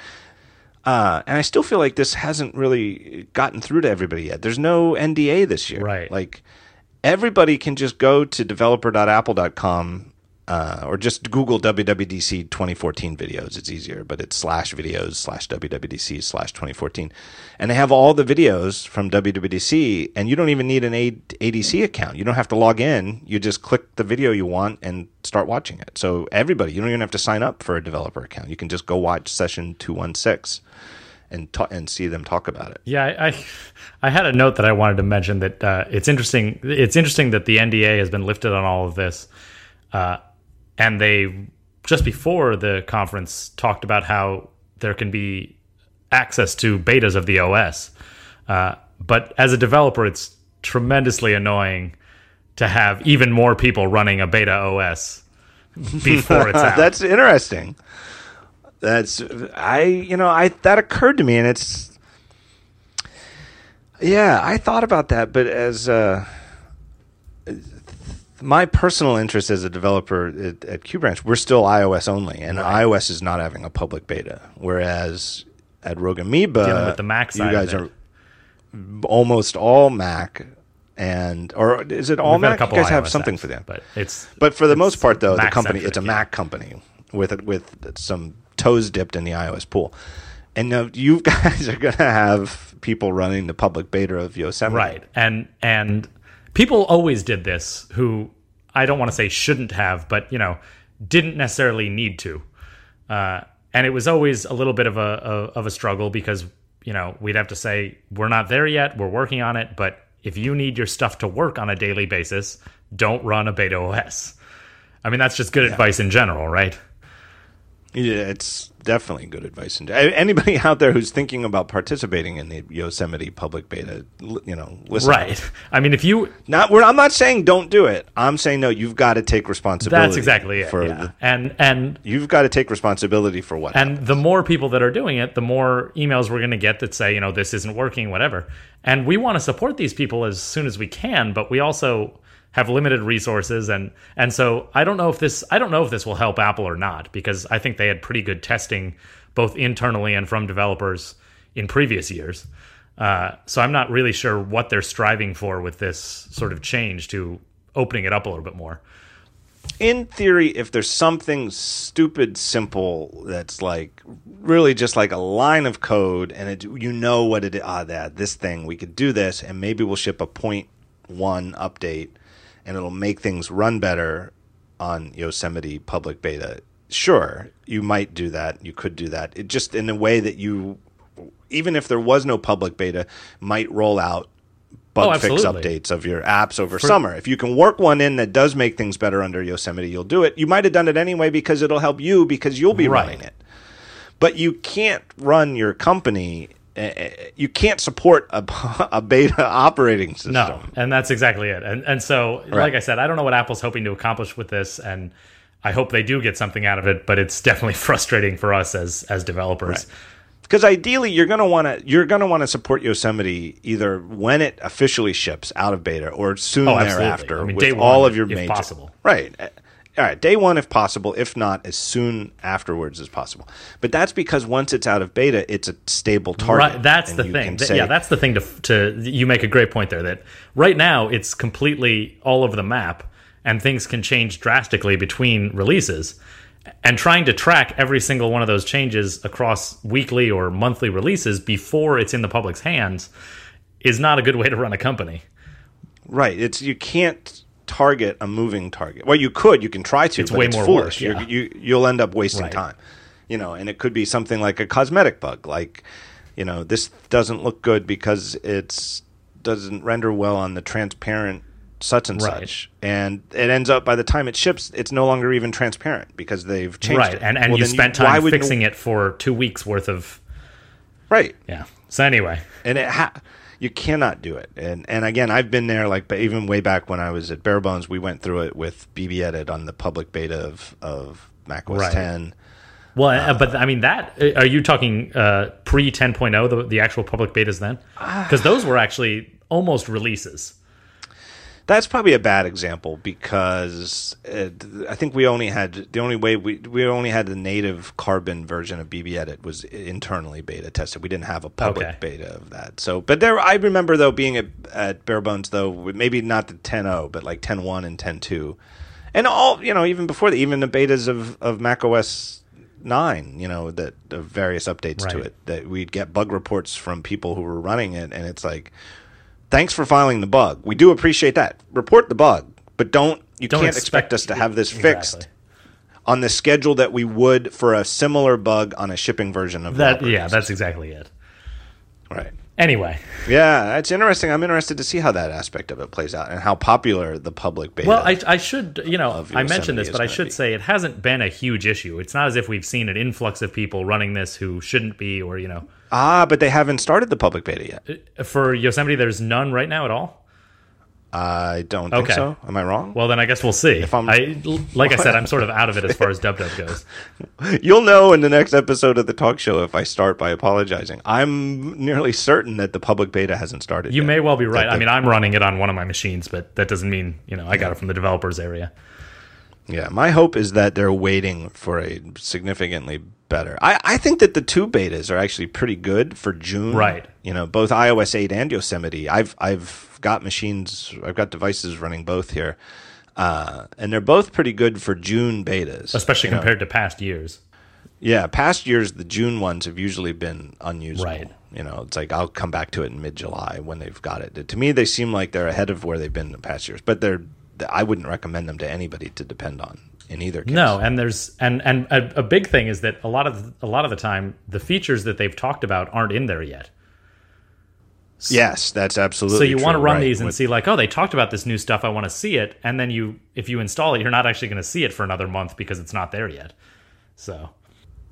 [SPEAKER 1] uh, and I still feel like this hasn't really gotten through to everybody yet. There's no NDA this year.
[SPEAKER 2] Right.
[SPEAKER 1] Like everybody can just go to developer.apple.com uh, or just Google WWDC 2014 videos. It's easier, but it's slash videos slash WWDC slash 2014. And they have all the videos from WWDC, and you don't even need an ADC account. You don't have to log in. You just click the video you want and start watching it. So everybody, you don't even have to sign up for a developer account. You can just go watch session 216 and, ta- and see them talk about it.
[SPEAKER 2] Yeah, I, I I had a note that I wanted to mention that uh, it's interesting. It's interesting that the NDA has been lifted on all of this, uh, and they just before the conference talked about how there can be access to betas of the OS, uh, but as a developer, it's tremendously annoying to have even more people running a beta OS before it's out.
[SPEAKER 1] That's interesting. That's I you know I that occurred to me and it's yeah I thought about that but as uh my personal interest as a developer at, at QBranch, we're still iOS only, and iOS is not having a public beta. Whereas at Rogue Amoeba,
[SPEAKER 2] Dealing with the Mac
[SPEAKER 1] you
[SPEAKER 2] side of
[SPEAKER 1] guys are almost all Mac, and or is it all
[SPEAKER 2] We've
[SPEAKER 1] Mac? You guys have something
[SPEAKER 2] apps,
[SPEAKER 1] for them,
[SPEAKER 2] but it's
[SPEAKER 1] but for the most part, though, the company
[SPEAKER 2] centric,
[SPEAKER 1] it's a
[SPEAKER 2] yeah.
[SPEAKER 1] Mac company with it with some toes dipped in the iOS pool. And now you guys are going to have people running the public beta of Yosemite,
[SPEAKER 2] right and and people always did this who i don't want to say shouldn't have but you know didn't necessarily need to. Uh, and it was always a little bit of a, a of a struggle because you know we'd have to say we're not there yet we're working on it but if you need your stuff to work on a daily basis don't run a beta os i mean that's just good advice in general right
[SPEAKER 1] Yeah, it's definitely good advice. And uh, anybody out there who's thinking about participating in the Yosemite public beta, you know, listen.
[SPEAKER 2] right i mean if you
[SPEAKER 1] Not, we're, I'm not saying don't do it. I'm saying no. You've got to take responsibility.
[SPEAKER 2] that's exactly it
[SPEAKER 1] For
[SPEAKER 2] yeah.
[SPEAKER 1] the,
[SPEAKER 2] and and
[SPEAKER 1] you've got to take responsibility for what.
[SPEAKER 2] And the more people that are doing it, the more emails we're going to get that say, you know, this isn't working, whatever. And we want to support these people as soon as we can, but we also have limited resources and and so I don't know if this I don't know if this will help Apple or not because I think they had pretty good testing both internally and from developers in previous years. Uh, so I'm not really sure what they're striving for with this sort of change to opening it up a little bit more.
[SPEAKER 1] in theory, if there's something stupid simple that's like really just like a line of code, and it, you know what it ah, that this thing we could do this, and maybe we'll ship a point one update, and it'll make things run better on Yosemite public beta. Sure, you might do that. You could do that. It just in a way that you, even if there was no public beta, might roll out bug
[SPEAKER 2] Oh,
[SPEAKER 1] fix updates of your apps over summer. If you can work one in that does make things better under Yosemite, you'll do it. You might have done it anyway because it'll help you because you'll be
[SPEAKER 2] Right.
[SPEAKER 1] running it. But you can't run your company. Uh, You can't support a, a beta operating system.
[SPEAKER 2] No, and that's exactly it. And and so, like I said, I don't know what Apple's hoping to accomplish with this, and I hope they do get something out of it. But it's definitely frustrating for us as as developers.
[SPEAKER 1] because ideally you're going to want to you're to want to support Yosemite either when it officially ships out of beta or soon
[SPEAKER 2] Oh,
[SPEAKER 1] thereafter
[SPEAKER 2] I mean,
[SPEAKER 1] with
[SPEAKER 2] day
[SPEAKER 1] all of your
[SPEAKER 2] if
[SPEAKER 1] major
[SPEAKER 2] possible.
[SPEAKER 1] right. All right, day one if possible, if not as soon afterwards as possible. But that's because once it's out of beta, it's a stable target.
[SPEAKER 2] Right, that's the thing.
[SPEAKER 1] say-
[SPEAKER 2] yeah, that's the thing. To to you make a great point there. That right now it's completely all over the map, and things can change drastically between releases. And trying to track every single one of those changes across weekly or monthly releases before it's in the public's hands is not a good way to run a company.
[SPEAKER 1] Right. It's you can't target a moving target. Well, you could. You can try to.
[SPEAKER 2] It's
[SPEAKER 1] but
[SPEAKER 2] way
[SPEAKER 1] it's
[SPEAKER 2] more
[SPEAKER 1] foolish.
[SPEAKER 2] work,
[SPEAKER 1] You're- You you'll end up wasting
[SPEAKER 2] Right.
[SPEAKER 1] time. You know, and it could be something like a cosmetic bug, like you know, this doesn't look good because it's doesn't render well on the transparent such and
[SPEAKER 2] Right.
[SPEAKER 1] such, and it ends up by the time it ships, it's no longer even transparent because they've changed
[SPEAKER 2] right.
[SPEAKER 1] it.
[SPEAKER 2] And and
[SPEAKER 1] Well,
[SPEAKER 2] you spent
[SPEAKER 1] why
[SPEAKER 2] time fixing it for two weeks worth of
[SPEAKER 1] right.
[SPEAKER 2] yeah. So anyway,
[SPEAKER 1] and it ha- you cannot do it. And and again, I've been there. Like, but even way back when I was at Barebones, we went through it with BB Edit on the public beta of of macOS
[SPEAKER 2] Right.
[SPEAKER 1] 10.
[SPEAKER 2] Well, uh, but I mean that. uh, Are you talking uh, pre 10.0, the, the actual public betas then?
[SPEAKER 1] Ah.
[SPEAKER 2] Because those were actually almost releases.
[SPEAKER 1] That's probably a bad example because it, I think we only had the only way we we only had the native Carbon version of BB Edit was internally beta tested. We didn't have a public
[SPEAKER 2] Okay.
[SPEAKER 1] beta of that. So, but there, I remember though being at, at Barebones though, maybe not the 10.0, but like 10.1 and 10.2, and all you know, even before that, even the betas of of Mac OS nine, you know, that various updates to it, that we'd get bug reports from people who were running it, and it's like thanks for filing the bug. We do appreciate that. Report the bug, but don't you
[SPEAKER 2] Don't
[SPEAKER 1] can't
[SPEAKER 2] expect-
[SPEAKER 1] expect, us to have this
[SPEAKER 2] Exactly.
[SPEAKER 1] fixed on the schedule that we would for a similar bug on a shipping version of the
[SPEAKER 2] That yeah, that's exactly it.
[SPEAKER 1] right.
[SPEAKER 2] Anyway,
[SPEAKER 1] Yeah, it's interesting. I'm interested to see how that aspect of it plays out and how popular the public beta.
[SPEAKER 2] well, I, I should you know I mentioned this, but I should
[SPEAKER 1] be.
[SPEAKER 2] say it hasn't been a huge issue. It's not as if we've seen an influx of people running this who shouldn't be, or you know,
[SPEAKER 1] ah, but they haven't started the public beta yet.
[SPEAKER 2] for Yosemite, there's none right now at all.
[SPEAKER 1] I don't think
[SPEAKER 2] Okay.
[SPEAKER 1] so. Am I wrong?
[SPEAKER 2] Well, then I guess we'll see.
[SPEAKER 1] If I'm-
[SPEAKER 2] I, like I said, I'm sort of out of it as far as Dub Dub goes.
[SPEAKER 1] You'll know in the next episode of the talk show if I start by apologizing. I'm nearly certain that the public beta hasn't started.
[SPEAKER 2] You
[SPEAKER 1] yet.
[SPEAKER 2] may well be right.
[SPEAKER 1] That
[SPEAKER 2] I mean, I'm running it on one of my machines, but that doesn't mean you know I got it from the developers area.
[SPEAKER 1] Yeah, my hope is that they're waiting for a significantly better. I, I think that the two betas are actually pretty good for June.
[SPEAKER 2] Right.
[SPEAKER 1] You know, both iOS 8 and Yosemite. I've I've got machines. I've got devices running both here, uh, and they're both pretty good for June betas,
[SPEAKER 2] especially
[SPEAKER 1] you know.
[SPEAKER 2] compared to past years.
[SPEAKER 1] Yeah, past years the June ones have usually been unusable.
[SPEAKER 2] Right.
[SPEAKER 1] You know, it's like I'll come back to it in mid July when they've got it. To me, they seem like they're ahead of where they've been in past years, but they're. I wouldn't recommend them to anybody to depend on in either case.
[SPEAKER 2] No, and there's and and a, a big thing is that a lot of a lot of the time the features that they've talked about aren't in there yet.
[SPEAKER 1] Yes, that's absolutely.
[SPEAKER 2] So you want to run
[SPEAKER 1] right.
[SPEAKER 2] these and
[SPEAKER 1] With-
[SPEAKER 2] see like, oh, they talked about this new stuff. I want to see it, and then you if you install it, you're not actually going to see it for another month because it's not there yet. So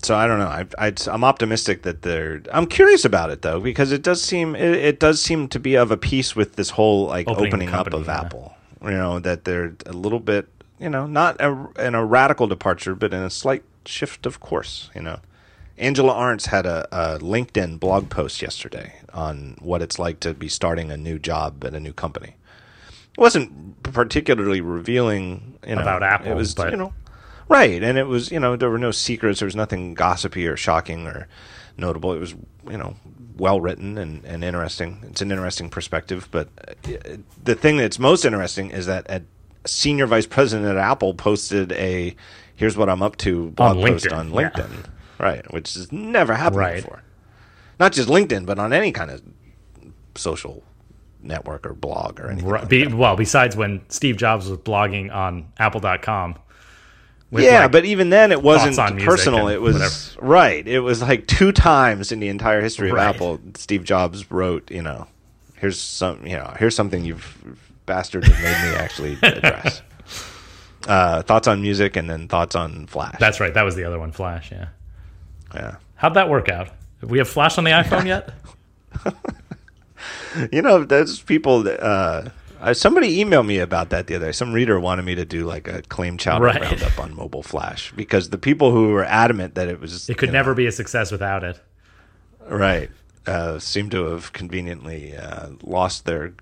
[SPEAKER 1] So I don't know. I, I, I'm optimistic that they're. I'm curious about it though because it does seem it, it does seem to be of a piece with this whole like
[SPEAKER 2] Opening
[SPEAKER 1] opening,
[SPEAKER 2] the
[SPEAKER 1] up of
[SPEAKER 2] yeah.
[SPEAKER 1] Apple. You know that they're a little bit. You know, not a, in a radical departure, but in a slight shift of course. You know, Angela Ahrendts had a, a LinkedIn blog post yesterday on what it's like to be starting a new job at a new company. It wasn't particularly revealing you know,
[SPEAKER 2] About Apple,
[SPEAKER 1] It was
[SPEAKER 2] but-
[SPEAKER 1] you know Right, and it was you know there were no secrets. There was nothing gossipy or shocking or notable. It was you know well written and, and interesting. It's an interesting perspective. But uh, the thing that's most interesting is that a senior vice president at Apple posted a "Here's what I'm up to" blog post
[SPEAKER 2] LinkedIn,
[SPEAKER 1] on
[SPEAKER 2] yeah.
[SPEAKER 1] Right? Which has never happened
[SPEAKER 2] Right.
[SPEAKER 1] before. Not just LinkedIn, but on any kind of social network or blog or anything.
[SPEAKER 2] Right.
[SPEAKER 1] like
[SPEAKER 2] Be, well, besides when Steve Jobs was blogging on Apple.com.
[SPEAKER 1] yeah,
[SPEAKER 2] like,
[SPEAKER 1] but even then, it wasn't
[SPEAKER 2] on
[SPEAKER 1] personal. It was
[SPEAKER 2] whatever.
[SPEAKER 1] right. It was like two times in the entire history of
[SPEAKER 2] Right.
[SPEAKER 1] Apple, Steve Jobs wrote, you know, here's some, you know, here's something you've bastards have made me actually address. uh, thoughts on music, and then thoughts on Flash.
[SPEAKER 2] that's right. That was the other one, Flash. Yeah.
[SPEAKER 1] Yeah.
[SPEAKER 2] How'd that work out? We have Flash on the iPhone yet?
[SPEAKER 1] You know, those people. that, Uh, uh, somebody emailed me about that the other day. Some reader wanted me to do like a claim chowder
[SPEAKER 2] Right.
[SPEAKER 1] roundup on mobile Flash because the people who were adamant that it was
[SPEAKER 2] It could
[SPEAKER 1] you know,
[SPEAKER 2] never be a success without it.
[SPEAKER 1] Right. Uh, seem to have conveniently uh, lost their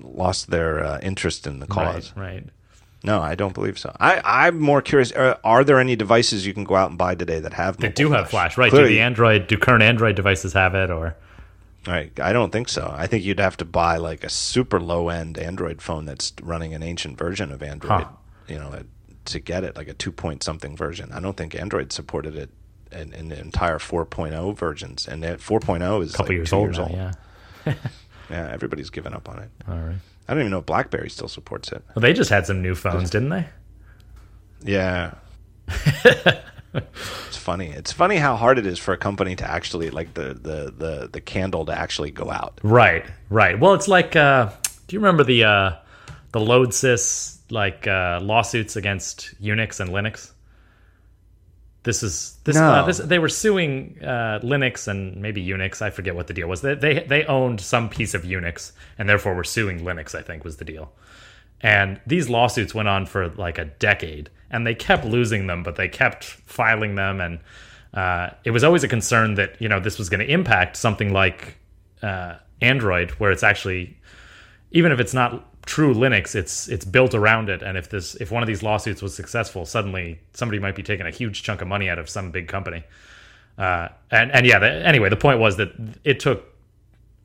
[SPEAKER 1] lost their uh, interest in the cause.
[SPEAKER 2] Right. Right.
[SPEAKER 1] No, I don't believe so. I, I'm more curious. Are, are there any devices you can go out and buy today that have
[SPEAKER 2] They do have Flash, right? Do the Android, do current Android devices have it, or
[SPEAKER 1] Right. I don't think so. I think you'd have to buy like a super low end Android phone that's running an ancient version of Android.
[SPEAKER 2] Huh.
[SPEAKER 1] You know, to get it like a two point something version. I don't think Android supported it in, in the entire 4.0 versions, and that 4.0 is
[SPEAKER 2] a couple
[SPEAKER 1] like
[SPEAKER 2] years
[SPEAKER 1] two
[SPEAKER 2] old
[SPEAKER 1] years
[SPEAKER 2] now?
[SPEAKER 1] old.
[SPEAKER 2] Yeah.
[SPEAKER 1] Yeah, everybody's given up on it.
[SPEAKER 2] All right.
[SPEAKER 1] I don't even know if BlackBerry still supports it.
[SPEAKER 2] Well, they just had some new phones, didn't they?
[SPEAKER 1] Yeah. it's funny. It's funny how hard it is for a company to actually like the the the, the candle to actually go out.
[SPEAKER 2] Right. Right. Well, it's like, uh, do you remember the uh, the load sys like uh, lawsuits against Unix and Linux? This is this,
[SPEAKER 1] No.
[SPEAKER 2] uh, this they were suing uh, Linux and maybe Unix. I forget what the deal was. They, they they owned some piece of Unix and therefore were suing Linux. I think was the deal. And these lawsuits went on for like a decade, and they kept losing them, but they kept filing them, and uh, it was always a concern that you know this was going to impact something like uh, Android, where it's actually even if it's not true Linux, it's it's built around it. And if this if one of these lawsuits was successful, suddenly somebody might be taking a huge chunk of money out of some big company. Uh, and and yeah, the, anyway, the point was that it took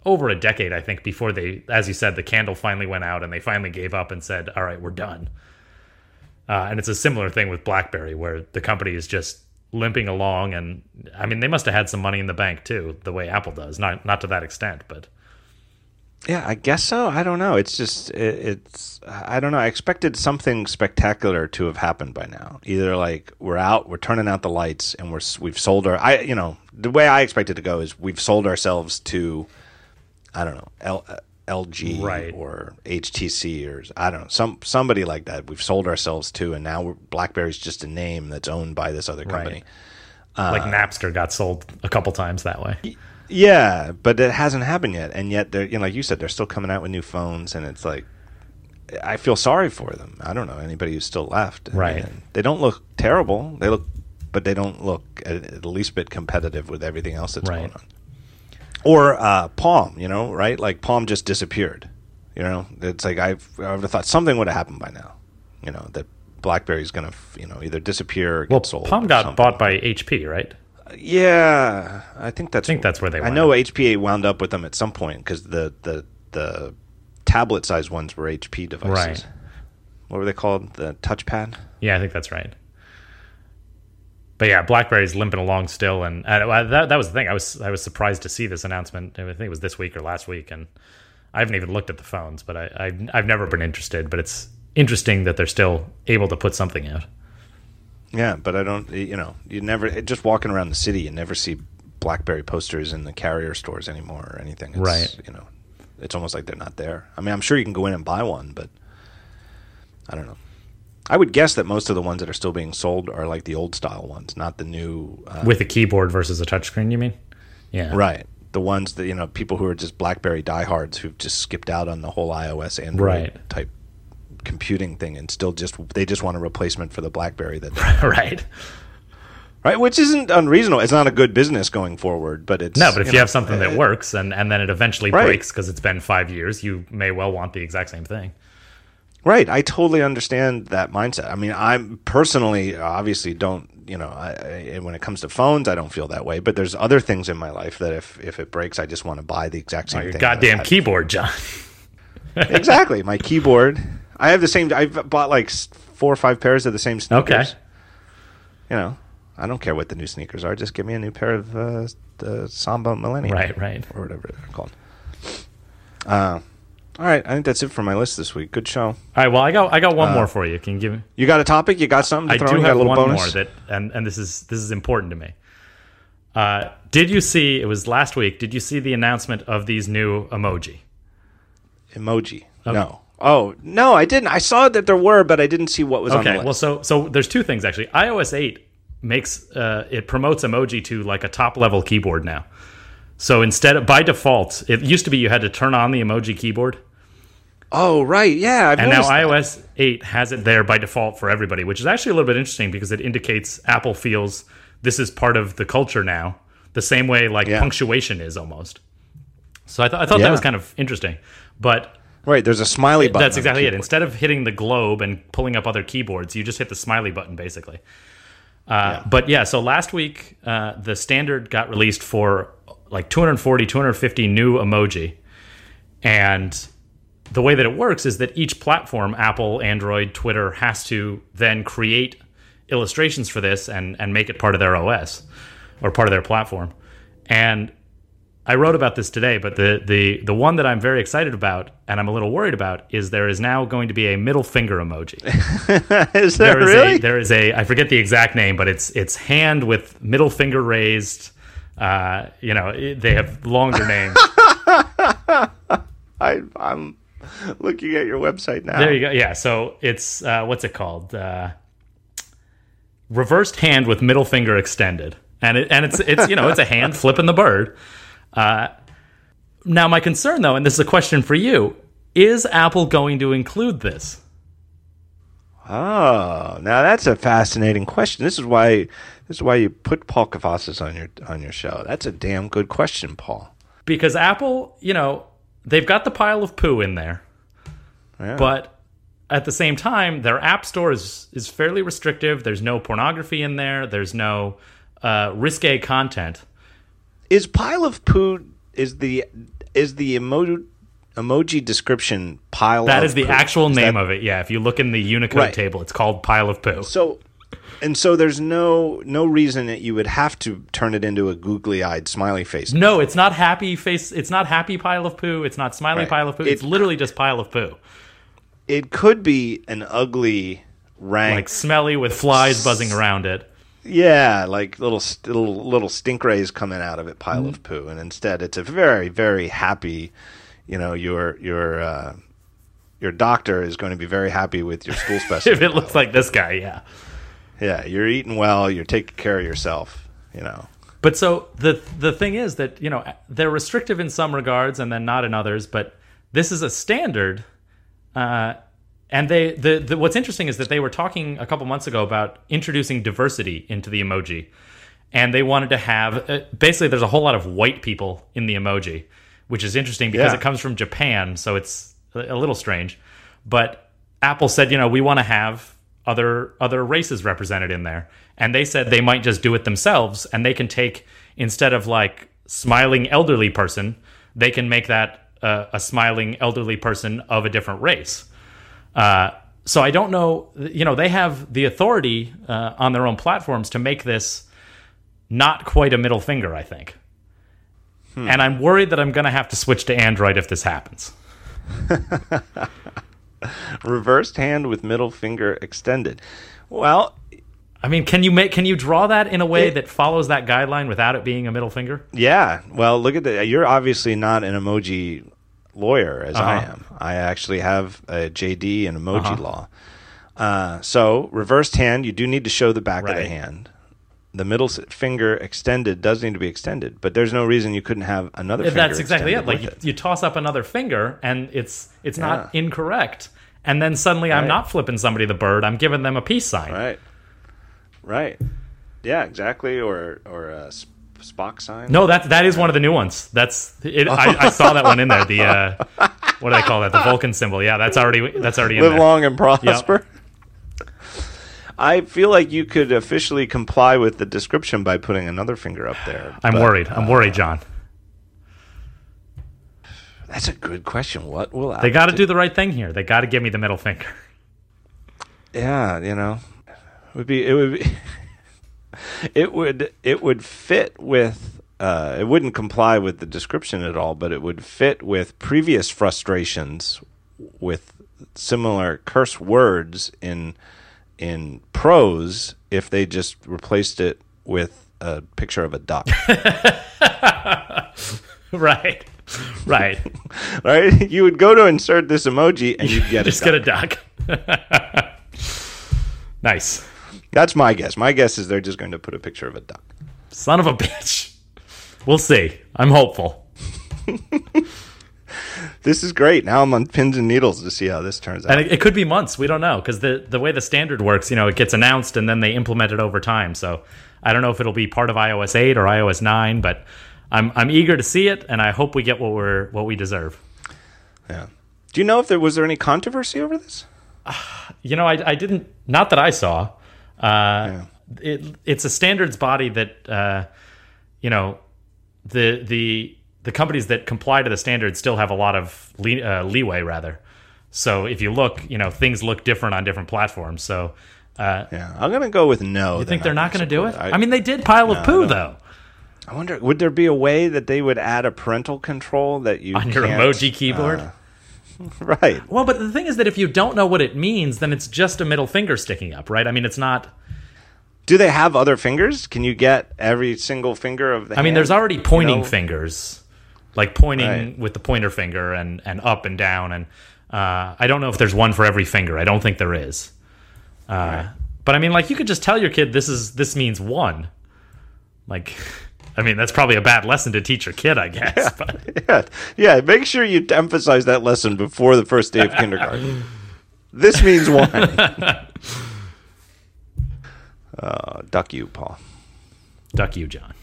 [SPEAKER 2] over a decade, I think, before they, as you said, the candle finally went out and they finally gave up and said, "All right, we're done." Uh, and it's a similar thing with BlackBerry, where the company is just limping along, and I mean, they must have had some money in the bank too, the way Apple does. Not not to that extent, but
[SPEAKER 1] Yeah, I guess so. I don't know. It's just it, it's I don't know. I expected something spectacular to have happened by now. Either like we're out, we're turning out the lights, and we're we've sold our. I you know the way I expect it to go is we've sold ourselves to, I don't know, L, uh, LG
[SPEAKER 2] Right.
[SPEAKER 1] or HTC or I don't know some somebody like that. We've sold ourselves to, and now we're, BlackBerry's just a name that's owned by this other company.
[SPEAKER 2] like Napster got sold a couple times that way.
[SPEAKER 1] Yeah, but it hasn't happened yet, and yet they're you know, like you said, they're still coming out with new phones, and it's like I feel sorry for them. I don't know anybody who's still left.
[SPEAKER 2] Right.
[SPEAKER 1] mean, they don't look terrible. They look, but they don't look at, the least bit competitive with everything else that's
[SPEAKER 2] Right.
[SPEAKER 1] going on. Or uh, Palm, you know, right? Like Palm just disappeared. You know, it's like I've, I would have thought something would have happened by now. You know that BlackBerry's going to, you know, either disappear or get
[SPEAKER 2] Well,
[SPEAKER 1] sold.
[SPEAKER 2] Palm got
[SPEAKER 1] something.
[SPEAKER 2] bought by HP, right?
[SPEAKER 1] Yeah, I think that's.
[SPEAKER 2] I think that's where they.
[SPEAKER 1] I know
[SPEAKER 2] up.
[SPEAKER 1] HPA wound up with them at some point because the the the tablet sized ones were HP devices.
[SPEAKER 2] Right.
[SPEAKER 1] What were they called? The touchpad.
[SPEAKER 2] Yeah, I think that's right. But yeah, BlackBerry's limping along still, and uh, that that was the thing. I was I was surprised to see this announcement. I think it was this week or last week, and I haven't even looked at the phones. But I, I I've never been interested. But it's interesting that they're still able to put something out.
[SPEAKER 1] Yeah, but I don't. You know, you never just walking around the city, you never see BlackBerry posters in the carrier stores anymore or anything. It's,
[SPEAKER 2] Right.
[SPEAKER 1] You know, it's almost like they're not there. I mean, I'm sure you can go in and buy one, but I don't know. I would guess that most of the ones that are still being sold are like the old style ones, not the new. Uh,
[SPEAKER 2] With a keyboard versus a touchscreen, you mean? Yeah.
[SPEAKER 1] Right. The ones that, you know, people who are just Blackberry diehards who've just skipped out on the whole iOS Android
[SPEAKER 2] Right.
[SPEAKER 1] type computing thing and still just they just want a replacement for the Blackberry that
[SPEAKER 2] right.
[SPEAKER 1] right, which isn't unreasonable. It's not a good business going forward, but it's
[SPEAKER 2] No, but if you,
[SPEAKER 1] know,
[SPEAKER 2] have something that works and, and then it eventually
[SPEAKER 1] Right.
[SPEAKER 2] breaks because it's been five years, you may well want the exact same thing.
[SPEAKER 1] Right, I totally understand that mindset. I mean, I'm personally obviously don't, you know, I, I, when it comes to phones, I don't feel that way. But there's other things in my life that if if it breaks, I just want to buy the exact oh, same
[SPEAKER 2] Your
[SPEAKER 1] thing.
[SPEAKER 2] goddamn keyboard, John.
[SPEAKER 1] exactly. My keyboard. I have the same. I've bought like four or five pairs of the same sneakers.
[SPEAKER 2] Okay.
[SPEAKER 1] You know, I don't care what the new sneakers are. Just give me a new pair of uh, the Samba Millennium.
[SPEAKER 2] Right, right.
[SPEAKER 1] Or whatever they're called. Uh, all right. I think that's it for my list this week. Good show.
[SPEAKER 2] All right. Well, I got I got one
[SPEAKER 1] Uh,
[SPEAKER 2] more for you. Can you give me?
[SPEAKER 1] You got a topic? You got something? To
[SPEAKER 2] I
[SPEAKER 1] throw
[SPEAKER 2] do
[SPEAKER 1] in?
[SPEAKER 2] Have
[SPEAKER 1] a little
[SPEAKER 2] one
[SPEAKER 1] bonus?
[SPEAKER 2] more that, and and this is this is important to me. Uh, did you see? It was last week. Did you see the announcement of these new emoji?
[SPEAKER 1] Emoji. No. Oh no, I didn't. I saw that there were, but I didn't see what was on the
[SPEAKER 2] Okay.
[SPEAKER 1] list.
[SPEAKER 2] Well, so so there's two things actually. iOS 8 makes uh, it promotes emoji to like a top level keyboard now. So instead of by default, it used to be you had to turn on the emoji keyboard.
[SPEAKER 1] oh right, yeah. I've
[SPEAKER 2] And now
[SPEAKER 1] that.
[SPEAKER 2] iOS 8 has it there by default for everybody, which is actually a little bit interesting because it indicates Apple feels this is part of the culture now, the same way like
[SPEAKER 1] Yeah.
[SPEAKER 2] punctuation is almost. So I, th- I thought
[SPEAKER 1] Yeah.
[SPEAKER 2] that was kind of interesting. But
[SPEAKER 1] right. There's a smiley button.
[SPEAKER 2] that's exactly it. Instead of hitting the globe and pulling up other keyboards, you just hit the smiley button basically. Uh, But yeah, so last week uh, the standard got released for like 240, 250 new emoji. And the way that it works is that each platform, Apple, Android, Twitter, has to then create illustrations for this and, and make it part of their OS or part of their platform. And I wrote about this today, but the, the, the one that I'm very excited about and I'm a little worried about is there is now going to be a middle finger emoji.
[SPEAKER 1] is there,
[SPEAKER 2] There is
[SPEAKER 1] really?
[SPEAKER 2] a there is a I forget the exact name, but it's it's hand with middle finger raised. Uh, you know, they have longer names.
[SPEAKER 1] I, I'm looking at your website now.
[SPEAKER 2] There you go. Yeah. So it's uh, what's it called? Uh, reversed hand with middle finger extended, and it and it's it's you know it's a hand flipping the bird. Uh, now my concern though, and this is a question for you: Is Apple going to include this?
[SPEAKER 1] Oh, now that's a fascinating question. This is why this is why you put Paul Kafasis on your on your show. That's a damn good question, Paul.
[SPEAKER 2] Because Apple, you know, they've got the pile of poo in there.
[SPEAKER 1] Yeah.
[SPEAKER 2] but at the same time their app store is is fairly restrictive there's no pornography in there there's no uh, risque content
[SPEAKER 1] is pile of poo is the is the emoji emoji description pile
[SPEAKER 2] That is the
[SPEAKER 1] poo?
[SPEAKER 2] actual
[SPEAKER 1] Is
[SPEAKER 2] name
[SPEAKER 1] that-
[SPEAKER 2] of it yeah if you look in the unicode
[SPEAKER 1] Right.
[SPEAKER 2] table it's called pile of poo
[SPEAKER 1] So and so there's no no reason that you would have to turn it into a googly eyed smiley face.
[SPEAKER 2] no it's not happy face it's not happy pile of poo it's not smiley
[SPEAKER 1] Right.
[SPEAKER 2] pile of poo
[SPEAKER 1] It-
[SPEAKER 2] it's literally just pile of poo
[SPEAKER 1] It could be an ugly rank
[SPEAKER 2] like smelly with flies buzzing around it
[SPEAKER 1] Yeah, like little little little stink rays coming out of it, pile of poo, and instead it's a very very happy. You know, your your uh, your doctor is going to be very happy with your stool specimen.
[SPEAKER 2] if it looks like this guy yeah
[SPEAKER 1] yeah, you're eating well, you're taking care of yourself. You know,
[SPEAKER 2] But so the the thing is that you know they're restrictive in some regards and then not in others. But this is a standard, uh, and they the, the what's interesting is that they were talking a couple months ago about introducing diversity into the emoji, and they wanted to have uh, basically there's a whole lot of white people in the emoji, which is interesting because
[SPEAKER 1] Yeah.
[SPEAKER 2] it comes from Japan, so it's a little strange. But Apple said, you know, we want to have other other races represented in there, and they said they might just do it themselves, and they can take instead of like smiling elderly person, they can make that uh, a smiling elderly person of a different race. Uh, so I don't know, you know, they have the authority uh, on their own platforms to make this not quite a middle finger, I think. And I'm worried that I'm going to have to switch to Android if this happens.
[SPEAKER 1] Reversed hand with middle finger extended. Well,
[SPEAKER 2] I mean, can you make can you draw that in a way
[SPEAKER 1] It-
[SPEAKER 2] that follows that guideline without it being a middle finger?
[SPEAKER 1] yeah. Well, look at that. You're obviously not an emoji lawyer as I
[SPEAKER 2] Uh-huh.
[SPEAKER 1] am. I actually have a JD in emoji
[SPEAKER 2] Uh-huh.
[SPEAKER 1] law. Uh, so reversed hand, you do need to show the back of the hand. The middle finger extended does need to be extended, but there's no reason you couldn't have another. finger
[SPEAKER 2] That's exactly it. Like you,
[SPEAKER 1] it.
[SPEAKER 2] you toss up another finger and it's it's not
[SPEAKER 1] Yeah.
[SPEAKER 2] incorrect. And then suddenly I'm not flipping somebody the bird. I'm giving them a peace sign.
[SPEAKER 1] Right. Right. Yeah, exactly. Or or a Spock sign.
[SPEAKER 2] No, that that is one of the new ones. That's it, I, I saw that one in there. The uh, what do they call that? The Vulcan symbol. Yeah, that's already that's already in
[SPEAKER 1] Live
[SPEAKER 2] there.
[SPEAKER 1] long and prosper. I feel like you could officially comply with the description by putting another finger up there.
[SPEAKER 2] I'm
[SPEAKER 1] but
[SPEAKER 2] worried. I'm worried, John.
[SPEAKER 1] That's a good question. What will
[SPEAKER 2] They got to do the right thing here. They got to give me the middle finger.
[SPEAKER 1] Yeah, you know, it would be it would be it would it would fit with uh, it wouldn't comply with the description at all, but it would fit with previous frustrations with similar curse words in in prose if they just replaced it with a picture of a duck.
[SPEAKER 2] right. Right.
[SPEAKER 1] right? You would go to insert this emoji and you'd get
[SPEAKER 2] Just
[SPEAKER 1] a
[SPEAKER 2] get a
[SPEAKER 1] duck.
[SPEAKER 2] nice.
[SPEAKER 1] That's my guess. My guess is they're just going to put a picture of a duck.
[SPEAKER 2] Son of a bitch. We'll see. I'm hopeful.
[SPEAKER 1] This is great. Now I'm on pins and needles to see how this turns out.
[SPEAKER 2] And it, it could be months. We don't know because the the way the standard works, you know, it gets announced and then they implement it over time. So I don't know if it'll be part of iOS 8 or iOS 9, but I'm I'm eager to see it, and I hope we get what we're what we deserve.
[SPEAKER 1] Yeah. Do you know if there was there any controversy over this?
[SPEAKER 2] You know, I, I didn't. Not that I saw. Uh, it, it's a standards body that uh, you know the the the companies that comply to the standards still have a lot of lee, uh, leeway, rather. So if you look, you know, things look different on different platforms. So uh,
[SPEAKER 1] Yeah, I'm gonna go with no.
[SPEAKER 2] you think they're not going to do it? I, mean, they did pile of poo though
[SPEAKER 1] I wonder would there be a way that they would add a parental control that you
[SPEAKER 2] on your emoji keyboard.
[SPEAKER 1] right?
[SPEAKER 2] well, but the thing is that if you don't know what it means, then it's just a middle finger sticking up, right? I mean, it's not.
[SPEAKER 1] Do they have other fingers? Can you get every single finger of the?
[SPEAKER 2] I mean, there's already pointing
[SPEAKER 1] know?
[SPEAKER 2] fingers, like pointing
[SPEAKER 1] Right.
[SPEAKER 2] with the pointer finger and, and up and down. And uh, I don't know if there's one for every finger. I don't think there is. Uh, But I mean, like you could just tell your kid this is this means one. Like, I mean, that's probably a bad lesson to teach your kid, I guess. But
[SPEAKER 1] Yeah, yeah. Make sure you emphasize that lesson before the first day of kindergarten. This means one. uh, duck you, Paul.
[SPEAKER 2] duck you, John.